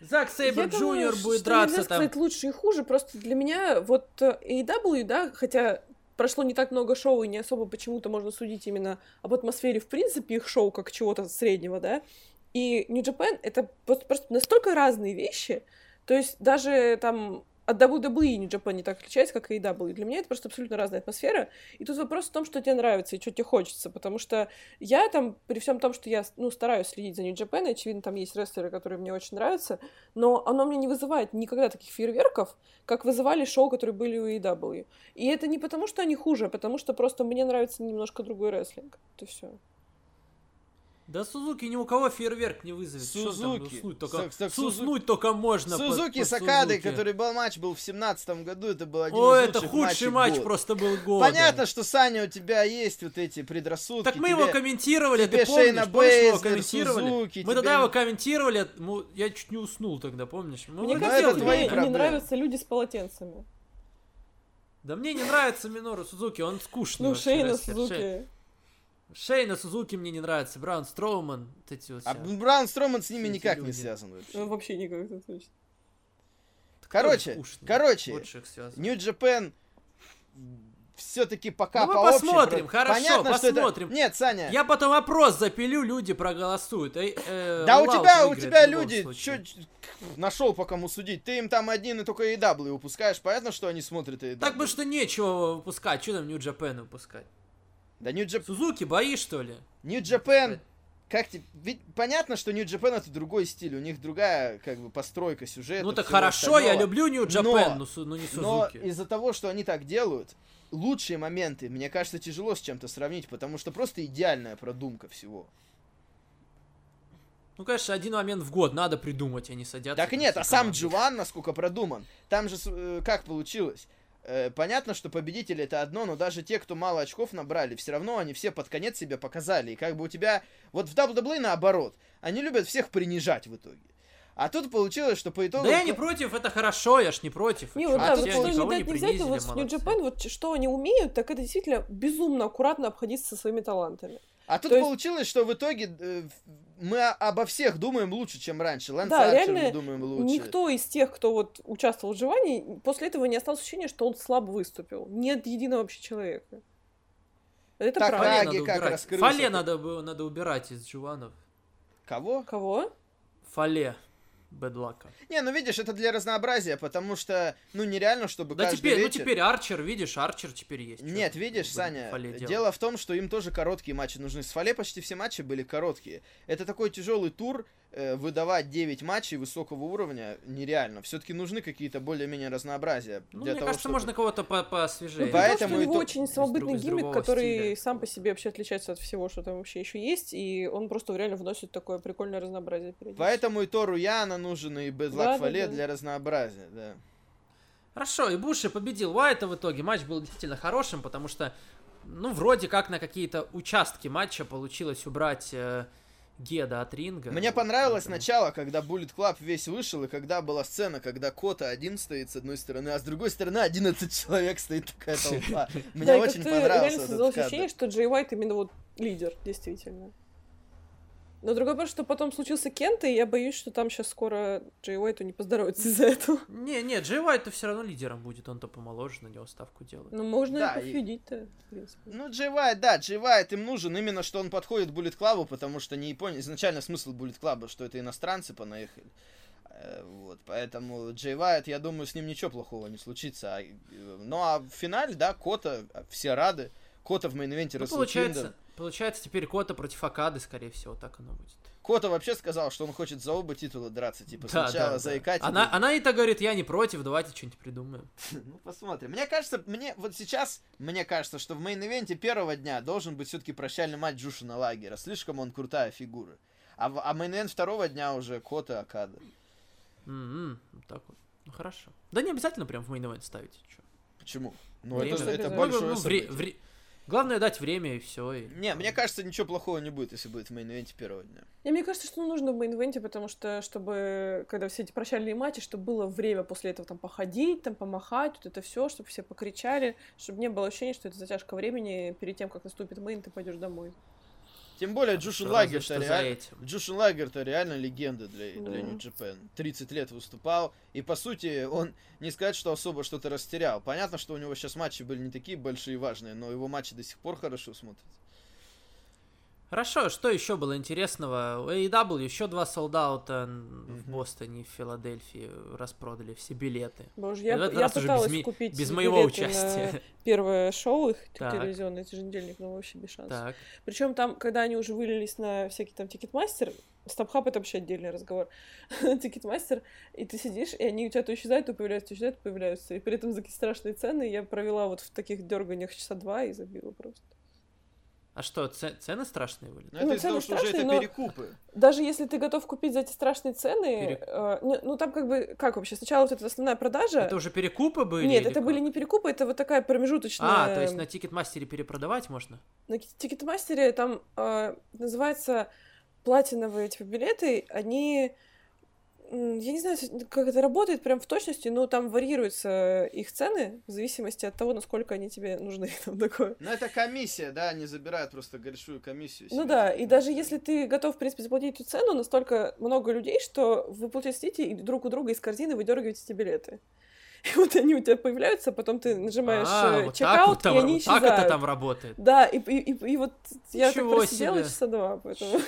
S2: Зак Сейбер Джуниор будет
S4: что
S2: драться
S4: нельзя
S2: там.
S4: сказать лучше и хуже, просто для меня вот э, AEW, да, хотя прошло не так много шоу, и не особо почему-то можно судить именно об атмосфере, в принципе, их шоу, как чего-то среднего, да, и New Japan — это просто настолько разные вещи, то есть даже там от WWE и New Japan не так отличается, как и AEW. Для меня это просто абсолютно разная атмосфера. И тут вопрос в том, что тебе нравится и что тебе хочется. Потому что я там, при всем том, что я ну, стараюсь следить за New Japan, очевидно, там есть рестлеры, которые мне очень нравятся, но оно мне не вызывает никогда таких фейерверков, как вызывали шоу, которые были у AEW. И это не потому, что они хуже, а потому что просто мне нравится немножко другой рестлинг. Это все.
S2: Да Сузуки ни у кого фейерверк не вызовет.
S1: Сузуки.
S2: Уснуть только,
S1: Так, так,
S2: суснуть только можно.
S1: Сузуки
S2: под,
S1: с Акадой, который был матч был в семнадцатом году, это был один
S2: О,
S1: из
S2: это худший
S1: матч
S2: года. просто был года.
S1: Понятно, что, Саня, у тебя есть вот эти предрассудки.
S2: Так мы
S1: тебе,
S2: его комментировали,
S1: тебе
S2: ты помнишь?
S1: Шейна
S2: помнишь, мы его комментировали?
S1: Сузуки,
S2: мы
S1: тебе...
S2: тогда его комментировали, я чуть не уснул тогда, помнишь? Мы
S4: Мне кажется, тебе не
S1: проблемы.
S4: нравятся люди с полотенцами.
S2: Да мне не нравится Минору Сузуки, он скучный.
S4: Ну,
S2: вообще
S4: Шейна Сузуки.
S2: Шейна Сузуки мне не нравится, Браун Строуман, вот эти вот
S1: А. Braun Строман с ними никак не
S2: люди.
S1: связан вообще.
S4: Ну, вообще никак, это точно.
S1: Короче,
S2: Скучный.
S1: короче, Japan все-таки пока
S2: Ну, мы
S1: по общей
S2: посмотрим,
S1: про-
S2: хорошо,
S1: Понятно, что это-
S2: посмотрим.
S1: Нет, Саня.
S2: Я потом опрос запилю, люди проголосуют. Э, э,
S1: Да у тебя, у тебя люди, чё, нашел по кому судить. Ты им там один и только AW выпускаешь. Понятно, что они смотрят AW.
S2: Так бы что нечего выпускать, что там New Japan выпускать?
S1: Да New, Jap-
S2: Сузуки бои, что ли?
S1: New Japan, как тебе... Ведь понятно, что New Japan это другой стиль. У них другая, как бы, постройка сюжета.
S2: ну так хорошо, я
S1: остального.
S2: люблю New Japan,
S1: Но-
S2: но, су- но не
S1: Но
S2: Сузуки.
S1: из-за того, что они так делают, лучшие моменты, мне кажется, тяжело с чем-то сравнить, потому что просто идеальная продумка всего.
S2: Ну, конечно, один момент в год надо придумать, они садятся.
S1: Так нет, а сам. Джован, насколько продуман, там же э, как получилось? Э, Понятно, что победители это одно, но даже те, кто мало очков набрали, все равно они все под конец себя показали. И как бы у тебя... Вот в WWE наоборот. Они любят всех принижать в итоге. А тут получилось, что по итогу...
S2: Да я не против, это хорошо, я ж не против.
S4: Не, вот
S1: А
S4: да,
S1: тут
S4: вот что не дать не взять, вот в New. Japan, вот что они умеют, так это действительно безумно аккуратно обходиться со своими талантами.
S1: А тут
S4: То есть-
S1: получилось, что в итоге э, мы обо всех думаем лучше, чем раньше. Лэнс
S4: Да,
S1: Арчер
S4: реально,
S1: мы думаем лучше.
S4: Никто из тех, кто вот участвовал в выживании, после этого не осталось ощущения, что он слабо выступил. Нет единого вообще человека. Это
S1: Так,
S4: правда.
S2: Фале надо
S1: как
S2: убирать. Фале надо, было- надо убирать из Джуванов.
S1: Кого?
S4: Кого?
S2: Фале. Бэдлака.
S1: Не, ну видишь, это для разнообразия, потому что, ну, нереально, чтобы
S2: Да
S1: каждый
S2: теперь, ну
S1: вечер-
S2: теперь Арчер, видишь, Арчер теперь есть.
S1: Нет,
S2: тут
S1: видишь, Саня,
S2: Фале
S1: дело в том, что им тоже короткие матчи нужны. С Фале почти все матчи были короткие. Это такой тяжелый тур, выдавать 9 матчей высокого уровня нереально. Все-таки нужны какие-то более-менее разнообразия.
S2: Ну,
S1: для
S2: мне
S1: того,
S2: кажется,
S1: чтобы-
S2: можно кого-то по
S4: Ну,
S2: посвежее.
S4: при
S1: Поэтому
S4: у
S1: и
S4: него
S1: то-
S4: очень
S2: из
S4: самобытный
S2: друг-
S4: гиммик, который
S2: стиля.
S4: сам по себе вообще отличается от всего, что там вообще еще есть, и он просто реально вносит такое прикольное разнообразие.
S1: Поэтому и Тору Яна нужен, и Бэдлак
S4: Да, да,
S1: Фале
S4: да.
S1: для разнообразия, да.
S2: Хорошо, и Буши победил Уайта в итоге. Матч был действительно хорошим, потому что, ну, вроде как на какие-то участки матча получилось убрать э, Геда от ринга.
S1: Мне понравилось
S2: поэтому-
S1: начало, когда Bullet Club весь вышел, и когда была сцена, когда Кота один стоит с одной стороны, а с другой стороны 11 человек стоит такая толпа. <laughs> Мне
S4: да, и
S1: очень понравился этот
S4: ощущение, что Джей Уайт именно вот лидер, действительно. Но другой вопрос, что потом случился Кент, и я боюсь, что там сейчас скоро Джей Уайту не поздоровится из-за этого.
S2: Не, не, Джей Уайт-то все равно лидером будет, он-то помоложе, на него ставку делают.
S4: Ну, можно
S1: Да,
S4: и
S1: и-
S4: пофьюдить-то, в принципе.
S1: Ну, Джей Вайт, да, Джей Вайт им нужен именно, что он подходит Буллет Клабу, потому что не Япония, изначально смысл Буллет Клаба, что это иностранцы понаехали. Э, Вот, поэтому Джей Вайт, я думаю, с ним ничего плохого не случится. А, э, Ну, а в финале, да, Кота, э, все рады. Кота в main
S2: event
S1: е
S2: Ну,
S1: получается,
S2: получается, теперь Кота против Окады, скорее всего, так оно будет.
S1: Кота вообще сказал, что он хочет за оба титула драться. Типа,
S2: Да,
S1: сначала
S2: да,
S1: за
S2: да. Она, она и так говорит, я не против, давайте что-нибудь придумаем. <laughs>
S1: Ну, посмотрим. Мне кажется, мне вот сейчас, мне кажется, что в main event е первого дня должен быть все-таки прощальный матч Джушина Лайгера. Слишком он крутая фигура. А, а main event второго дня уже Кота Окада.
S2: М-м, вот так вот. Ну хорошо. Да не обязательно прям в main ставить. чё.
S1: Почему? Ну,
S2: Время.
S1: это, это большое
S2: Ну, вре-
S1: событие.
S2: вре- Главное дать время и все.
S1: Не, мне кажется, ничего плохого не будет, если будет в main event е первого дня.
S4: И мне кажется, что нужно в main event е, потому что, чтобы, когда все эти прощальные матчи, чтобы было время после этого там походить, там помахать, вот это все, чтобы все покричали, чтобы не было ощущения, что это затяжка времени, перед тем, как наступит main, ты пойдешь домой.
S1: Тем более, Джушин Лайгер-то
S2: что
S1: реально...
S2: этим.
S1: Джушин Лайгер-то реально легенда для, для. New Japan. 30 лет выступал, и по сути он не сказать, что особо что-то растерял. Понятно, что у него сейчас матчи были не такие большие и важные, но его матчи до сих пор хорошо смотрятся.
S2: Хорошо, что еще было интересного? У AEW еще два sold out
S1: а
S2: в. Бостоне в Филадельфии распродали все билеты.
S4: Боже, я, я
S2: без
S4: пыталась
S2: ми-
S4: купить
S2: без моего
S4: билеты на
S2: участия. <laughs>
S4: первое шоу их
S2: Так.
S4: телевизионное, еженедельник, но вообще без шансов.
S2: Так.
S4: Причем там, когда они уже вылились на всякий там Ticketmaster, StubHub это вообще отдельный разговор. <laughs> Ticketmaster, и ты сидишь, и они у тебя то исчезают, то появляются, то исчезают, то появляются. И при этом за какие страшные цены я провела вот в таких дерганиях часа два и забила просто.
S2: А что, це- цены страшные были?
S4: Ну,
S1: это из-за того,
S4: цены
S1: что уже это
S4: страшные, но-
S1: перекупы.
S4: Даже если ты готов купить за эти страшные цены,
S2: Перек-
S4: э, ну, ну, там как бы, как вообще, сначала вот эта основная продажа...
S2: Это уже перекупы были?
S4: Нет, это
S2: как?
S4: были не перекупы, это вот такая промежуточная...
S2: А, то есть на Ticketmaster е перепродавать можно?
S4: На Ticketmaster е там э, называется платиновые типа билеты, они я не знаю, как это работает прям в точности, но там варьируются их цены в зависимости от того, насколько они тебе нужны. <laughs> Там такое.
S1: Но это комиссия, да, они забирают просто большую комиссию.
S4: Ну да, и даже если ты готов, в принципе, заплатить эту цену, настолько много людей, что вы, получается, сидите и друг у друга из корзины выдергиваете эти билеты. <laughs> и вот они у тебя появляются, потом ты нажимаешь
S2: А,
S4: э,
S2: вот
S4: чекаут,
S2: вот
S4: и они
S2: вот так
S4: исчезают.
S2: это там работает.
S4: Да, и, и, и- и вот я так просидела
S2: себе.
S4: часа два, поэтому...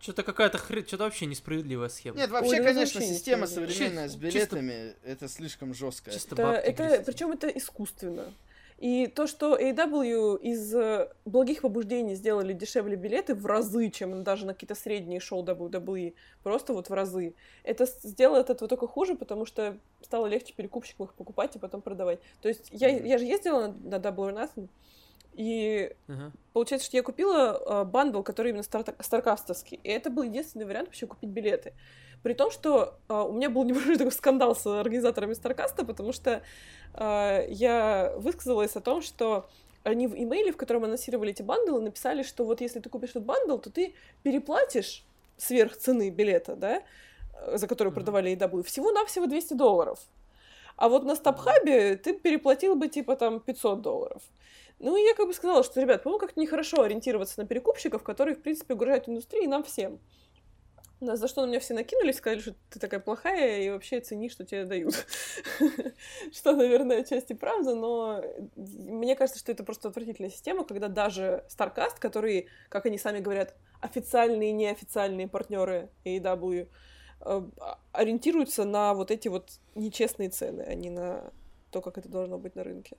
S2: Что-то какая-то хрень, что-то вообще несправедливая схема.
S1: Нет, вообще,
S4: Ой, ну
S1: конечно,
S4: вообще
S1: система современная с
S2: Чисто-
S1: билетами, это слишком жесткая.
S2: Чисто
S4: Это,
S2: бабки
S4: это, причем это искусственно. И то, что AW из э, благих побуждений сделали дешевле билеты в разы, чем даже на какие-то средние шоу WWE, просто вот в разы, это сделало от этого только хуже, потому что стало легче перекупщикам их покупать и потом продавать. То есть я,
S1: Мгм.
S4: я же ездила на, на Double or Nothing, и
S2: Ага.
S4: Получается, что я купила э, bundle, который именно стар- Starrcast овский, и это был единственный вариант вообще купить билеты. При том, что э, у меня был <laughs> небольшой такой скандал с организаторами Starrcast а, потому что э, я высказалась о том, что они в имейле, в котором анонсировали эти bundle ы, написали, что вот если ты купишь этот bundle, то ты переплатишь сверх цены билета, да, э, за который
S2: Мгм.
S4: продавали AEW, всего-навсего 200 долларов. А вот на Стабхабе ты переплатил бы, типа, там, 500 долларов. Ну, и я как бы сказала, что, ребят, по-моему, как-то нехорошо ориентироваться на перекупщиков, которые, в принципе, угрожают индустрии нам всем. На- За что на меня все накинулись, сказали, что ты такая плохая и вообще цени, что тебе дают. <laughs> Что, наверное, отчасти правда, но мне кажется, что это просто отвратительная система, когда даже StarCast, которые, как они сами говорят, официальные и неофициальные партнеры AEW, э, ориентируются на вот эти вот нечестные цены, а не на то, как это должно быть на рынке.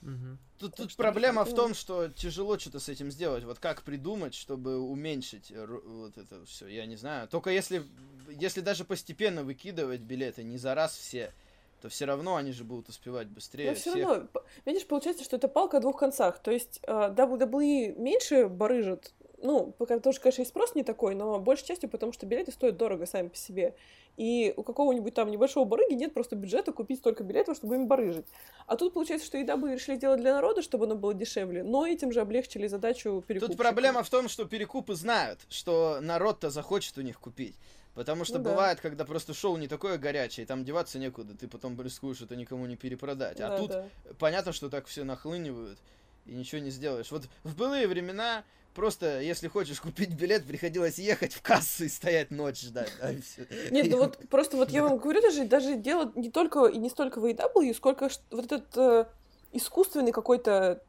S2: Мгм.
S1: Тут,
S4: Так
S1: тут
S4: что
S1: проблема в том, что тяжело что-то с этим сделать. Вот как придумать, чтобы уменьшить э, вот это все, я не знаю. Только если, если даже постепенно выкидывать билеты, не за раз все, то все равно они же будут успевать быстрее
S4: Но все
S1: всех.
S4: равно, видишь, получается, что это палка о двух концах. То есть э, WWE меньше барыжит, ну, пока тоже, конечно, и спрос не такой, но большей частью потому, что билеты стоят дорого сами по себе. И у какого-нибудь там небольшого барыги нет просто бюджета купить столько билетов, чтобы им барыжить. А тут получается, что EW решили делать для народа, чтобы оно было дешевле, но этим же облегчили задачу перекупщикам.
S1: Тут проблема в том, что перекупы знают, что народ-то захочет у них купить. Потому что
S4: Ну да.
S1: бывает, когда просто шоу не такое горячее, там деваться некуда, ты потом рискуешь это никому не перепродать. а
S4: Да,
S1: тут
S4: да.
S1: понятно, что так все нахлынивают, и ничего не сделаешь. Вот в былые времена просто, если хочешь купить билет, приходилось ехать в кассу и стоять ночь ждать. да.
S4: Нет, ну вот просто вот я вам говорю, даже, даже дело не только и не столько в AEW, сколько вот этот э, искусственный какой-то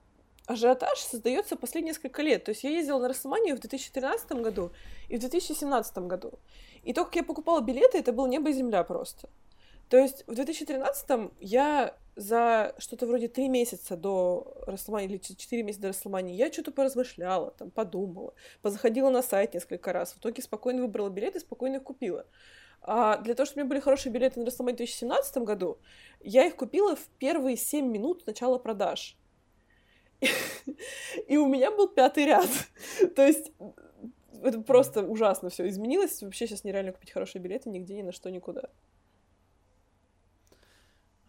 S4: ажиотаж создается последние несколько лет. То есть я ездила на Расселманию в 2013 году и в 2017 году. И то, как я покупала билеты, это было небо и земля просто. То есть в 2013 я за что-то вроде три месяца до Расселмании или четыре месяца до Расселмании я что-то поразмышляла, там, подумала, позаходила на сайт несколько раз, в итоге спокойно выбрала билеты, спокойно их купила. А для того, чтобы у меня были хорошие билеты на Расселманию в 2017 году, я их купила в первые 7 минут начала продаж. <laughs> И у меня был пятый ряд. <laughs> То есть это просто ужасно все изменилось. Вообще сейчас нереально купить хорошие билеты нигде, ни на что, никуда.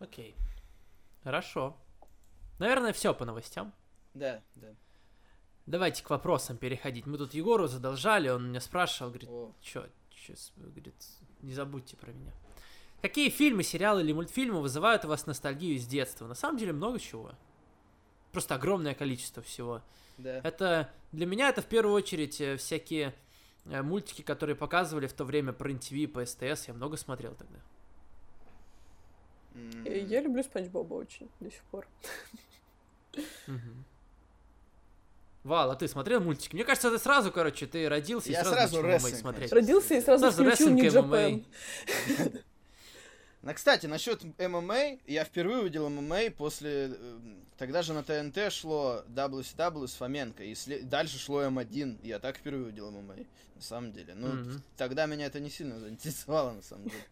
S2: Окей. Хорошо. Наверное, все по новостям.
S1: Да, да.
S2: Давайте к вопросам переходить. Мы тут Егору задолжали, он меня спрашивал, говорит,
S1: О.
S2: чё, чё, с- говорит, не забудьте про меня. Какие фильмы, сериалы или мультфильмы вызывают у вас ностальгию из детства? На самом деле много чего. Просто огромное количество всего.
S1: Да.
S2: Это для меня это в первую очередь э, всякие э, мультики, которые показывали в то время по РЕН-ТВ, по СТС. Я много смотрел тогда.
S4: И Я люблю Спанч Боба очень до сих пор.
S2: Вал, а ты смотрел мультики? Мне кажется, ты сразу, короче, ты родился и сразу,
S1: сразу
S2: начал смотреть.
S4: Родился и сразу
S2: Сразу
S4: включил.
S2: ММА. <laughs>
S1: Ну, кстати, насчет ММА, я впервые увидел ММА после... э, Тогда же на ТНТ шло WCW с Фоменко, и сле- дальше шло М1. Я так впервые увидел ММА, на самом деле. Ну,
S2: Мгм.
S1: тогда меня это не сильно заинтересовало, на самом деле.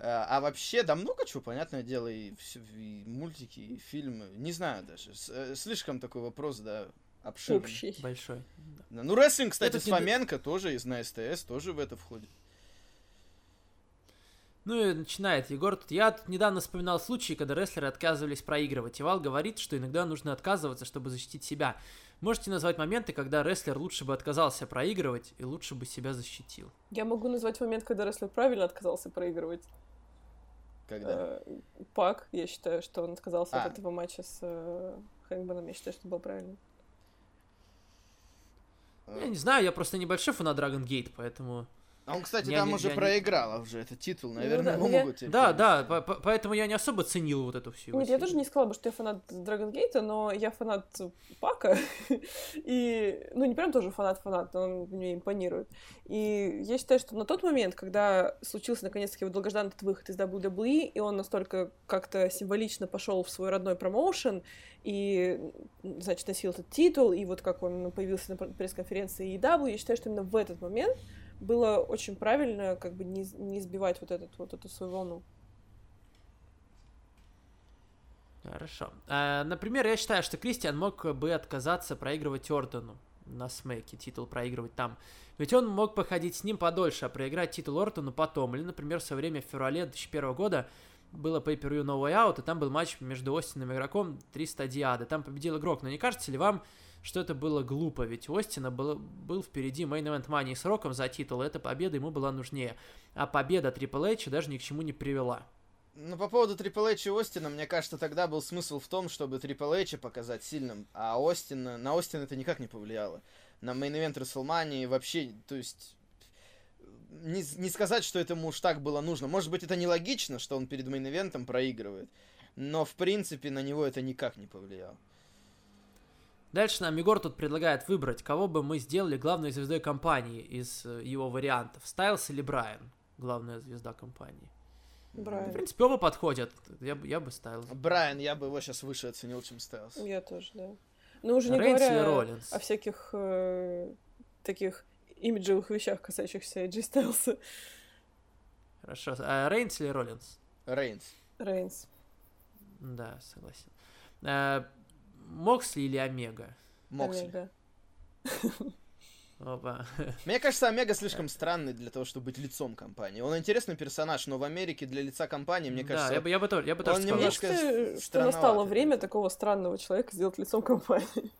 S1: А а вообще, да много чего, понятное дело, и, и мультики, и фильмы. Не знаю даже. С- э, Слишком такой вопрос, да, обширный.
S4: Общий.
S2: Большой. да.
S1: Ну, рестлинг, кстати,
S2: Этот
S1: с
S2: не
S1: Фоменко тоже из на СТС тоже в это входит.
S2: Ну и начинает Егор. Тут я тут недавно вспоминал случаи, когда рестлеры отказывались проигрывать. И Вал говорит, что иногда нужно отказываться, чтобы защитить себя. Можете назвать моменты, когда рестлер лучше бы отказался проигрывать и лучше бы себя защитил?
S4: Я могу назвать момент, когда рестлер правильно отказался проигрывать.
S1: Когда?
S4: Э, Пак, я считаю, что он отказался
S1: А.
S4: от этого матча с э, Хэнгманом. Я считаю, что было правильно.
S2: Я не знаю, я просто небольшой фанат Dragon Gate, поэтому...
S1: А он, кстати,
S2: Я
S1: там уже
S2: я
S1: проиграл уже этот титул. Наверное,
S4: да,
S1: его
S4: ну я-
S1: могут теперь
S2: Да, да, по- по- поэтому я не особо ценил вот эту всю.
S4: Нет, я
S2: серию.
S4: тоже не сказала бы, что я фанат Dragon Gate, но я фанат Пака. <laughs> И, ну, не прям тоже фанат-фанат, но он мне импонирует. И я считаю, что на тот момент, когда случился наконец-таки его долгожданный этот выход из WWE, и он настолько как-то символично пошел в свой родной промоушен, и, значит, носил этот титул, и вот как он появился на пресс-конференции EW, я считаю, что именно в этот момент было очень правильно как бы не, не сбивать вот, этот, вот эту свою волну.
S2: Хорошо. А, например, я считаю, что Кристиан мог бы отказаться проигрывать Ордену на Смеке, титул проигрывать там. Ведь он мог походить с ним подольше, а проиграть титул Ортону потом. Или, например, свое время в феврале 2001 года было pay per No Way Out, и там был матч между Остином и игроком 300 Диады. Там победил игрок. Но не кажется ли вам, что это было глупо? Ведь Остина было, был впереди Main Event Money с Роком за титул, и эта победа ему была нужнее. А победа Triple H даже ни к чему не привела.
S1: Ну, по поводу Triple H и Остина, мне кажется, тогда был смысл в том, чтобы Triple H показать сильным, а Остин, на Остина это никак не повлияло. На main event WrestleMania вообще, то есть, не, не сказать, что этому уж так было нужно. Может быть, это нелогично, что он перед main event ом проигрывает, но, в принципе, на него это никак не повлияло.
S2: Дальше нам Егор тут предлагает выбрать, кого бы мы сделали главной звездой компании из э, его вариантов. Стайлс или Брайан, главная звезда компании.
S4: Брайан.
S2: В принципе, оба подходят. Я, бы- я бы Стайлс.
S1: Брайан, я бы его сейчас выше оценил, чем Стайлс.
S4: Я тоже, да. Ну, уже не
S2: Рейнс или
S4: говоря
S2: Роллинс?
S4: о всяких э, таких имиджевых вещах, касающихся AJ Стайлса.
S2: Хорошо. А Рейнс или Роллинс?
S1: Рейнс.
S4: Рейнс.
S2: Да, согласен. Моксли или Омега?
S1: Моксли.
S4: Омега.
S2: Опа.
S1: Мне кажется, Омега слишком странный для того, чтобы быть лицом компании. Он интересный персонаж, но в Америке для лица компании, мне кажется,
S2: да, я бы, я бы тоже, я бы
S1: он
S2: тоже сказал.
S4: Мне
S1: немножко
S4: кажется, что настало время такого странного человека сделать лицом компании.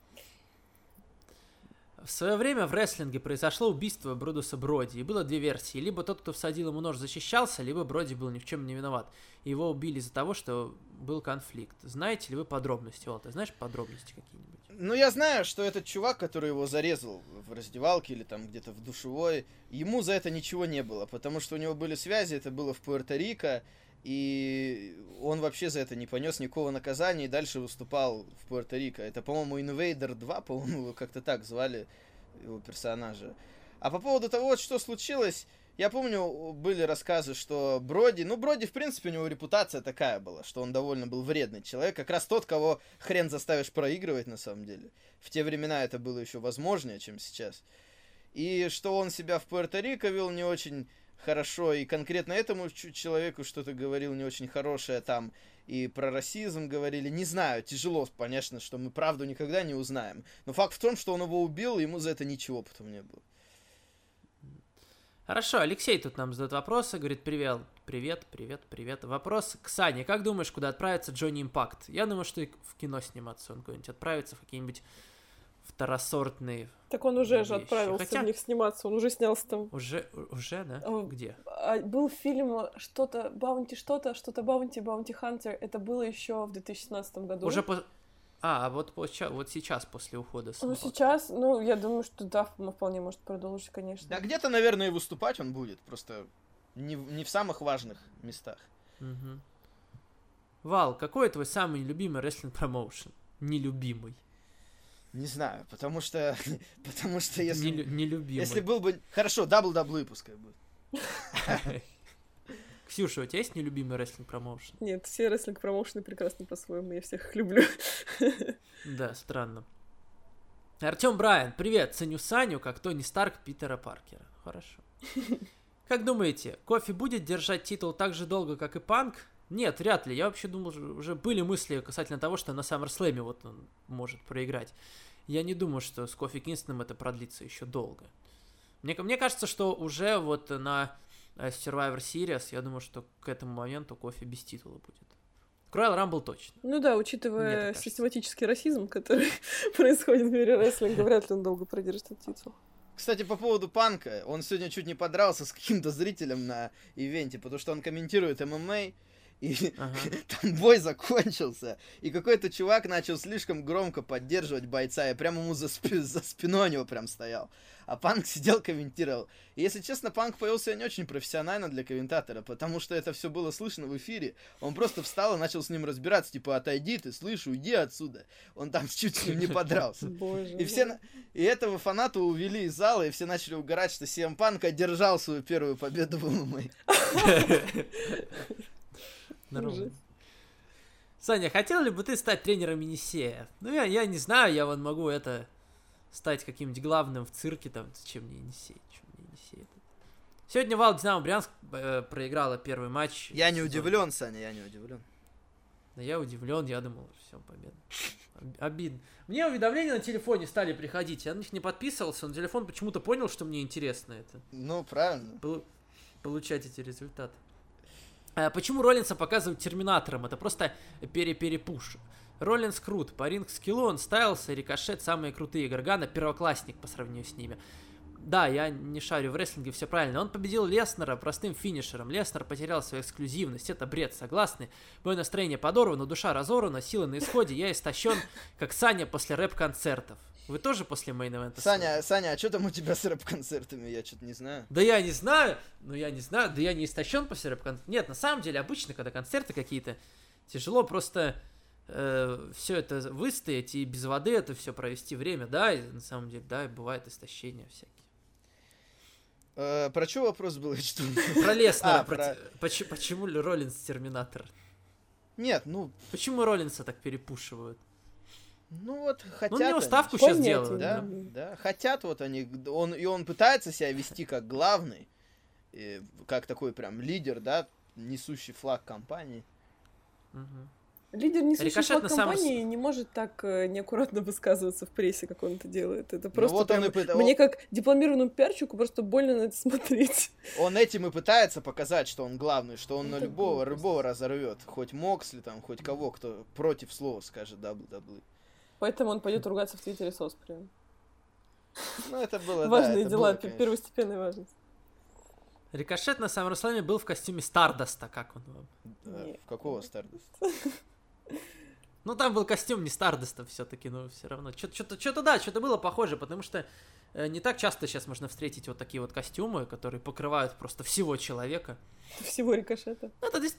S2: В свое время в рестлинге произошло убийство Брудуса Броди, и было две версии. Либо тот, кто всадил ему нож, защищался, либо Броди был ни в чем не виноват. Его убили из-за того, что был конфликт. Знаете ли вы подробности, Ол? Ты знаешь подробности какие-нибудь?
S1: Ну, я знаю, что этот чувак, который его зарезал в раздевалке или там где-то в душевой, ему за это ничего не было, потому что у него были связи, это было в Пуэрто-Рико, и он вообще за это не понес никакого наказания и дальше выступал в Пуэрто-Рико. Это, по-моему, Invader 2, по-моему, как-то так звали его персонажа. А по поводу того, что случилось, я помню, были рассказы, что Броди, ну, Броди, в принципе, у него репутация такая была, что он довольно был вредный человек, как раз тот, кого хрен заставишь проигрывать, на самом деле. В те времена это было еще возможнее, чем сейчас. И что он себя в Пуэрто-Рико вел не очень хорошо, и конкретно этому человеку что-то говорил не очень хорошее там, и про расизм говорили, не знаю, тяжело, конечно, что мы правду никогда не узнаем. Но факт в том, что он его убил, ему за это ничего потом не было.
S2: Хорошо, Алексей тут нам задает вопросы, говорит, привет, привет, привет, привет. Вопрос к Сане. Как думаешь, куда отправится Джонни Импакт? Я думаю, что и в кино сниматься он куда-нибудь отправится, в какие-нибудь второсортные.
S4: Так он уже же
S2: Вещи.
S4: отправился
S2: Хотя-
S4: в них сниматься, он уже снялся там.
S2: Уже, уже, да?
S4: О,
S2: Где?
S4: А, Был фильм что-то, Баунти что-то, что-то Баунти, Bounty Hunter. Это было еще в 2017 году.
S2: Уже по... А, а вот, вот сейчас, после ухода с
S4: Ну, сейчас, ну, я думаю, что да, вполне может продолжить, конечно.
S1: Да где-то, наверное, и выступать он будет, просто не, в- не в самых важных местах.
S2: Мгм. Вал, какой твой самый любимый рестлинг промоушен? Нелюбимый.
S1: Не знаю, потому что, <laughs> потому что если,
S2: Нелю- Нелюбимый.
S1: если был бы, хорошо, WWE пускай будет. <laughs>
S2: Ксюша, у тебя есть нелюбимый рестлинг промоушен?
S4: Нет, все рестлинг промоушены прекрасны по-своему, я всех их <laughs> люблю.
S2: Да, странно. Артем Брайан, привет, ценю Саню, как Тони Старк Питера Паркера. Хорошо. Как думаете, Кофи будет держать титул так же долго, как и Панк? Нет, вряд ли. Я вообще думал, что уже были мысли касательно того, что на SummerSlam вот он может проиграть. Я не думаю, что с Кофи Кингстоном это продлится еще долго. Мне, мне кажется, что уже вот на э, Survivor Series, я думаю, что к этому моменту Кофи без титула будет. Royal Rumble точно.
S4: Ну да, учитывая систематический расизм, который <laughs> происходит в мире рестлинга, <laughs> вряд ли он долго продержит этот титул.
S1: Кстати, по поводу Панка, он сегодня чуть не подрался с каким-то зрителем на ивенте, потому что он комментирует ММА, И
S2: Ага. <laughs>
S1: там бой закончился, и какой-то чувак начал слишком громко поддерживать бойца, и прямо ему за, спи- <laughs> за спиной у него прям стоял. А Панк <laughs> сидел, комментировал. И если честно, Панк повел себя не очень профессионально для комментатора, потому что это все было слышно в эфире. Он просто встал и начал с ним разбираться, типа, отойди ты, слышь, уйди отсюда. Он там чуть с ним не подрался. И все, и этого фаната увели из зала, и все начали угорать, что CM Панк одержал свою первую победу в ММА.
S2: Нормально.
S4: Ужас.
S2: Саня, хотел ли бы ты стать тренером Енисея? Ну, я, я не знаю, я вот могу это стать каким-нибудь главным в цирке, там, зачем мне Енисей, чем мне Енисей? Сегодня Вал Динамо Брянск э, проиграла первый матч.
S1: Я не удивлен, Саня, я не удивлен.
S2: Да я удивлен, я думал, все, победа. Об- Обидно. Мне уведомления на телефоне стали приходить, я на них не подписывался, но телефон почему-то понял, что мне интересно это.
S1: Ну, правильно.
S2: полу- получать эти результаты. А почему Роллинса показывают Терминатором? Это просто переперепуш. Роллинс крут, по ринг скиллу он ставился, рикошет, самые крутые. Гаргана первоклассник по сравнению с ними. Да, я не шарю в рестлинге, все правильно. Он победил Леснера простым финишером. Леснер потерял свою эксклюзивность. Это бред, согласны? Мое настроение подорвано, душа разорвана, силы на исходе. Я истощен, как Саня после рэп-концертов. Вы тоже после мейн-эвента?
S1: Саня, Саня, а что там у тебя с рэп-концертами? Я что-то не знаю.
S2: Да я не знаю, ну я не знаю, да я не истощен после рэп Нет, на самом деле, обычно, когда концерты какие-то, тяжело просто все это выстоять и без воды это все провести время, да, и на самом деле, да, бывает истощение всякие.
S1: Э, про что вопрос был? <laughs> Что
S2: Про Леснера,
S1: А,
S2: про почему ли Роллинс Терминатор?
S1: Нет, ну,
S2: Почему Роллинса так перепушивают?
S1: Ну вот хотят.
S2: Ну, у него
S1: они.
S2: ставку сейчас делают.
S1: Да,
S2: да.
S1: да, хотят вот они, он, и он пытается себя вести как главный, и как такой прям лидер, да, несущий флаг компании.
S4: Лидер несущий
S2: Рикошет
S4: флаг
S2: на самом-
S4: компании не может так э, неаккуратно <laughs> высказываться в прессе, как он это делает. Это
S1: Ну
S4: просто
S1: вот он
S4: прям-
S1: и пыта-
S4: Мне как дипломированному пиарчику просто больно на это <laughs> смотреть.
S1: Он этим и пытается показать, что он главный, что он
S4: Ну,
S1: на
S4: это
S1: любого,
S4: глупость.
S1: любого разорвет. Хоть Моксли, там, хоть кого, кто против слова скажет WWE.
S4: Поэтому он пойдет ругаться в Твиттере с Осприем.
S1: Ну, это было, да,
S4: Важные
S1: это
S4: дела,
S1: было,
S4: первостепенной важности.
S2: Рикошет на самом Руслане был в костюме Стардаста, как он вам?
S1: Да,
S4: Нет.
S1: в какого Stardust? <laughs>
S2: Ну, там был костюм не Стардаста все-таки, но все равно. Что-то, что-то, да, что-то было похоже, потому что э, не так часто сейчас можно встретить вот такие вот костюмы, которые покрывают просто всего человека.
S4: Всего рикошета.
S2: Ну, это здесь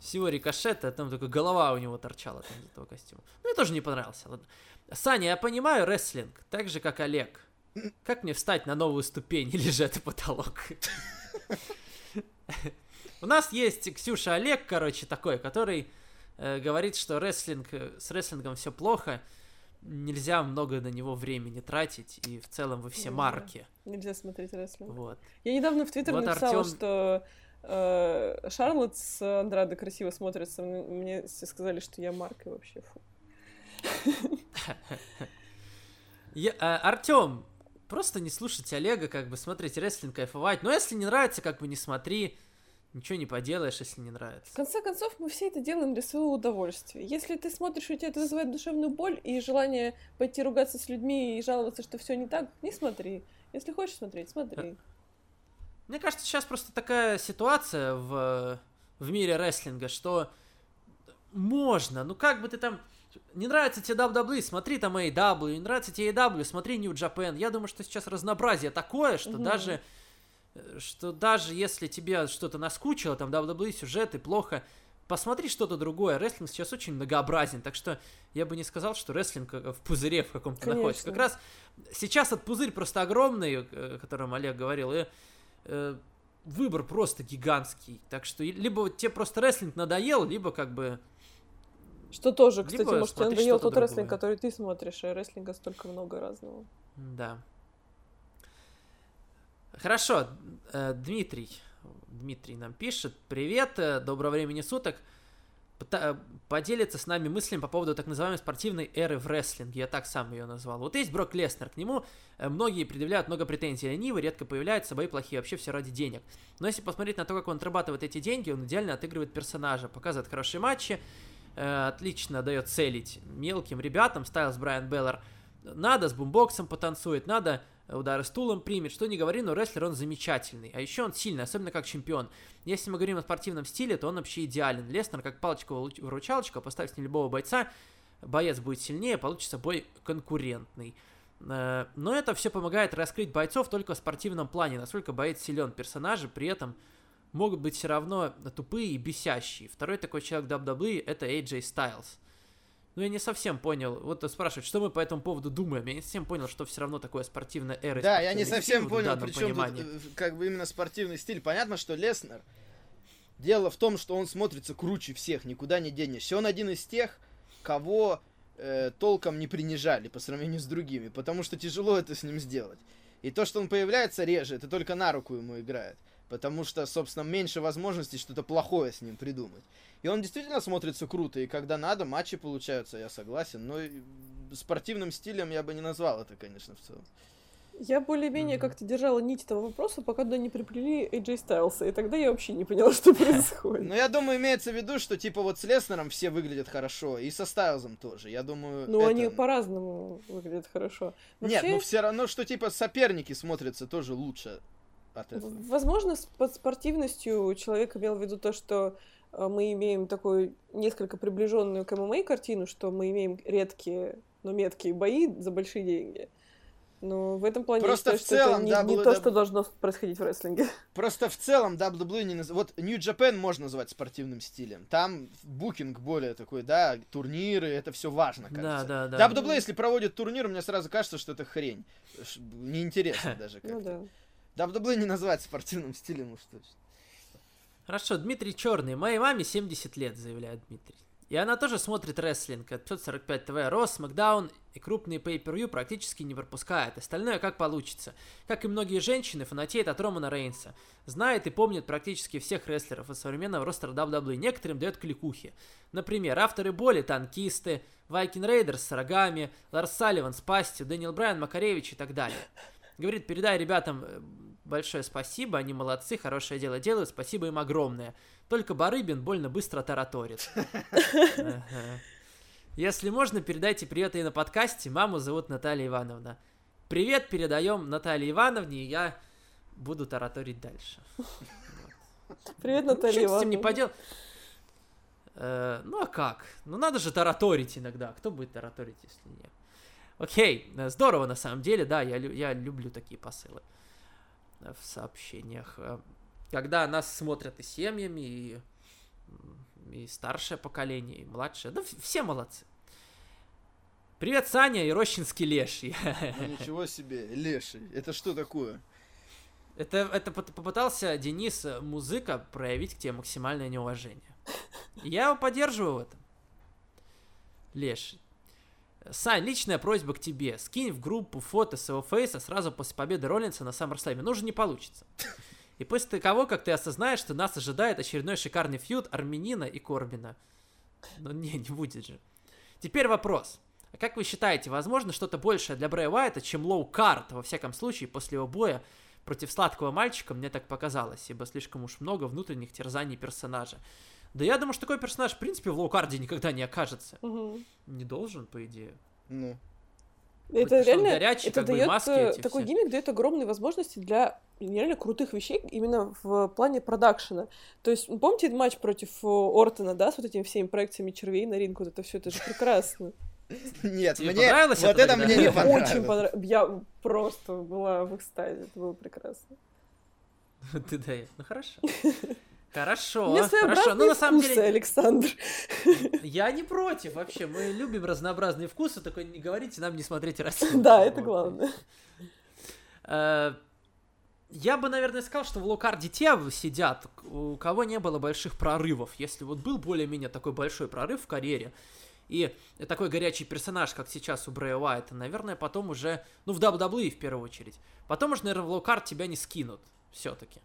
S2: всего рикошета, там только голова у него торчала там из этого костюма. Ну, мне тоже не понравился, ладно. Саня, я понимаю рестлинг, так же, как Олег. Как мне встать на новую ступень, или же это потолок? У нас есть Ксюша Олег, короче, такой, который э, говорит, что рестлинг, э, с рестлингом все плохо, нельзя много на него времени тратить, и в целом вы все марки.
S4: Нельзя смотреть рестлинг.
S2: Вот.
S4: Я недавно в Твиттер
S2: Вот
S4: написала,
S2: Артём-
S4: что э, Шарлотт с Андрадо красиво смотрятся. Мне, все сказали, что я Марк и вообще фу. <laughs>
S2: Э, Артем, просто не слушать Олега, как бы смотреть рестлинг, кайфовать. Но если не нравится, как бы не смотри. Ничего не поделаешь, если не
S4: В
S2: нравится.
S4: конце концов, мы все это делаем для своего удовольствия. Если ты смотришь, и у тебя это вызывает душевную боль и желание пойти ругаться с людьми и жаловаться, что все не так, не смотри. Если хочешь смотреть, смотри.
S2: Мне кажется, сейчас просто такая ситуация в, в мире рестлинга, что можно, ну как бы ты там... Не нравится тебе WWE, смотри там AEW, не нравится тебе AEW, смотри New Japan. Я думаю, что сейчас разнообразие такое, что
S4: Мгм.
S2: даже э, что даже если тебе что-то наскучило, там WWE, сюжеты, плохо, посмотри что-то другое. Рестлинг сейчас очень многообразен, так что я бы не сказал, что рестлинг э, в пузыре в каком-то находится. Как раз сейчас этот пузырь просто огромный, э, о котором Олег говорил, и выбор просто гигантский. Так что либо тебе просто рестлинг надоел, либо как бы...
S4: Что тоже, кстати,
S2: Либо
S4: может, тебе надоел тот рестлинг,
S2: другое.
S4: который ты смотришь, а рестлинга столько много разного.
S2: Да. Хорошо, э, Дмитрий. Дмитрий нам пишет. Привет, э, доброго времени суток. Э, Поделится с нами мыслями по поводу так называемой спортивной эры в рестлинге. Я так сам ее назвал. Вот есть Брок Леснер. К нему э, многие предъявляют много претензий. Ленивый, редко появляется, бои плохие, вообще все ради денег. Но если посмотреть на то, как он отрабатывает эти деньги, он идеально отыгрывает персонажа, показывает хорошие матчи, э, отлично дает целить мелким ребятам. Стайлс Брайан Беллар надо, с бумбоксом потанцует, надо, удары стулом примет. Что не говори, но рестлер он замечательный. А еще он сильный, особенно как чемпион. Если мы говорим о спортивном стиле, то он вообще идеален. Леснер как палочка-выручалочка, поставь с ним любого бойца, боец будет сильнее, получится бой конкурентный. Э, но это все помогает раскрыть бойцов только в спортивном плане, насколько боец силен. Персонажи при этом могут быть все равно тупые и бесящие. Второй такой человек WWE это AJ Styles. Ну, я не совсем понял. Вот спрашивают, что мы по этому поводу думаем. Я не совсем понял, что все равно такое спортивная эра.
S1: Да, я не совсем понял, причем тут, э, как бы именно спортивный стиль. Понятно, что Леснер. Дело в том, что он смотрится круче всех, никуда не денешься. Он один из тех, кого э, толком не принижали по сравнению с другими, потому что тяжело это с ним сделать. И то, что он появляется реже, это только на руку ему играет. Потому что, собственно, меньше возможностей что-то плохое с ним придумать. И он действительно смотрится круто, и когда надо, матчи получаются, я согласен. Но спортивным стилем я бы не назвал это, конечно, в целом.
S4: Я более-менее mm-hmm. как-то держала нить этого вопроса, пока туда не приплели AJ Styles, и тогда я вообще не поняла, что <laughs> происходит.
S1: Ну, я думаю, имеется в виду, что, типа, вот с Леснером все выглядят хорошо, и со Стайлзом тоже, я думаю...
S4: Ну, они по-разному выглядят хорошо.
S1: Нет, ну все равно, что, типа, соперники смотрятся тоже лучше от этого.
S4: Возможно, под спортивностью человек имел в виду то, что э, мы имеем такую несколько приближенную к ММА картину, что мы имеем редкие, но меткие бои за большие деньги. Ну, в этом плане
S1: Просто
S4: я
S1: считаю, в целом,
S4: что это не, не то, что должно происходить в рестлинге. <laughs>
S1: Просто в целом WWE не наз... Вот New Japan можно назвать спортивным стилем. Там букинг более такой, да, турниры, это все важно, кажется.
S2: Да, да, да.
S1: WWE, если проводит турнир, мне сразу кажется, что это хрень. Неинтересно <laughs> даже
S4: как-то. Ну
S1: да. WWE не назвать спортивным стилем уж точно.
S2: Хорошо, Дмитрий Черный. Моей маме 70 лет, заявляет Дмитрий. И она тоже смотрит рестлинг. 545 ТВ, Рос, Макдаун и крупные pay per практически не пропускает. Остальное как получится. Как и многие женщины, фанатеет от Романа Рейнса. Знает и помнит практически всех рестлеров из современного ростера WWE. Некоторым дает кликухи. Например, авторы боли, танкисты, Viking Raiders с рогами, Ларс Салливан с пастью, Дэниел Брайан, Макаревич и так далее. Говорит, передай ребятам э, большое спасибо, они молодцы, хорошее дело делают, спасибо им огромное. Только Барыбин больно быстро тараторит. Если можно, передайте привет и на подкасте. Маму зовут Наталья Ивановна. Привет передаем Наталье Ивановне, и я буду тараторить дальше.
S4: Привет, Наталья Ивановна. с этим не подел...
S2: Э, ну а как? Ну надо же тараторить иногда. Кто будет тараторить, если нет? Окей, э, здорово на самом деле, да, я, я люблю такие посылы в сообщениях когда нас смотрят и семьями, и, и старшее поколение, и младшее. Да все молодцы. Привет, Саня и Рощинский Леший. <laughs>
S1: Ну, ничего себе, Леший. Это что такое?
S2: Это, это попытался Денис э, Музыка проявить к тебе максимальное неуважение. Я его поддерживаю в этом. Леший. Сань, личная просьба к тебе. Скинь в группу фото своего фейса сразу после победы Роллинса на SummerSlam. Ну, уже не получится. И после того, как ты осознаешь, что нас ожидает очередной шикарный фьюд Армянина и Корбина. Ну не, не будет же. Теперь вопрос. А как вы считаете, возможно что-то большее для Брэя Уайта, чем low card, во всяком случае, после его боя против сладкого мальчика, мне так показалось, ибо слишком уж много внутренних терзаний персонажа. Да я думаю, что такой персонаж, в принципе, в low card е никогда не окажется.
S4: Угу.
S2: Не должен, по идее.
S1: Ну.
S4: Это реально, горячий, это дает, э, такой все. gimmick дает огромные возможности для нереально крутых вещей именно в плане продакшена. То есть, помните этот матч против э, Ортона, да, с вот этими всеми проекциями червей на ринг, вот это все, это же прекрасно.
S1: Нет, Тебе мне понравилось вот это, мне не понравилось. Очень
S4: понравилось. Я просто была в экстазе, это было прекрасно. <laughs>
S2: Ты да, ну хорошо. <laughs> Хорошо, хорошо. Ну, на самом деле...
S4: Александр. <laughs>
S2: Я не против вообще. Мы любим разнообразные вкусы, только не говорите нам не смотреть Россию.
S4: Да, это главное.
S2: Э, я бы, наверное, сказал, что в Локарде те сидят, у кого не было больших прорывов. Если вот был более-менее такой большой прорыв в карьере, и такой горячий персонаж, как сейчас у Брэя Уайта, наверное, потом уже, ну, в WWE в первую очередь, потом уже, наверное, в Локард тебя не скинут все-таки.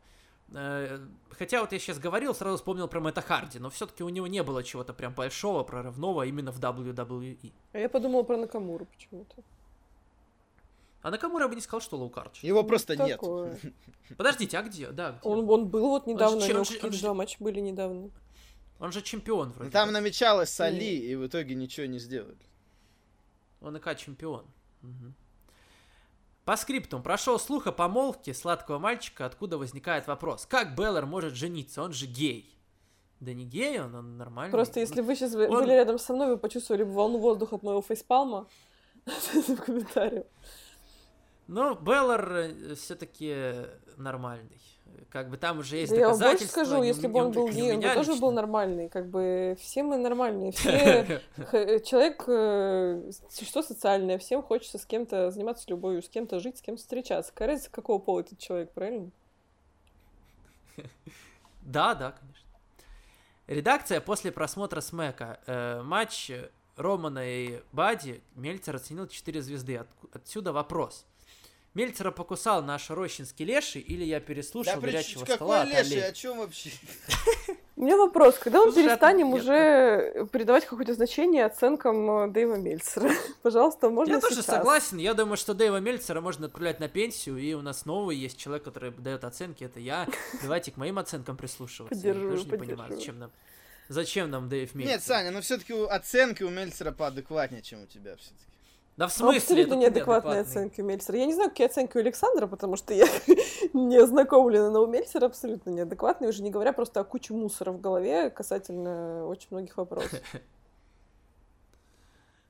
S2: Хотя вот я сейчас говорил, сразу вспомнил про Мэтта Харди, но все-таки у него не было чего-то прям большого, прорывного именно в WWE.
S4: А я подумал про Накамуру почему-то.
S2: А Накамура бы не сказал, что low card.
S1: Его ну, просто нет. <laughs>
S2: Подождите, а где? Да, где?
S4: Он, он был вот недавно, он же, он же, он же, два матча были недавно.
S2: Он же чемпион вроде.
S1: Там намечалось с Али, и в итоге ничего не сделали.
S2: Он IC чемпион. Угу. Постскриптум. Прошел слух о помолвке сладкого мальчика, откуда возникает вопрос. Как Бэлор может жениться? Он же гей. Да не гей он, он нормальный.
S4: Просто если вы сейчас
S2: Он-
S4: были рядом со мной, вы почувствовали бы волну воздуха от моего фейспалма <laughs> в комментариях.
S2: Ну, Беллар все-таки нормальный. Как бы там уже есть
S4: Да я вам больше
S2: доказательства.
S4: скажу,
S2: не-
S4: если бы он был гей, он бы тоже был нормальный. Как бы все мы нормальные. <laughs> Все х- человек э, существо социальное, всем хочется с кем-то заниматься любовью, с кем-то жить, с кем-то встречаться. Разница, какого пола этот человек, правильно? <laughs>
S2: Да, да, конечно. Редакция после просмотра Смека. Э, матч Романа и Бади Мельцер оценил 4 звезды. От- отсюда вопрос. Мельцера покусал наш рощинский леший или я переслушал
S1: Да при
S2: горячего
S1: ч-
S2: стола
S1: какой леший, о чем вообще?
S4: У меня вопрос, когда мы
S2: Слушай,
S4: перестанем уже придавать какое-то значение оценкам э, Дэйва Мельцера? <laughs> Пожалуйста, можно
S2: Я тоже согласен. Я думаю, что Дэйва Мельцера можно отправлять на пенсию, и у нас новый есть человек, который дает оценки. Это я. <laughs> Давайте к моим оценкам прислушиваться.
S4: Поддерживаю,
S2: я тоже не понимаю, зачем нам, зачем нам Дэйв Мельцер.
S1: Нет, Саня, ну все-таки оценки у Мельцера поадекватнее, чем у тебя все-таки.
S2: Да в смысле?
S4: Абсолютно
S2: Это
S4: неадекватные оценки у Мельцера. Я не знаю, какие оценки у Александра, потому что я <laughs> не ознакомлена, но у Мельцера абсолютно неадекватные, уже не говоря просто о куче мусора в голове касательно очень многих вопросов. <laughs>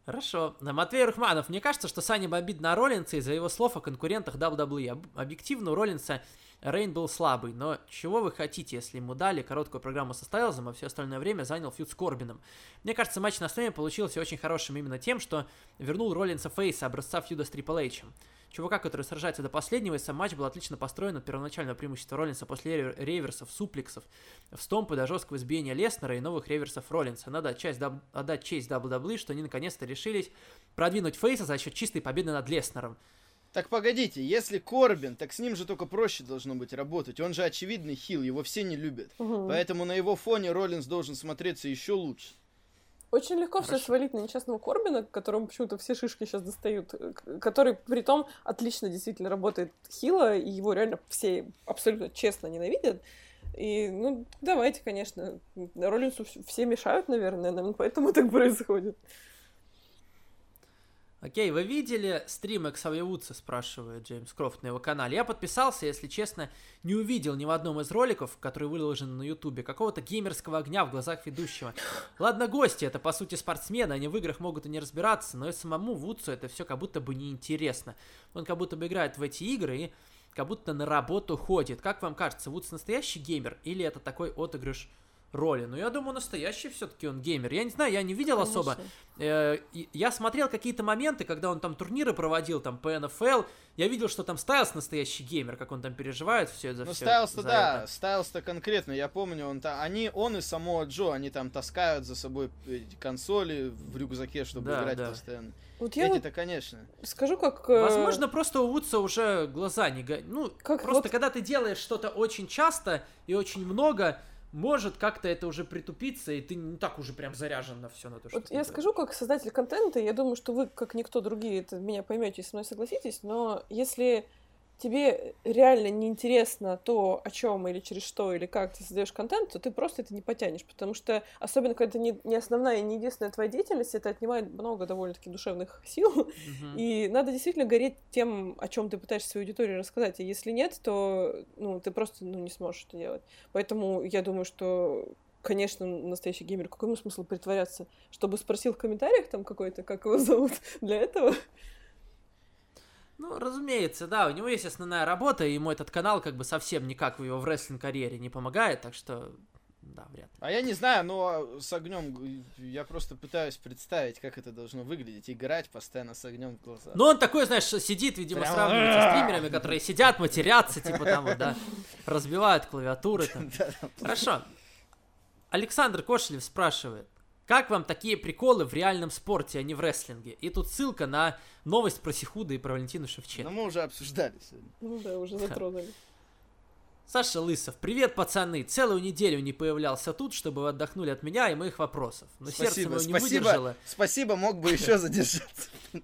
S2: Хорошо. Матвей Рахманов. Мне кажется, что Саня бомбит на Роллинса из-за его слов о конкурентах WWE. Об- Объективно, у Роллинса Рейн был слабый, но чего вы хотите, если ему дали короткую программу со Стайлзом, а все остальное время занял фьюд с Корбином? Мне кажется, матч на стене получился очень хорошим именно тем, что вернул Роллинса Фейса, образца фьюда с Трипл Эйчем. Чувака, который сражается до последнего, и сам матч был отлично построен от первоначального преимущества Роллинса после ре- реверсов, суплексов, в стомпы до жесткого избиения Леснера и новых реверсов Роллинса. Надо отчасть даб- отдать честь WWE, что они наконец-то решились продвинуть Фейса за счет чистой победы над Леснером.
S1: Так погодите, если Корбин, так с ним же только проще должно быть работать. Он же очевидный хил, его все не любят.
S4: Мгм.
S1: Поэтому на его фоне Роллинс должен смотреться еще лучше.
S4: Очень легко все
S2: Хорошо.
S4: свалить на несчастного Корбина, которому почему-то все шишки сейчас достают, э, который при том отлично действительно работает хила, и его реально все абсолютно честно ненавидят. И, ну, давайте, конечно, Роллинсу вс- все мешают, наверное, наверное, поэтому так происходит.
S2: Окей, вы видели стрим Эксавья Вудса, спрашивает Джеймс Крофт на его канале. Я подписался, если честно, не увидел ни в одном из роликов, которые выложены на ютубе, какого-то геймерского огня в глазах ведущего. Ладно, гости, это по сути спортсмены, они в играх могут и не разбираться, но и самому Вудсу это все как будто бы неинтересно. Он как будто бы играет в эти игры и как будто на работу ходит. Как вам кажется, Вудс настоящий геймер или это такой отыгрыш роли? Ну, я думаю, настоящий все-таки он геймер. Я не знаю, я не видел особо.
S4: Конечно.
S2: Э, и Я смотрел какие-то моменты, когда он там турниры проводил, там по НФЛ. Я видел, что там Стайлс настоящий геймер, как он там переживает все за
S1: Ну. Стайлс-то да, Стайлс-то конкретно, я помню, он та, они, он и само Джо, они там таскают за собой эти консоли в рюкзаке, чтобы
S2: Да,
S1: играть
S2: да.
S1: постоянно.
S4: Вот я вот
S1: Эти-то, конечно.
S4: скажу, как... э,
S2: Возможно, просто у Вудса уже глаза не. Ну,
S4: Как
S2: просто
S4: вот-
S2: когда ты делаешь что-то очень часто и очень много, может как-то это уже притупиться, и ты не так уже прям заряжен на все на то, что
S4: Вот я
S2: делаешь.
S4: скажу, как создатель контента, я думаю, что вы, как никто другие, это меня поймете, со мной согласитесь, но если тебе реально неинтересно то, о чем или через что, или как ты создаешь контент, то ты просто это не потянешь, потому что, особенно когда это не, не основная и не единственная твоя деятельность, это отнимает много довольно-таки душевных <laughs> сил,
S2: Мгм.
S4: и надо действительно гореть тем, о чем ты пытаешься своей аудитории рассказать. И если нет, то ну, ты просто ну, не сможешь это делать. Поэтому я думаю, что конечно, настоящий геймер, какой ему смысл притворяться? Чтобы спросил в комментариях там какой-то, как его <laughs> зовут для этого?
S2: Ну, разумеется, да, у него есть основная работа, и ему этот канал как бы совсем никак в его в рестлинг-карьере не помогает, так что, да, вряд ли.
S1: А я не знаю, но с огнем я просто пытаюсь представить, как это должно выглядеть. Играть постоянно с огнем в глазах.
S2: Ну, он такой, знаешь, сидит, видимо,
S1: Прям-
S2: сравнивает со стримерами, которые сидят, матерятся, типа там вот, да, разбивают клавиатуры там. <laughs> Хорошо. Александр Кошелев спрашивает, как вам такие приколы в реальном спорте, а не в рестлинге? И тут ссылка на новость про Сихуда и про Валентину
S1: Но
S2: Шевченко.
S1: мы уже обсуждали сегодня.
S4: Ну да, уже затронули. <laughs>
S2: Саша Лысов, привет, пацаны. Целую неделю не появлялся тут, чтобы вы отдохнули от меня и моих вопросов. Но сердце
S1: Спасибо,
S2: мое не
S1: спасибо,
S2: выдержало.
S1: спасибо, мог бы еще задержаться. <laughs>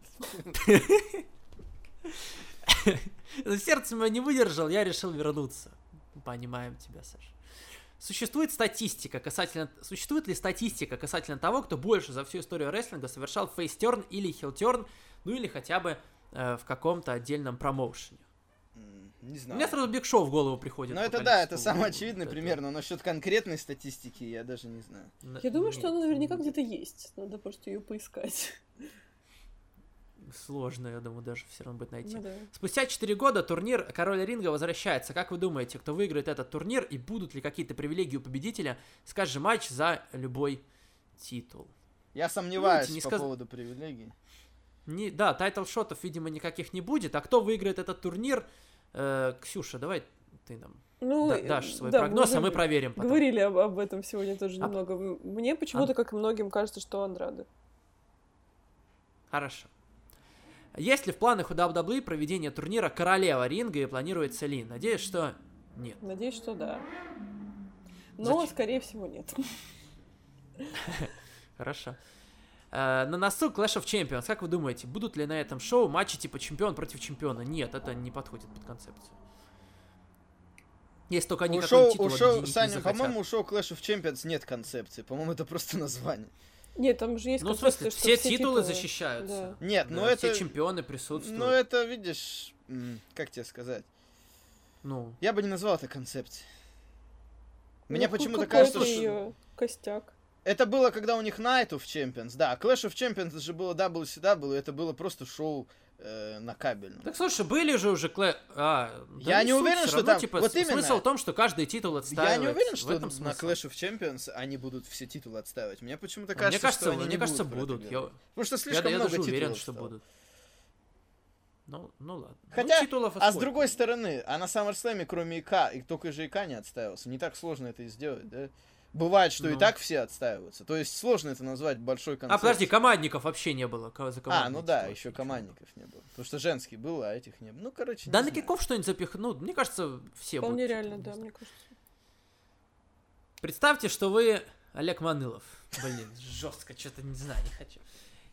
S2: Но сердце мое не выдержал, я решил вернуться. Понимаем тебя, Саша. Существует статистика касательно... Существует ли статистика касательно того, кто больше за всю историю рестлинга совершал фейстерн или хилтерн, ну или хотя бы э, в каком-то отдельном промоушене.
S1: Не
S2: У
S1: знаю.
S2: меня сразу Биг Шоу в голову приходит.
S1: Ну это да, это самый очевидный
S2: этого.
S1: пример, но насчет конкретной статистики я даже не знаю.
S2: На-
S4: Я думаю,
S2: нет,
S4: что она наверняка
S2: не
S4: где-то есть. Надо просто ее поискать.
S2: Сложно, я думаю, даже все равно будет найти.
S4: Ну да.
S2: Спустя 4 года турнир Король Ринга возвращается. Как вы думаете, кто выиграет этот турнир и будут ли какие-то привилегии у победителя? Скажем, матч за любой титул.
S1: Я сомневаюсь
S2: не
S1: по
S2: сказ-
S1: поводу привилегий.
S2: Не, да, title shot ов, видимо, никаких не будет. А кто выиграет этот турнир? Э, Ксюша, давай ты нам
S4: Ну,
S2: да- дашь свой
S4: да,
S2: прогноз,
S4: уже
S2: а мы проверим потом.
S4: Говорили об, об этом сегодня тоже
S2: А-
S4: немного. Мне почему-то, как и многим, кажется, что Андраде.
S2: Хорошо. Есть ли в планах у WWE проведение турнира Королева Ринга и планируется ли? Надеюсь, что нет.
S4: Надеюсь, что да. Но,
S2: Зачем?
S4: скорее всего, нет. <laughs>
S2: Хорошо. Э, на носу Clash of Champions. Как вы думаете, будут ли на этом шоу матчи типа чемпион против чемпиона? Нет, это не подходит под концепцию. Если только они
S1: У шоу,
S2: титул
S1: у шоу,
S2: объединить не
S1: Саня, по-моему, у шоу Clash of Champions нет концепции. По-моему, это просто название.
S4: Нет, там же есть
S2: Ну, в смысле,
S4: что
S2: все титулы защищаются.
S1: Нет,
S2: Да,
S1: ну это...
S2: Все чемпионы присутствуют.
S1: Ну это, видишь, как тебе сказать?
S2: Ну,
S1: Я бы не назвал это концепцией.
S4: Ну,
S1: Мне
S4: ку-
S1: почему-то кажется, что...
S4: костяк.
S1: Это было, когда у них Night of Champions, да. Clash of Champions это же было WCW, это было просто шоу э, на кабельном.
S2: Так слушай, были же уже клэ... А, да
S1: Я не
S2: суть,
S1: уверен, что
S2: равно,
S1: там-
S2: типа,
S1: вот именно.
S2: Смысл в том, что каждый титул
S1: Я
S2: отстаивается.
S1: не уверен, что на. Clash of Champions они будут все титулы отстаивать. Мне почему-то кажется,
S2: мне кажется,
S1: что они
S2: мне
S1: не
S2: кажется,
S1: будут.
S2: будут. Я,
S1: Потому что
S2: я,
S1: слишком
S2: я
S1: много
S2: даже
S1: титулов
S2: уверен, что
S1: стало.
S2: будут. Ну, ну ладно. Ну,
S1: Хотя,
S2: титулов
S1: А с другой стороны, а на SummerSlam, кроме ИК, и только же ИК не отстаивался. Не так сложно это и сделать, да? Бывает, что и
S2: Ну.
S1: так все отстаиваются. То есть сложно это назвать большой
S2: А,
S1: концепцией.
S2: подожди, командников вообще не было. за
S1: А, ну да, еще
S2: ничего
S1: командников не было. Потому что женский был, а этих не было. Ну, короче,
S2: Да, на киков что-нибудь запихнут. Мне кажется, все
S4: Вполне
S2: будут.
S4: реально, да,
S2: не
S4: мне кажется.
S2: Представьте, что вы Олег Манылов. Блин, жестко, что-то не знаю, не хочу.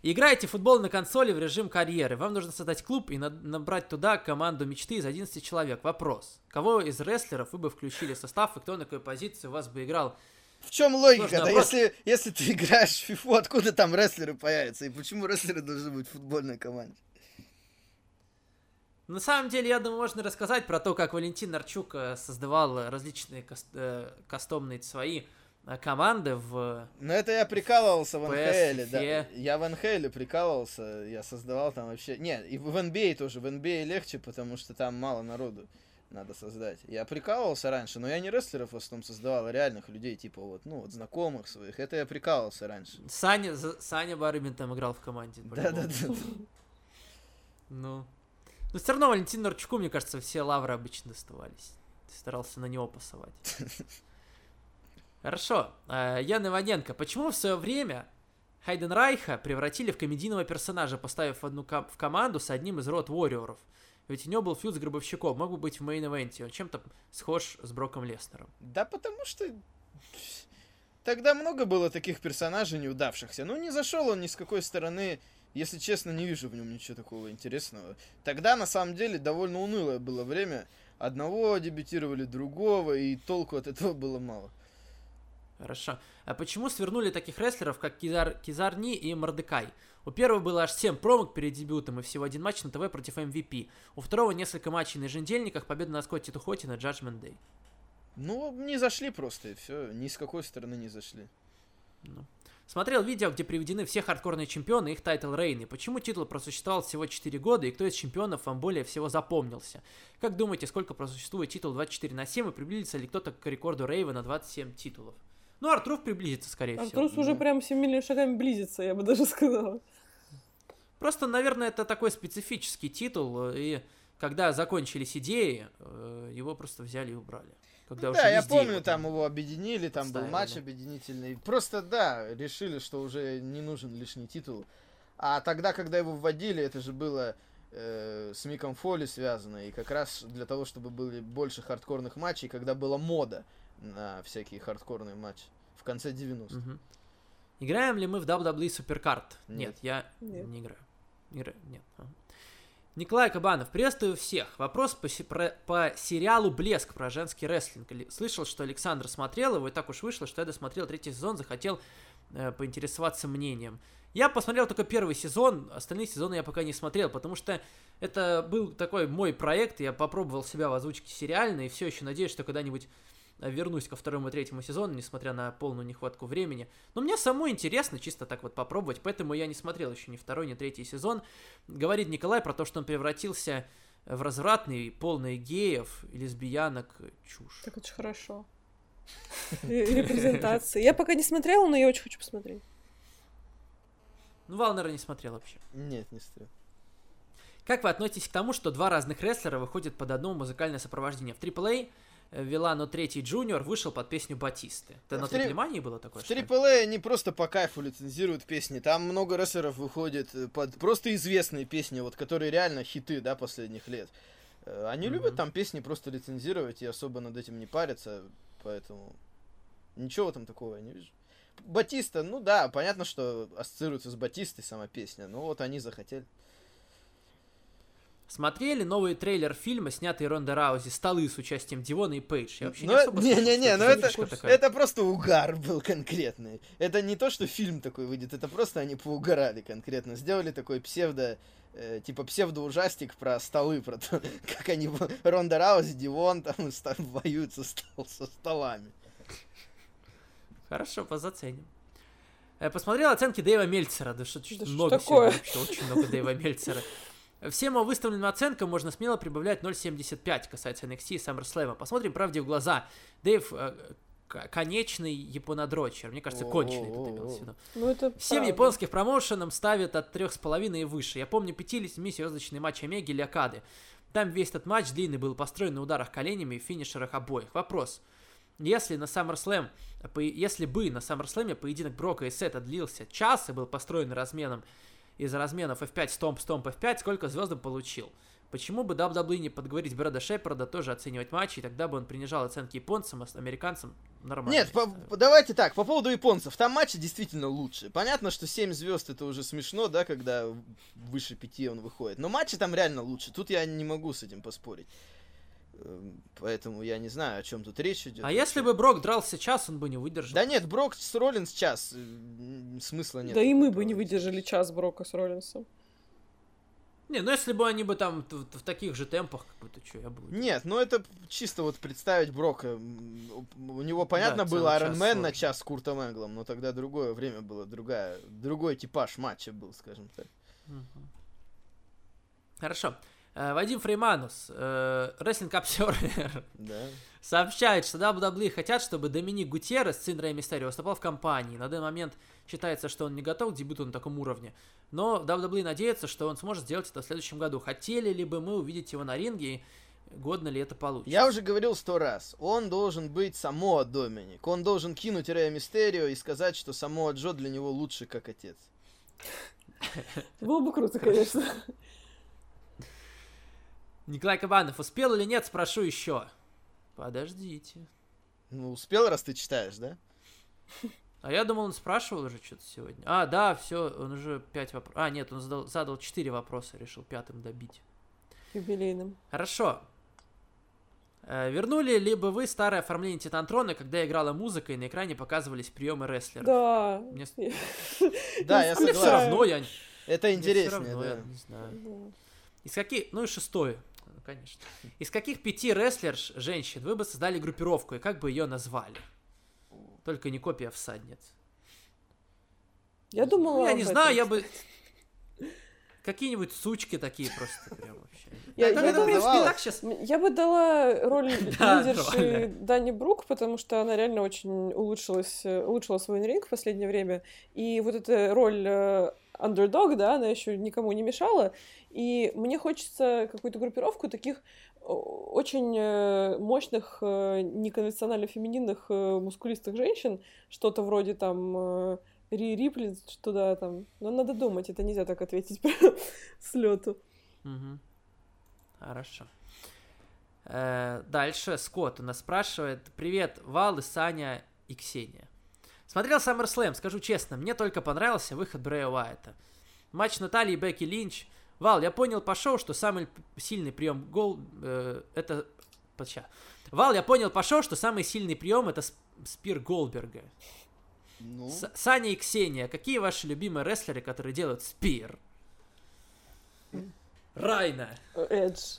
S2: Играете в футбол на консоли в режим карьеры. Вам нужно создать клуб и на- набрать туда команду мечты из 11 человек. Вопрос. Кого из рестлеров вы бы включили в состав и кто на какой позиции у вас бы играл?
S1: В чем логика? Да
S2: вопрос.
S1: если, если ты <laughs> играешь в фифу, откуда там рестлеры появятся? И почему рестлеры должны быть в футбольной команде?
S2: На самом деле, я думаю, можно рассказать про то, как Валентин Нарчук э, создавал различные кас- э, кастомные свои э, команды в...
S1: Ну это я прикалывался в НХЛ, да. Я в НХЛ прикалывался, я создавал там вообще... Не, и в NBA тоже, в NBA легче, потому что там мало народу надо создать. Я прикалывался раньше, но я не рестлеров в основном создавал, а реальных людей, типа вот, ну вот знакомых своих. Это я прикалывался раньше.
S2: Саня, Саня Барыбин там играл в команде.
S1: Да-да-да.
S2: Ну. Но все равно Валентину Нарчуку, мне кажется, все лавры обычно доставались. Ты старался на него пасовать. <laughs> Хорошо. Э, Ян Иваненко. Почему в свое время Хайден Райха превратили в комедийного персонажа, поставив одну в команду с одним из род Warrior'ов? Ведь у него был фьюз с Гробовщиком, мог бы быть в мейн-эвенте. Он чем-то схож с Броком Леснером.
S1: Да потому что тогда много было таких персонажей неудавшихся. Ну, не зашел он ни с какой стороны. Если честно, не вижу в нем ничего такого интересного. Тогда, на самом деле, довольно унылое было время. Одного дебютировали, другого, и толку от этого было мало.
S2: Хорошо. А почему свернули таких рестлеров, как Кизар, Кизарни и Мордекай? У первого было аж 7 промок перед дебютом и всего один матч на ТВ против MVP. У второго несколько матчей на еженедельниках, победа на Скотти Ту Хотти на Judgment Day.
S1: Ну, не зашли просто, и все. Ни с какой стороны не зашли.
S2: Ну. Смотрел видео, где приведены все хардкорные чемпионы и их title reign ы. Почему титул просуществовал всего 4 года и кто из чемпионов вам более всего запомнился? Как думаете, сколько просуществует титул 24 на 7 и приблизится ли кто-то к рекорду Рейва на 27 титулов? Ну, Артруф приблизится, скорее всего.
S4: Артурс уже
S1: ну.
S4: прям семимильными шагами близится, я бы даже сказала.
S2: Просто, наверное, это такой специфический титул, и когда закончились идеи, э, его просто взяли и убрали. Когда уже
S1: да, я помню,
S2: его
S1: там его объединили, там был
S2: отстаивали.
S1: матч объединительный. Просто, да, решили, что уже не нужен лишний титул. А тогда, когда его вводили, это же было э, с Миком Фоли связано. И как раз для того, чтобы были больше хардкорных матчей, когда была мода на всякие хардкорные матчи. В конце 90-х.
S2: Мгм. Играем ли мы в WWE Supercard? Нет,
S1: Нет.
S2: я
S4: Нет.
S2: не играю. Не играю, нет. ага. Николай Кабанов, приветствую всех. Вопрос по, про- по сериалу «Блеск» про женский рестлинг. Ли- Слышал, что Александр смотрел его, и так уж вышло, что я досмотрел третий сезон, захотел э, поинтересоваться мнением. Я посмотрел только первый сезон, остальные сезоны я пока не смотрел, потому что это был такой мой проект, я попробовал себя в озвучке сериальной, и все еще надеюсь, что когда-нибудь вернусь ко второму и третьему сезону, несмотря на полную нехватку времени. Но мне самому интересно чисто так вот попробовать, поэтому я не смотрел еще ни второй, ни третий сезон. Говорит Николай про то, что он превратился в развратный, полный геев лесбиянок. Чушь.
S4: Так очень хорошо. <laughs> Ре- Репрезентация. Я пока не смотрела, но я очень хочу посмотреть.
S2: Ну, Вал, наверное, не смотрел вообще.
S1: Нет, не стрел.
S2: Как вы относитесь к тому, что два разных рестлера выходят под одно музыкальное сопровождение? В AAA э, Вилано Третий Джуниор вышел под песню Батисты. Это на
S1: три-
S2: Триплемании было такое?
S1: В? AAA они просто по кайфу лицензируют песни. Там много рестлеров выходит э, под просто известные песни, вот которые реально хиты, да, последних лет. Э, Они
S2: Мгм.
S1: любят там песни просто лицензировать и особо над этим не парятся, поэтому ничего там такого я не вижу. Батиста, ну да, понятно, что ассоциируется с Батистой сама песня, но вот они захотели.
S2: Смотрели новый трейлер фильма, снятый Ронда Раузи «Столы» с участием Дивона и Пейдж? Я вообще
S1: Ну,
S2: не
S1: э-
S2: особо
S1: не,
S2: слышал,
S1: не,
S2: что
S1: не, ну это,
S2: такая.
S1: это просто угар был конкретный. Это не то, что фильм такой выйдет, это просто они поугорали конкретно. Сделали такой псевдо, э, типа псевдо-ужастик про столы, про то, <laughs> как они, Ронда Раузи, Дивон там ста- воюют со, стол- со столами.
S2: Хорошо, позаценим. Э, Посмотрел оценки Дэйва Мельцера. Да что,
S4: Да что
S2: много
S4: такое?
S2: сегодня вообще, очень много Дэйва Мельцера. Всем выставленным оценкам можно смело прибавлять 0.75 касается NXT и SummerSlam. Посмотрим правде в глаза. Дэйв э, конечный японодрочер. Мне кажется, конченый тут имелось в виду.
S4: Ну, это
S2: Всем
S4: правда.
S2: японских промоушенам ставят от 3,5 и выше. Я помню 5-7 звездочный матч Омеги или Акады. Там весь этот матч длинный был построен на ударах коленями и финишерах обоих. Вопрос. Если на SummerSlam, по- если бы на SummerSlam поединок Брока и Сета длился час и был построен разменом из разменов F5, стомп, стомп, F5, сколько звезд он получил? Почему бы WWE не подговорить Брэда Шепарда тоже оценивать матчи, и тогда бы он принижал оценки японцам, а американцам нормально?
S1: Нет, по- по- давайте так, по поводу японцев. Там матчи действительно лучше. Понятно, что 7 звезд это уже смешно, да, когда выше 5 он выходит. Но матчи там реально лучше. Тут я не могу с этим поспорить. Эм, Поэтому я не знаю, о чем тут речь идет.
S2: А если бы Брок дрался час, он бы не выдержал.
S1: Да нет, Брок с Роллинс час. м, Смысла нет.
S4: Да и мы бы не выдержали час Брока с Роллинсом.
S2: Не, ну если бы они бы там в, в таких же темпах, как бы, то что, я бы...
S1: Нет, ну это чисто вот представить Брока. У него, понятно,
S2: Да,
S1: был Iron Man на час с Куртом Энглом, но тогда другое время было, другая, другой типаж матча был, скажем так.
S2: Мгм. Хорошо. Э, Вадим Фрейманус, э, Wrestling Observer,
S1: Да.
S2: сообщает, что WWE хотят, чтобы Доминик Гутьеррес, сын Рэй Мистерио, выступал в компании. На данный момент считается, что он не готов к дебюту на таком уровне. Но WWE надеется, что он сможет сделать это в следующем году. Хотели ли бы мы увидеть его на ринге, и годно ли это получится?
S1: Я уже говорил сто раз, он должен быть Самоа Доминик. Он должен кинуть Рэя Мистерио и сказать, что Самоа Джо для него лучше как отец.
S4: Было бы круто, конечно.
S2: Николай Кабанов, успел или нет, спрошу еще. Подождите.
S1: Ну, успел, раз ты читаешь, да? <laughs>
S2: А я думал, он спрашивал уже что-то сегодня. А, да, все, он уже пять вопросов. А, нет, он задал, задал четыре вопроса, решил пятым добить.
S4: Юбилейным.
S2: Хорошо. Э, вернули ли бы вы старое оформление Титантрона, когда играла музыка и на экране показывались приемы рестлеров?
S4: Да.
S2: Мне, <laughs>
S1: Да, я
S2: мне все
S1: согласен.
S2: равно, я,
S1: Это интереснее, да.
S2: не знаю.
S4: Да.
S2: Из каких... Ну и шестое, конечно. Из каких пяти рестлерш женщин вы бы создали группировку, и как бы ее назвали? Только не копия всадниц.
S4: Я думала
S2: Ну, я не
S4: этом.
S2: знаю, я бы... Какие-нибудь сучки такие просто прям вообще.
S4: Я-
S2: Ну,
S4: я
S2: это, принципе, так сейчас...
S4: Я бы дала роль <laughs> лидерши. Дани Брук, потому что она реально очень улучшилась, э, улучшила свой ринг в последнее время. И вот эта роль э, underdog, да, она еще никому не мешала. И мне хочется какую-то группировку таких о- очень э, мощных, э, неконвенционально фемининных, э, мускулистых женщин, что-то вроде там э, Ри Рипли, что да, там. Но надо думать, это нельзя так ответить <laughs> с лету.
S2: Мгм. Хорошо. Э, Дальше Скотт у нас спрашивает. Привет, Вал и Саня и Ксения. Смотрел SummerSlam, скажу честно, мне только понравился выход Брэя Уайта. Матч Натальи и Бекки Линч Вал, я понял по шоу, что самый сильный прием гол э, это... Подща. Вал, я понял по шоу, что самый сильный прием это сп- спир Голдберга.
S1: Ну,
S2: С- Саня и Ксения, какие ваши любимые рестлеры, которые делают спир? Райна.
S4: Эдж.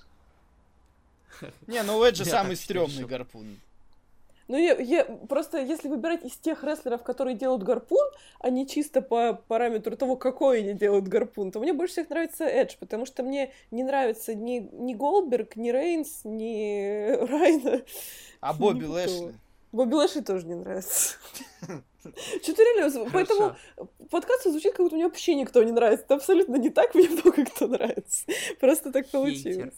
S4: <laughs>
S1: не, ну у Эджа
S2: Я
S1: самый стрёмный гарпун.
S4: Ну, я, я- просто если выбирать из тех рестлеров, которые делают гарпун, а не чисто по параметру того, какой они делают гарпун, то мне больше всех нравится Эдж, потому что мне не нравится ни, ни Голдберг, ни Рейнс, ни <laughs> Райна.
S1: А Бобби. Лэшли?
S4: Бобби Лэшли тоже не нравится. <laughs> Что-то реально, поэтому подкаст звучит, как будто мне вообще никто не нравится. Это абсолютно не так, мне много кто нравится. Просто так получилось.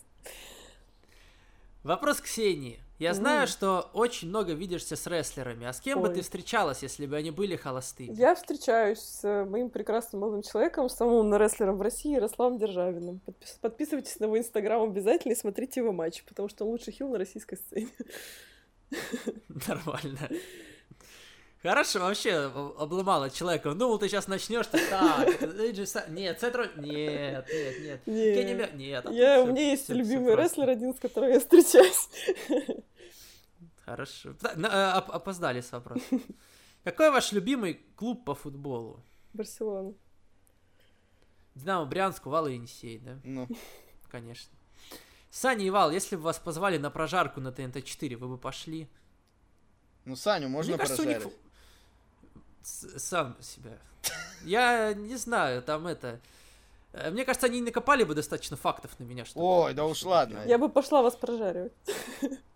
S2: Вопрос Ксении. Я знаю, что очень много видишься с рестлерами. А с кем бы
S4: Ой.
S2: ты встречалась, если бы они были холостыми?
S4: Я встречаюсь с моим прекрасным молодым человеком, самым умным рестлером в России, Ярославом Державиным. Подпис- Подписывайтесь на его инстаграм обязательно и смотрите его матчи, потому что он лучший хил на российской сцене. <laughs>
S2: Нормально. Хорошо, вообще об- обломала человека. Думал, ты сейчас начнешь. ты Так, нет, Сетро... Нет, нет, нет. Нет. а
S4: Я,
S2: тут
S4: у меня есть любимый рестлер один, с которым я встречаюсь. <laughs>
S2: Хорошо. Э, оп- опоздали с вопросом. <laughs> Какой ваш любимый клуб по футболу?
S4: Барселона.
S2: Динамо Брянск, Вал и Енисей, да?
S1: Ну, <laughs>
S2: Конечно. Саня и Вал, если бы вас позвали на прожарку на ТНТ-4, вы бы пошли?
S1: ну Саню можно
S2: Мне кажется, у них...
S1: прожарить.
S2: С- Сам себя. Я не знаю, там это... э, Мне кажется, они накопали бы достаточно фактов на меня, чтобы...
S1: Ой, да уж ладно.
S4: Я бы пошла вас прожаривать. <laughs>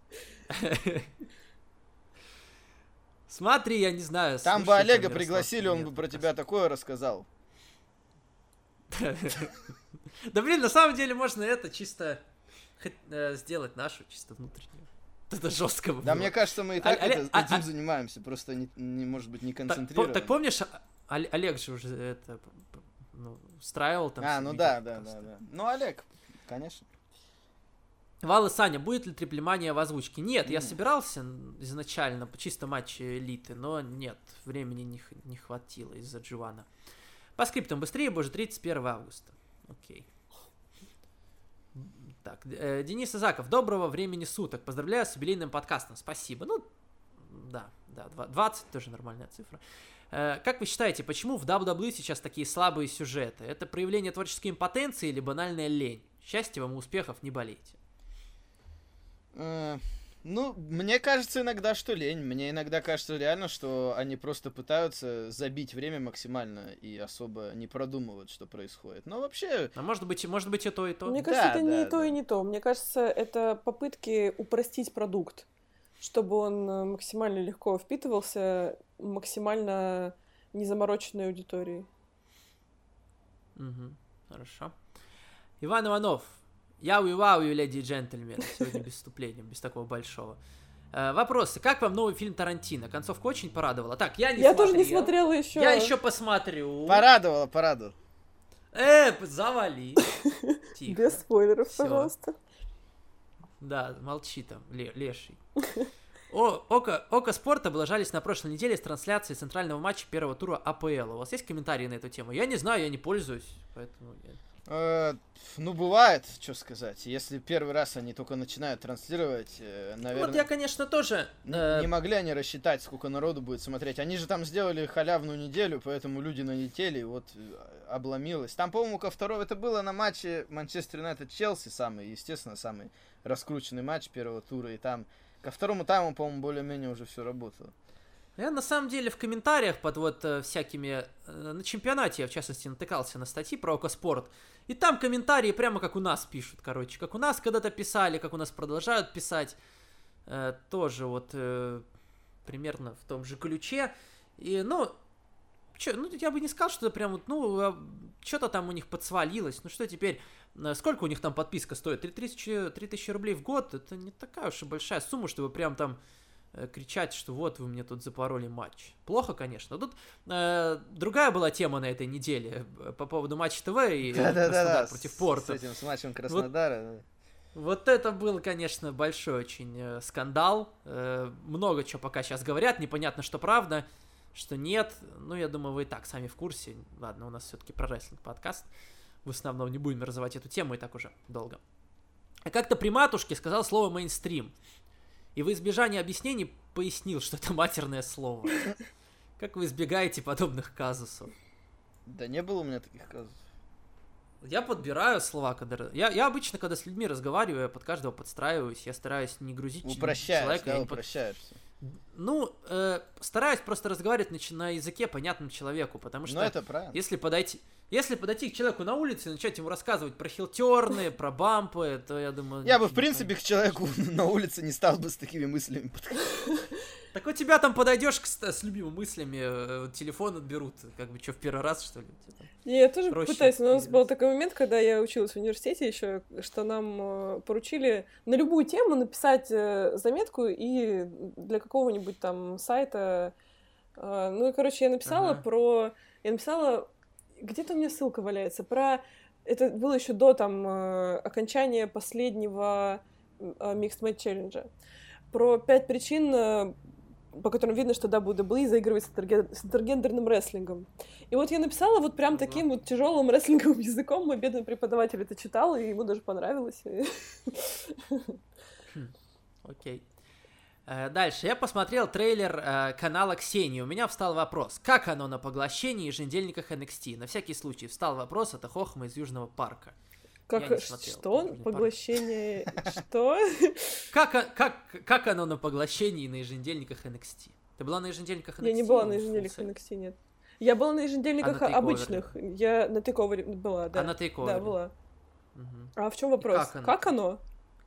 S2: Смотри, я не знаю.
S1: Там бы Олега пригласили, он бы про тебя такое рассказал. <laughs>
S2: Да блин, на самом деле можно это чисто э, сделать нашу, чисто внутреннюю. Это жестко бы
S1: Да,
S2: было.
S1: мне кажется, мы и так
S2: а-
S1: этим
S2: а-
S1: занимаемся, просто не, может быть, не концентрированы.
S2: так помнишь, а- Оле- Олег же уже это ну, устраивал там.
S1: А, ну да, да, да. Ну, Олег, конечно.
S2: Вал и Саня, будет ли триплемания в озвучке? Нет, я собирался изначально по чисто матче элиты, но нет, времени не, не хватило из-за Дживана. По скриптам быстрее, боже, 31 августа. Окей. Так, э, Денис Изаков, доброго времени суток. Поздравляю с юбилейным подкастом. Спасибо. Ну, да, да, два- 20 тоже нормальная цифра. Э, Как вы считаете, почему в WWE сейчас такие слабые сюжеты? Это проявление творческой импотенции или банальная лень? Счастья вам и успехов, не болейте.
S1: Э, Ну, мне кажется иногда, что лень. Мне иногда кажется реально, что они просто пытаются забить время максимально и особо не продумывают, что происходит. Но вообще,
S2: А может быть, и- может быть и то, и то.
S4: Мне
S1: Да,
S4: кажется, это не
S1: да,
S4: то
S1: да.
S4: и не то. Мне кажется, это попытки упростить продукт, чтобы он э, максимально легко впитывался, максимально незамороченной аудиторией.
S2: Мгм, Хорошо. Иван Иванов. Яу вау, леди и джентльмены. Сегодня без вступления, без такого большого. Э, Вопросы. Как вам новый фильм Тарантино? Концовка очень порадовала. Так, я не
S4: Я
S2: смотрел.
S4: тоже не смотрела еще.
S2: Я еще посмотрю.
S1: порадовало, порадовало.
S2: Э, завали. <laughs> Тихо.
S4: Без спойлеров,
S2: Всё.
S4: пожалуйста.
S2: Да, молчи там, ле- леший. О, Око, Око Спорт облажались на прошлой неделе с трансляцией центрального матча первого тура АПЛ. У вас есть комментарии на эту тему? Я не знаю, я не пользуюсь, поэтому...
S1: Э, ну, бывает, что сказать. Если первый раз они только начинают транслировать, э, наверное...
S2: Вот я, конечно, тоже...
S1: Не,
S2: э,
S1: не могли они рассчитать, сколько народу будет смотреть. Они же там сделали халявную неделю, поэтому люди налетели, и вот обломилось. Там, по-моему, ко второго это было на матче Манчестер Юнайтед Челси, самый, естественно, самый раскрученный матч первого тура, и там ко второму тайму, по-моему, более-менее уже все работало.
S2: Я на самом деле в комментариях под вот э, всякими... э, на чемпионате я, в частности, натыкался на статьи про Окоспорт. И там комментарии прямо как у нас пишут, короче. Как у нас когда-то писали, как у нас продолжают писать. Э, тоже вот э, примерно в том же ключе. И, ну, чё, ну, я бы не сказал, что прям вот, ну, что-то там у них подсвалилось. Ну, что теперь... э, Сколько у них там подписка стоит? 3000, 3000 рублей в год? Это не такая уж и большая сумма, чтобы прям там кричать, что вот вы мне тут запороли матч. Плохо, конечно. Тут э, другая была тема на этой неделе э, по поводу матча ТВ и <laughs> э, Краснодар против Порта.
S1: С этим, с матчем Краснодара. да.
S2: Вот это был, конечно, большой очень э, скандал. Э, много чего пока сейчас говорят, непонятно, что правда, что нет. Ну, я думаю, вы и так сами в курсе. Ладно, у нас все-таки про рестлинг подкаст. в основном не будем развивать эту тему и так уже долго. А как-то при матушке сказал слово мейнстрим. И в избежание объяснений пояснил, что это матерное слово. Как вы избегаете подобных казусов?
S1: Да не было у меня таких казусов.
S2: Я подбираю слова, когда... Я, я обычно, когда с людьми разговариваю, я под каждого подстраиваюсь, я стараюсь не грузить
S1: Упрощаешь,
S2: человека.
S1: да,
S2: не под-
S1: упрощаешься.
S2: Ну, э, стараюсь просто разговаривать начи- на языке, понятном человеку, потому что
S1: Ну это правильно.
S2: если подойти... Если подойти к человеку на улице и начать ему рассказывать про хилтерны, про бампы, то я думаю...
S1: Я бы, в принципе, к человеку <laughs> на улице не стал бы с такими мыслями подходить. <laughs>
S2: Так у тебя там подойдешь к- с любимыми мыслями, э, телефон отберут, как бы что, в первый раз, что ли? там?
S4: Не, я тоже
S2: Проще
S4: пытаюсь, но у нас был такой момент, когда я училась в университете еще, что нам э, поручили на любую тему написать э, заметку и для какого-нибудь там сайта. ну и, короче, я написала
S2: Ага.
S4: про... Я написала... Где-то у меня ссылка валяется. Про... Это было еще до там э, окончания последнего э, Mixed Match Challenge. Про пять причин, э, по которым видно, что WWE заигрывает с интерге- с интергендерным рестлингом. И вот я написала вот прям таким вот тяжелым <laughs> рестлинговым языком, мой бедный преподаватель это читал, и ему даже понравилось. <laughs>
S2: Окей. Э, Дальше. Я посмотрел трейлер э, канала Ксении. У меня встал вопрос. Как оно на поглощении еженедельниках NXT? На всякий случай встал вопрос. Это Хохма из Южного парка.
S4: Как
S2: не смотрел
S4: что? Поглощение <laughs> что?
S2: Как, как, как оно на поглощении на еженедельниках NXT? Ты была на еженедельниках NXT?
S4: Я не была на еженедельниках. NXT, нет. Я была на еженедельниках
S2: А на
S4: обычных. Я на тейковере была, да.
S2: А на Takeover?
S4: Да, была. А в чем вопрос?
S2: как оно?
S4: Как оно?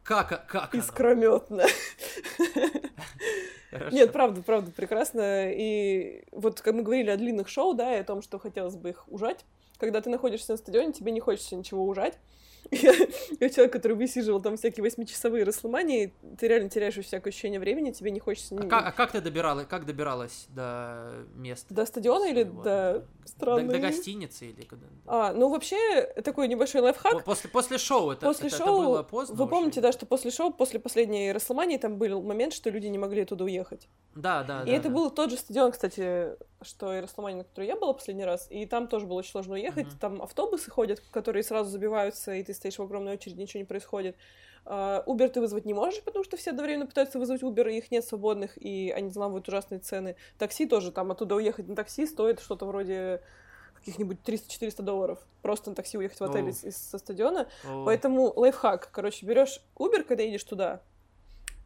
S2: Как, как?
S4: Искрометно. Нет, правда, правда, прекрасно. И вот как мы говорили о длинных шоу, да, и о том, что хотелось бы их ужать. Когда ты находишься на стадионе, тебе не хочется ничего ужать. Я, <laughs> я человек, который высиживал там всякие восьмичасовые рассломания, ты реально теряешь всякое ощущение времени, тебе не хочется...
S2: А как, а как ты добиралась, как добиралась до места?
S4: До стадиона или
S2: своего?
S4: до
S2: До,
S4: странной-
S2: до гостиницы или куда?
S4: А, ну вообще, такой небольшой лайфхак.
S2: По- После, после шоу это,
S4: После
S2: это, это
S4: шоу,
S2: было поздно
S4: вы
S2: уже?
S4: помните, да, что после шоу, после последней Расселмании, там был момент, что люди не могли оттуда уехать.
S2: Да, да,
S4: и
S2: да,
S4: это
S2: да.
S4: был тот же стадион, кстати, что и Расселмания, на который я была последний раз, и там тоже было очень сложно уехать.
S2: Мгм.
S4: Там автобусы ходят, которые сразу забиваются, и ты стоишь в огромной очереди, ничего не происходит. А, Uber ты вызвать не можешь, потому что все одновременно пытаются вызвать Uber, и их нет свободных, и они взламывают ужасные цены. Такси тоже, там оттуда уехать на такси стоит что-то вроде каких-нибудь 300-400 долларов. Просто на такси уехать в отель
S2: О.
S4: из- из- со стадиона.
S2: О,
S4: Поэтому лайфхак. Короче, берешь Uber, когда едешь туда, а,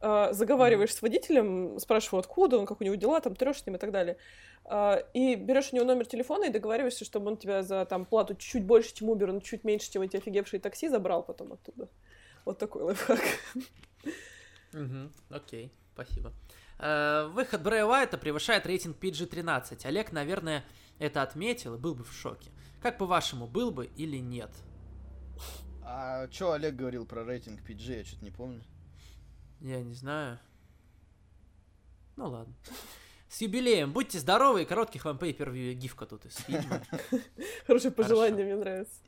S4: заговариваешь с водителем, спрашиваешь, откуда он, как у него дела, там трешь с ним и так далее. А, И берешь у него номер телефона и договариваешься, чтобы он тебя за там плату чуть-чуть больше, чем Uber, но чуть меньше, чем эти офигевшие такси, забрал потом оттуда. Вот такой лайфхак.
S2: окей, спасибо. Э, выход Брэя Уайта превышает рейтинг PG-13. Олег, наверное, это отметил и был бы в шоке. Как по-вашему, был бы или нет?
S1: А что Олег говорил про рейтинг PG, я что-то не помню.
S2: Я не знаю. Ну ладно. С юбилеем. Будьте здоровы и коротких вам pay-per-view. Гифка тут из фильма. <laughs>
S4: Хорошее пожелание, мне нравится.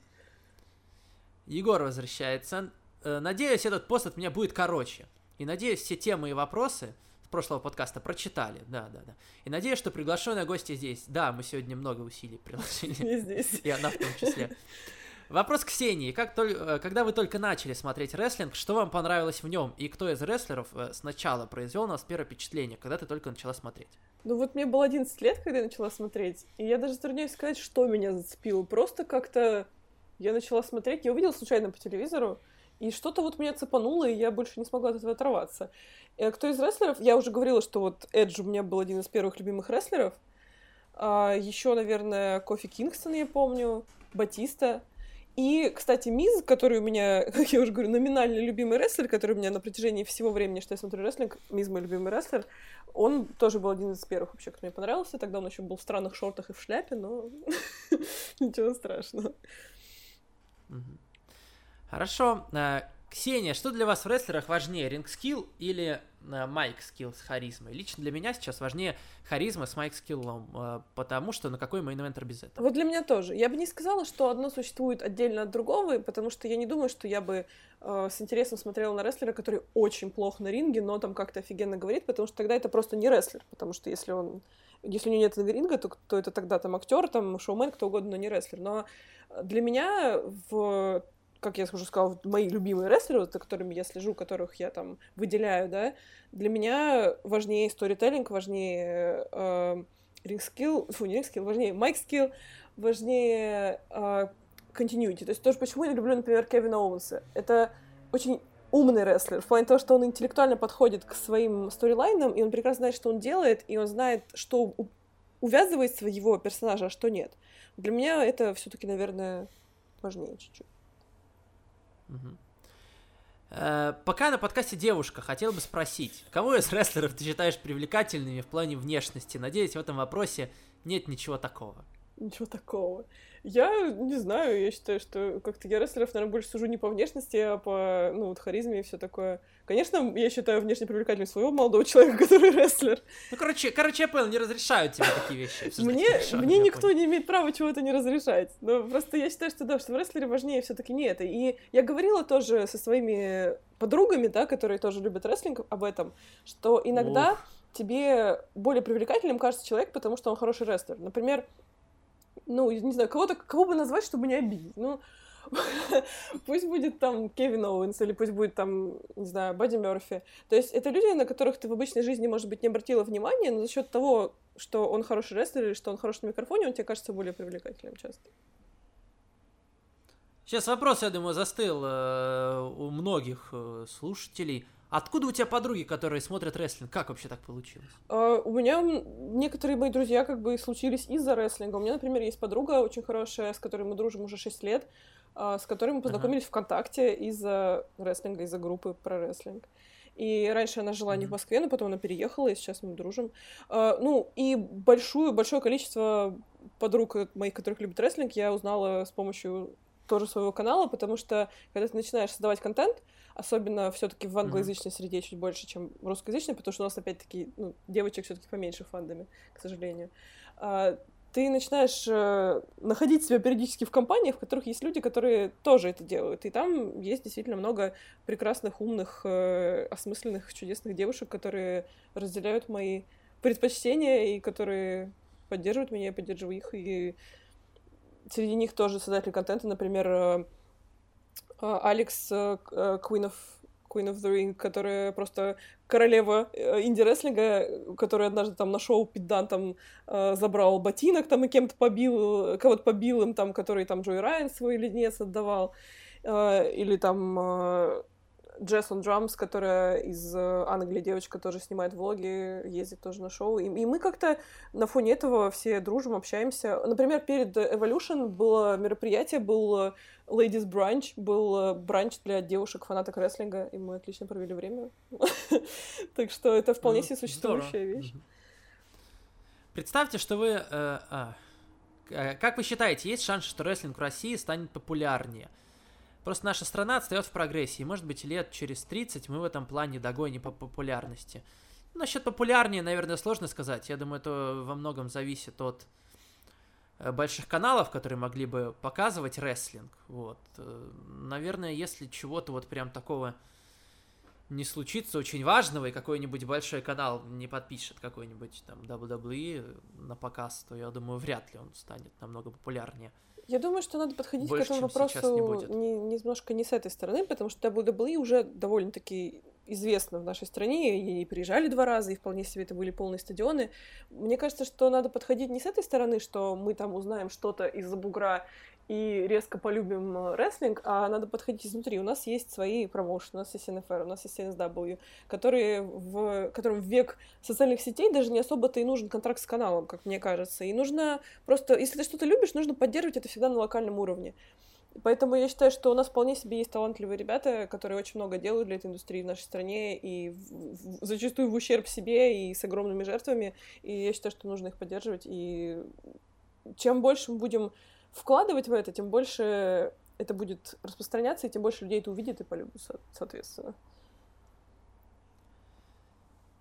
S2: Егор возвращается. Э, Надеюсь, этот пост от меня будет короче. И надеюсь, все темы и вопросы с прошлого подкаста прочитали. Да, да, да. И надеюсь, что приглашенные гости здесь. Да, мы сегодня много усилий приложили. <laughs>
S4: Не здесь.
S2: И она в том числе. <laughs> Вопрос Ксении. Как толь- э, Когда вы только начали смотреть рестлинг, что вам понравилось в нем? И кто из рестлеров э, сначала произвел на вас первое впечатление, когда ты только начала смотреть?
S4: Ну вот мне было 11 лет, когда я начала смотреть, и я даже затрудняюсь сказать, что меня зацепило. Просто как-то я начала смотреть, я увидела случайно по телевизору, и что-то вот меня цепануло, и я больше не смогла от этого оторваться. Э, Кто из рестлеров? Я уже говорила, что вот Эдж у меня был один из первых любимых рестлеров. еще, наверное, Кофи Кингстон, я помню, Батиста. И, кстати, Миз, который у меня, <laughs> как я уже говорю, номинальный любимый рестлер, который у меня на протяжении всего времени, что я смотрю рестлинг, Миз мой любимый рестлер, он тоже был один из первых вообще, кто мне понравился. Тогда он еще был в странных шортах и в шляпе, но <laughs> ничего страшного.
S2: Хорошо. Э, Ксения, что для вас в рестлерах важнее, ring skill или э, mic skill с харизмой? Лично для меня сейчас важнее харизма с mic skill ом, э, потому что ну какой main-eventer без этого?
S4: Вот для меня тоже. Я бы не сказала, что одно существует отдельно от другого, потому что я не думаю, что я бы э, с интересом смотрела на рестлера, который очень плохо на ринге, но там как-то офигенно говорит, потому что тогда это просто не рестлер, потому что если он если у него нет ринга, то, то это тогда там актер, там шоумен, кто угодно, но не рестлер. Но для меня в как я уже сказала, мои любимые рестлеры, за которыми я слежу, которых я там выделяю, да, для меня важнее сторителлинг, важнее э, ring skill, фу, не ring skill, важнее mic skill, важнее э. То есть тоже почему я люблю, например, Кевина Оуэнса. Это очень умный рестлер, в плане того, что он интеллектуально подходит к своим storyline ам, и он прекрасно знает, что он делает, и он знает, что увязывается в его персонажа, а что нет. Для меня это все-таки, наверное, важнее чуть-чуть.
S2: Угу. пока на подкасте девушка, хотел бы спросить, кого из рестлеров ты считаешь привлекательными в плане внешности? Надеюсь, в этом вопросе нет ничего такого.
S4: Ничего такого. Я не знаю, я считаю, что как-то я рестлеров, наверное, больше сужу не по внешности, а по, ну, вот харизме и все такое. Конечно, я считаю внешне привлекательным своего молодого человека, <laughs> который рестлер.
S2: Ну, короче, короче, я понял, не разрешают тебе такие вещи.
S4: Мне, хорошо, мне никто понял. не имеет права чего-то не разрешать. Но просто я считаю, что да, что в рестлере важнее все таки не это. И я говорила тоже со своими подругами, да, которые тоже любят рестлинг, об этом, что иногда Ух. тебе более привлекательным кажется человек, потому что он хороший рестлер. Например, ну, не знаю, кого-то, кого бы назвать, чтобы не обидеть. Ну, <laughs> пусть будет там Кевин Оуэнс, или пусть будет там, не знаю, Бадди Мерфи. То есть это люди, на которых ты в обычной жизни, может быть, не обратила внимания, но за счет того, что он хороший рестлер или что он хороший на микрофоне, он тебе кажется более привлекательным часто.
S2: Сейчас вопрос, я думаю, застыл э, у многих э, слушателей. Откуда у тебя подруги, которые смотрят рестлинг? Как вообще так получилось?
S4: Uh, у меня некоторые мои друзья как бы случились из-за рестлинга. У меня, например, есть подруга очень хорошая, с которой мы дружим уже 6 лет, uh, с которой мы познакомились uh-huh. ВКонтакте из-за рестлинга, из-за группы про рестлинг. И раньше она жила mm-hmm. не в Москве, но потом она переехала, и сейчас мы дружим. Uh, ну, и большую, большое количество подруг моих, которых любят рестлинг, я узнала с помощью тоже своего канала, потому что когда ты начинаешь создавать контент, особенно все-таки в англоязычной mm-hmm. среде чуть больше, чем в русскоязычной, потому что у нас опять-таки ну, девочек все-таки поменьше в фандами, к сожалению. А, ты начинаешь э, находить себя периодически в компаниях, в которых есть люди, которые тоже это делают. И там есть действительно много прекрасных, умных, э, осмысленных, чудесных девушек, которые разделяют мои предпочтения и которые поддерживают меня, я поддерживаю их. И среди них тоже создатели контента, например, э, Алекс э, э, Queen of Queen of the Ring, которая просто королева э, инди-рестлинга, который однажды там на шоу Питдан там забрал ботинок там и кем-то побил, кого-то побил им там, который там Джой Райан свой леденец отдавал, или там Джессон Драмс, которая из Англии девочка, тоже снимает влоги, ездит тоже на шоу. И, и мы как-то на фоне этого все дружим, общаемся. Например, перед Evolution было мероприятие, был Ladies Brunch был э, бранч для девушек, фанаток рестлинга, и мы отлично провели время. <laughs> Так что это вполне себе существующая вещь.
S2: Представьте, что вы... Э, а, э, как вы считаете, есть шанс, что рестлинг в России станет популярнее? Просто наша страна отстает в прогрессии. Может быть, лет через 30 мы в этом плане догоним по популярности. Насчет популярнее, наверное, сложно сказать. Я думаю, это во многом зависит от больших каналов, которые могли бы показывать рестлинг. Вот. Э, наверное, если чего-то вот прям такого не случится очень важного, и какой-нибудь большой канал не подпишет какой-нибудь там WWE на показ, то я думаю, вряд ли он станет намного популярнее.
S4: Я думаю, что надо подходить Больше, к этому вопросу не будет. Не, немножко не с этой стороны, потому что WWE уже довольно-таки известно в нашей стране, и приезжали два раза, и вполне себе это были полные стадионы. Мне кажется, что надо подходить не с этой стороны, что мы там узнаем что-то из-за бугра и резко полюбим э, рестлинг, а надо подходить изнутри. У нас есть свои промоушены, у нас есть NFR, у нас есть NSW, которые в, которым в век социальных сетей даже не особо-то и нужен контракт с каналом, как мне кажется. И нужно просто, если ты что-то любишь, нужно поддерживать это всегда на локальном уровне. Поэтому я считаю, что у нас вполне себе есть талантливые ребята, которые очень много делают для этой индустрии в нашей стране, и в, в, зачастую в ущерб себе и с огромными жертвами. И я считаю, что нужно их поддерживать. И чем больше мы будем вкладывать в это, тем больше это будет распространяться, и тем больше людей это увидит и полюбит, со- соответственно.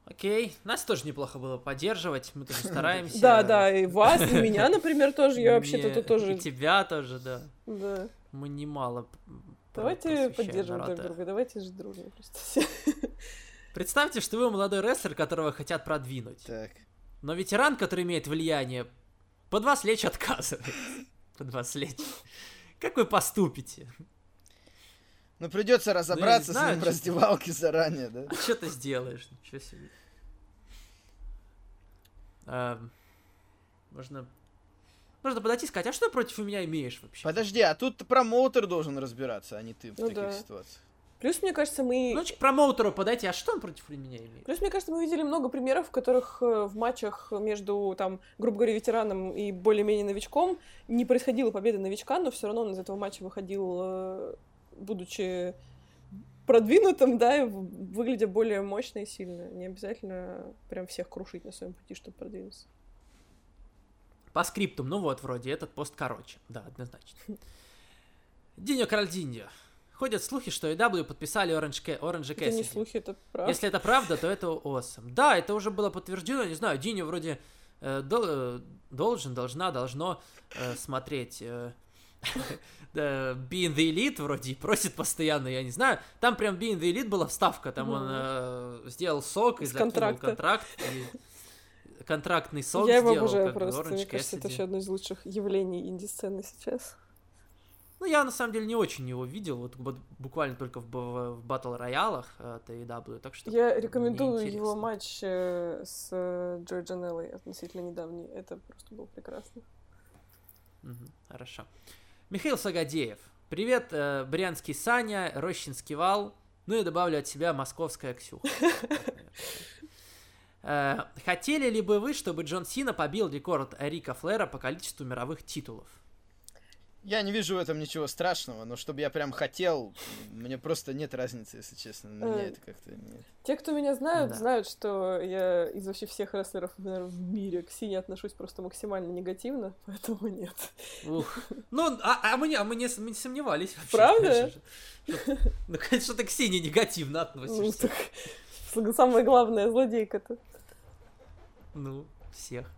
S2: Окей, нас тоже неплохо было поддерживать, мы тоже <laughs> стараемся.
S4: Да, да, и вас, и меня, например, тоже. Я вообще-то тоже...
S2: И тебя тоже, да.
S4: Да.
S2: Мы немало
S4: Давайте
S2: народ,
S4: друг друга, давайте жить дружно просто все. <laughs>
S2: Представьте, что вы молодой рестлер, которого хотят продвинуть.
S1: Так.
S2: Но ветеран, который имеет влияние, под вас лечь отказывает. <laughs> Под вас лечь. Как вы поступите?
S1: Ну, придется разобраться
S2: знаю,
S1: с ним в раздевалке заранее, да? <laughs>
S2: Что ты сделаешь? Ничего себе. Эм, Можно... Можно подойти и сказать, а что ты против меня имеешь вообще?
S1: Подожди, а тут промоутер должен разбираться, а не ты в
S4: Ну
S1: таких
S4: да.
S1: ситуациях.
S4: Плюс, мне кажется, мы...
S2: Ну, к промоутеру подойти, а что он против меня имеет?
S4: Плюс, мне кажется, мы видели много примеров, в которых э, в матчах между, там, грубо говоря, ветераном и более-менее новичком не происходила победа новичка, но все равно он из этого матча выходил, э, будучи продвинутым, да, и в- выглядя более мощно и сильно. Не обязательно прям всех крушить на своем пути, чтобы продвинуться.
S2: По скриптум, ну вот, вроде, этот пост короче. Да, однозначно. <laughs> Диньо Кральдиньо. Ходят слухи, что AW подписали Orange, Ca- Orange
S4: Это не
S2: Cassidy.
S4: слухи, это правда.
S2: Если это правда, то это awesome. Да, это уже было подтверждено, не знаю, Диньо вроде э, дол- э, должен, должна, должно э, смотреть э, <laughs> Being the Elite вроде и просит постоянно, я не знаю. Там прям Being the Elite была вставка, там он э, сделал сок и
S4: С
S2: закинул
S4: контракта.
S2: контракт. и контрактный сок
S4: Я его
S2: сделал,
S4: обожаю
S2: как бы,
S4: просто. Мне кажется, это еще одно из лучших явлений инди-сцены сейчас.
S2: Ну, я на самом деле не очень его видел, вот бу- буквально только в, б- в батл роялах от AEW, так что
S4: Я рекомендую его матч э, с э, Джой Джанеллой относительно недавний. Это просто было прекрасно.
S2: Мгм, хорошо. Михаил Сагадеев. Привет, э, Брянский Саня, Рощинский Вал. Ну и добавлю от себя Московская Ксюха. <laughs> Э, Хотели ли бы вы, чтобы Джон Сина побил рекорд Рика Флера по количеству мировых титулов?
S1: Я не вижу в этом ничего страшного, но чтобы я прям хотел, мне просто нет разницы, если честно. На меня
S4: Э,
S1: это как-то нет.
S4: Те, кто меня знают,
S2: Да.
S4: знают, что я из вообще всех рестлеров, наверное, в мире к Сине отношусь просто максимально негативно, <laughs> поэтому нет.
S2: Ух. Ну, а, а мы, не, а мы, не, мы не сомневались вообще.
S4: Правда?
S2: конечно же. Что- <laughs> Ну, конечно, ты к Сине негативно
S4: Ну,
S2: относишься.
S4: так, самая главная злодейка-то.
S2: Ну, всех.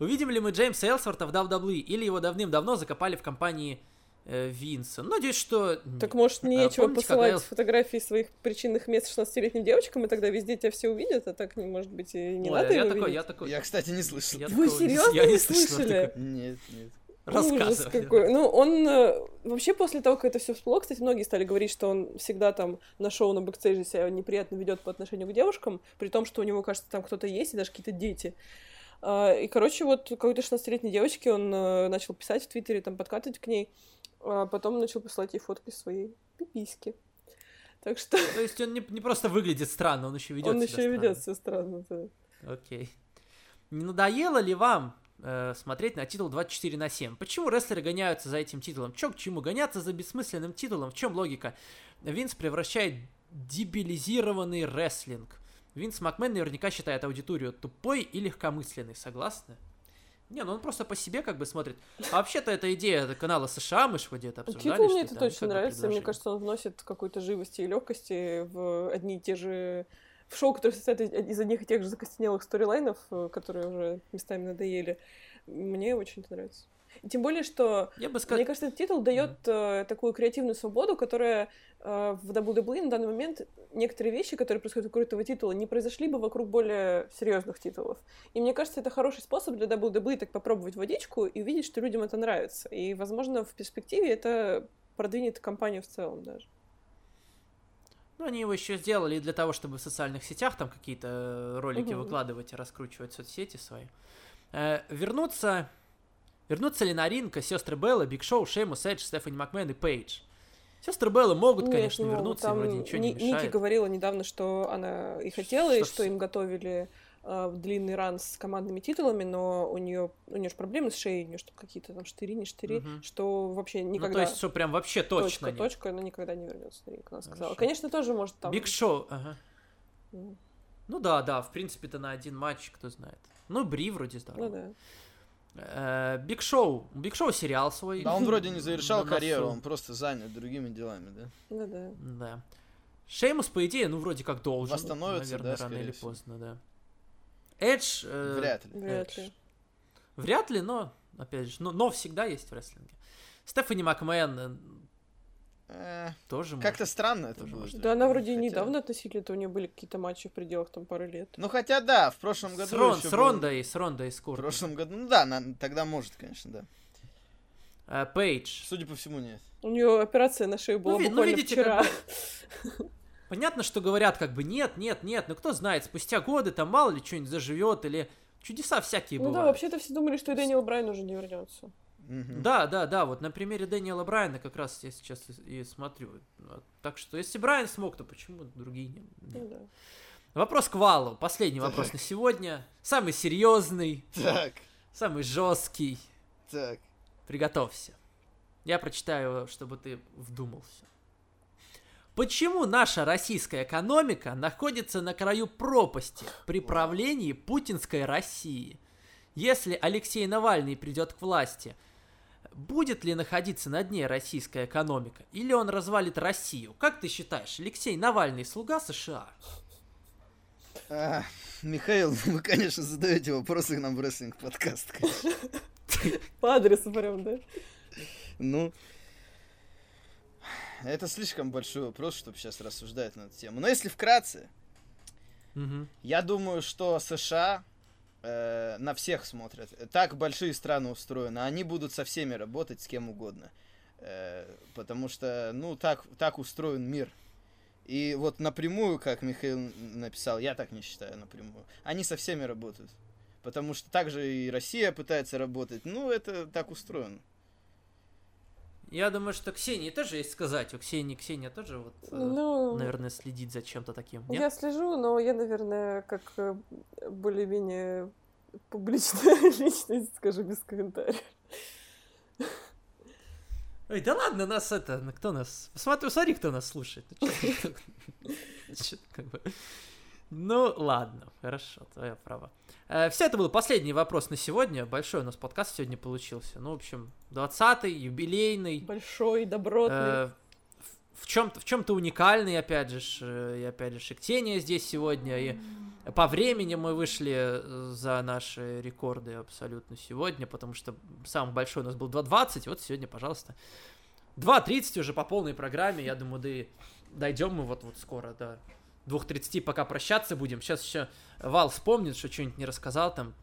S2: Увидим ли мы Джеймса Элсворта в WWE, или его давным-давно закопали в компании э, Винса? Ну, Надеюсь, что...
S4: Так может нечего
S2: помните,
S4: посылать
S2: Эл-
S4: фотографии своих причинных мест 16-летним девочкам, и тогда везде тебя все увидят, а так, не может быть, и не
S2: Ой,
S4: надо
S2: я
S4: его
S2: такой, я такой...
S1: Я, кстати, не слышал.
S2: я
S4: Вы
S2: такого не-
S4: серьезно
S2: я
S4: не
S2: слышал
S4: слышали?
S2: такого.
S1: Нет, нет.
S4: Ужас какой. Ну, он э, вообще после того, как это все всплыло, кстати, многие стали говорить, что он всегда там на шоу на бэкстейже себя неприятно ведет по отношению к девушкам, при том, что у него, кажется, там кто-то есть, и даже какие-то дети. А, И, короче, вот какой-то 16-летней девочке он э, начал писать в Твиттере, там, подкатывать к ней, а потом начал посылать ей фотки своей пиписьки. Так что
S2: То есть он не, не просто выглядит странно, он еще ведет
S4: он
S2: себя
S4: еще и ведет себя странно. да.
S2: Окей. Не надоело ли вам э, смотреть на титул 24 на 7? Почему рестлеры гоняются за этим титулом? Чё к чему? Гоняться за бессмысленным титулом? В чем логика? Винс превращает дебилизированный рестлинг. Винс Макмен наверняка считает аудиторию тупой и легкомысленной, согласны? Не, ну он просто по себе как бы смотрит. А вообще-то эта идея канала США, мы же вроде это обсуждали.
S4: Титул мне это точно нравится. Мне кажется, он вносит какой-то живости и легкости в одни и те же в шоу, которые состоят из- одних и тех же закостенелых сторилайнов, э, которые уже местами надоели. Мне очень это нравится. И тем более, что
S2: Я бы сказал...
S4: мне кажется, этот титул дает э, такую креативную свободу, которая э, в WWE на данный момент некоторые вещи, которые происходят вокруг этого титула, не произошли бы вокруг более серьезных титулов. И мне кажется, это хороший способ для WWE так попробовать водичку и увидеть, что людям это нравится. И, возможно, в перспективе это продвинет компанию в целом даже.
S2: Ну, они его еще сделали для того, чтобы в социальных сетях там какие-то э, ролики
S4: Мгм.
S2: выкладывать и раскручивать соцсети свои. Э, вернуться... Вернутся ли на ринг сестры Белла, Биг Шоу, Шеймус, Эдж, Стефани Макмен и Пейдж? Сестры Белла могут,
S4: Нет,
S2: конечно,
S4: не могут.
S2: вернуться, и
S4: Там
S2: вроде ничего
S4: Ни-
S2: не мешает.
S4: Ники говорила недавно, что она и хотела, и
S2: Что
S4: что
S2: всё-
S4: им готовили длинный run с командными титулами, но у нее у нее же проблемы с шеей, у нее что какие-то там штыри, не штыри,
S2: Мгм.
S4: что вообще
S2: Ну,
S4: никогда
S2: то есть, что прям вообще точно
S4: точка,
S2: нет.
S4: точка, она никогда не вернется на ринг, она сказала.
S2: Хорошо.
S4: Конечно, тоже может там.
S2: Биг Шоу, ага.
S4: Ну,
S2: Ну да, да, в принципе-то на один матч, кто знает. Ну, Бри вроде здорово.
S4: Ну да.
S2: Э, Биг Шоу. Биг Шоу сериал свой.
S1: Да он вроде не завершал <laughs> карьеру, он просто занят другими делами, да?
S4: Да-да.
S2: Да. Шеймус, по идее, ну, вроде как должен.
S1: Восстановится,
S2: наверное,
S1: да,
S2: рано или
S1: всего.
S2: поздно, да. Эдж... э,
S1: Вряд ли.
S4: Вряд ли.
S2: Вряд ли, но, опять же, но, но всегда есть в рестлинге. Стефани Макмен э,
S1: Э,
S2: тоже
S1: Как-то
S2: может.
S1: странно это
S2: Тоже
S1: было.
S2: может.
S4: Да, она вроде и
S1: Хотя-
S4: недавно относительно, то у нее были какие-то матчи в пределах там пары лет.
S1: Ну хотя да, в прошлом году
S2: С, Рон- с
S1: был-
S2: Рондой, с Рондой, с
S1: В
S2: Куртом.
S1: прошлом году, ну да, на- тогда может, конечно, да.
S2: Э, Пейдж.
S1: Судя по всему, нет.
S4: У нее операция на шею была
S2: Ну, ну,
S4: буквально
S2: видите,
S4: вчера.
S2: как <laughs> Понятно, что говорят как бы нет, нет, нет, но кто знает, спустя годы там мало ли что-нибудь заживет или чудеса всякие
S4: Ну да,
S2: бывают.
S4: вообще-то все думали, что и Дэниел Брайан уже не вернется.
S1: Мгм.
S2: Да, да, да, вот на примере Дэниела Брайана как раз я сейчас и, и смотрю. Вот. Так что если Брайан смог, то почему другие не?
S4: Ну
S2: нет?
S4: да.
S2: Вопрос к Валу. Последний вопрос на сегодня. Самый серьезный,
S1: Так,
S2: самый жесткий.
S1: так.
S2: Приготовься. Я прочитаю, его, чтобы ты вдумался. Почему наша российская экономика находится на краю пропасти при правлении путинской России? Если Алексей Навальный придет к власти, будет ли находиться на дне российская экономика? Или он развалит Россию? Как ты считаешь, Алексей Навальный слуга США?
S1: А, Михаил, <laughs> вы, конечно, задаете вопросы нам в рестлинг подкаст.
S4: По адресу прям, да?
S1: Ну, это слишком большой вопрос, чтобы сейчас рассуждать на эту тему. Но если вкратце,
S2: Мгм.
S1: я думаю, что США э, на всех смотрят. Так большие страны устроены. Они будут со всеми работать, с кем угодно. Э, потому что, ну, так, так устроен мир. И вот напрямую, как Михаил написал, я так не считаю напрямую. Они со всеми работают. Потому что также и Россия пытается работать. Ну, это так устроено.
S2: Я думаю, что Ксении тоже есть сказать. У Ксении Ксения тоже вот, э,
S4: Ну,
S2: наверное, следит за чем-то таким. Нет?
S4: я слежу, но я, наверное, как э, более-менее публичная <laughs> личность, скажу без комментариев.
S2: Ой, да ладно, нас это, ну, кто нас... Смотри, смотри, кто нас слушает. Ну, <laughs> Ну, ладно, хорошо, твое право. Все, это был последний вопрос на сегодня. Большой у нас подкаст сегодня получился. Ну, в общем, 20-й, юбилейный.
S4: Большой, добротный.
S2: Э, в- в чем-то в чем-то уникальный, опять же, э, и опять же, Шектения здесь сегодня, и по времени мы вышли э, за наши рекорды абсолютно сегодня, потому что самый большой у нас был 2.20, вот сегодня, пожалуйста, 2.30 уже по полной программе, я думаю, да и дойдем мы вот, вот скоро до 2.30, пока прощаться будем. Сейчас еще Вал вспомнит, что что-нибудь не рассказал там.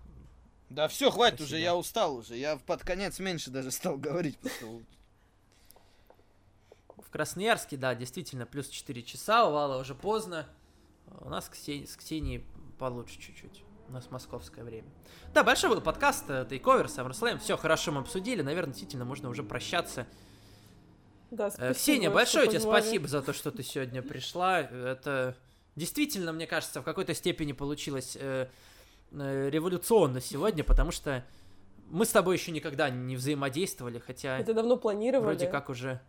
S1: Да все, хватит
S2: Спасибо.
S1: уже, я устал уже. Я под конец меньше даже стал говорить.
S2: В Красноярске, да, действительно, плюс 4 часа, у Вала уже поздно. У нас Ксени- с Ксенией получше чуть-чуть. У нас московское время. Да, большой был подкаст, э, Тейковер, SummerSlam. Все хорошо мы обсудили. Наверное, действительно, можно уже прощаться.
S4: Да,
S2: Э,
S4: спасибо,
S2: Ксения, большое тебе
S4: позвали.
S2: спасибо за то, что ты сегодня пришла. Это действительно, мне кажется, в какой-то степени получилось э, э, революционно сегодня, потому что мы с тобой еще никогда не взаимодействовали, хотя
S4: Это давно планировали.
S2: вроде как уже...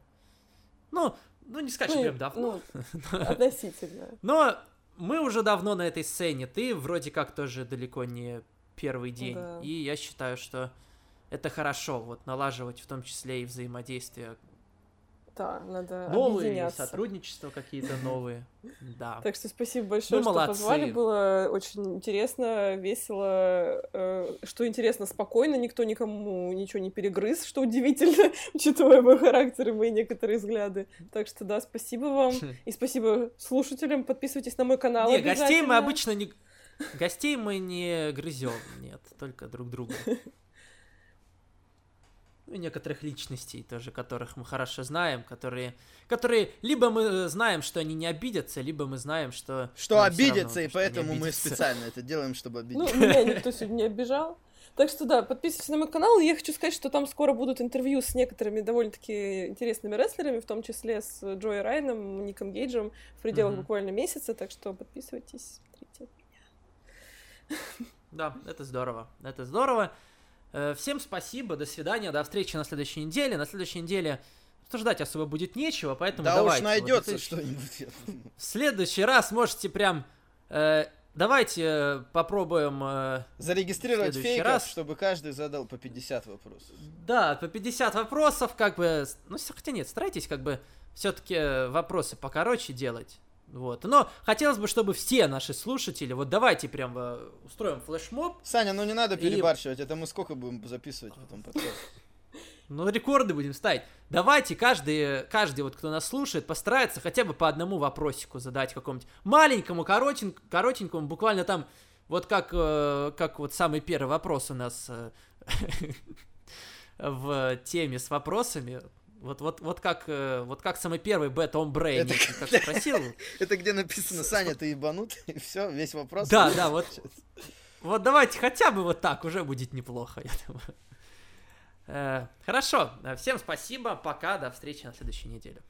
S2: Ну, ну не сказать,
S4: Ну,
S2: прям давно.
S4: ну, <laughs> относительно.
S2: Но мы уже давно на этой сцене. Ты вроде как тоже далеко не первый день.
S4: Да.
S2: И я считаю, что это хорошо, вот налаживать в том числе и взаимодействия
S4: Да, надо
S2: новые, сотрудничества какие-то новые. <laughs> Да.
S4: Так что спасибо большое,
S2: Ну,
S4: что
S2: молодцы.
S4: позвали. Было очень интересно, весело. э, Что интересно, спокойно, никто никому ничего не перегрыз, что удивительно, <laughs> учитывая мой характер и мои некоторые взгляды. Так что да, спасибо вам. <laughs> И спасибо слушателям. Подписывайтесь на мой канал.
S2: Не, гостей мы обычно не... Гостей мы не грызем, нет, только друг друга. Ну, и некоторых личностей тоже, которых мы хорошо знаем, которые, которые либо мы знаем, что они не обидятся, либо мы знаем, что...
S1: Что обидятся,
S2: равно,
S1: и поэтому мы специально это делаем, чтобы
S4: Ну,
S1: обидеть.
S4: меня <laughs> никто сегодня не обижал. Так что да, подписывайтесь на мой канал. Я хочу сказать, что там скоро будут интервью с некоторыми довольно-таки интересными рестлерами, в том числе с Джои Райном, Ником Гейджем в пределах
S2: Мгм.
S4: буквально месяца. Так что подписывайтесь, смотрите.
S2: Да, это здорово, это здорово. Э, Всем спасибо, до свидания, до встречи на следующей неделе. На следующей неделе обсуждать особо будет нечего, поэтому
S1: Да
S2: давайте.
S1: уж
S2: вот на
S1: найдется
S2: следующий-
S1: что-нибудь.
S2: В следующий раз можете прям э, давайте э, попробуем... э,
S1: Зарегистрировать фейков,
S2: раз.
S1: чтобы каждый задал по 50 вопросов.
S2: Да, по 50 вопросов, как бы... Ну, хотя нет, старайтесь как бы все-таки вопросы покороче делать. Вот. Но хотелось бы, чтобы все наши слушатели, вот давайте прям э, устроим флешмоб,
S1: Саня, ну не надо
S2: И-
S1: перебарщивать, это мы сколько будем записывать потом подкаст?
S2: ну, рекорды будем ставить. Давайте каждый, каждый вот, кто нас слушает, постарается хотя бы по одному вопросику задать какому-нибудь маленькому, коротень, коротенькому, буквально там, вот как, э, как вот самый первый вопрос у нас э, <laughs> в теме с вопросами. Вот, вот, вот как, э, вот как самый первый Б Том Брейн,
S1: Это
S2: как спросил. <laughs>
S1: Это где написано Саня, ты ебанут, <laughs> и все, весь вопрос.
S2: Да, да, вот, вот давайте хотя бы вот так, уже будет неплохо, я думаю. Э, Хорошо, всем спасибо, пока, до встречи на следующей неделе.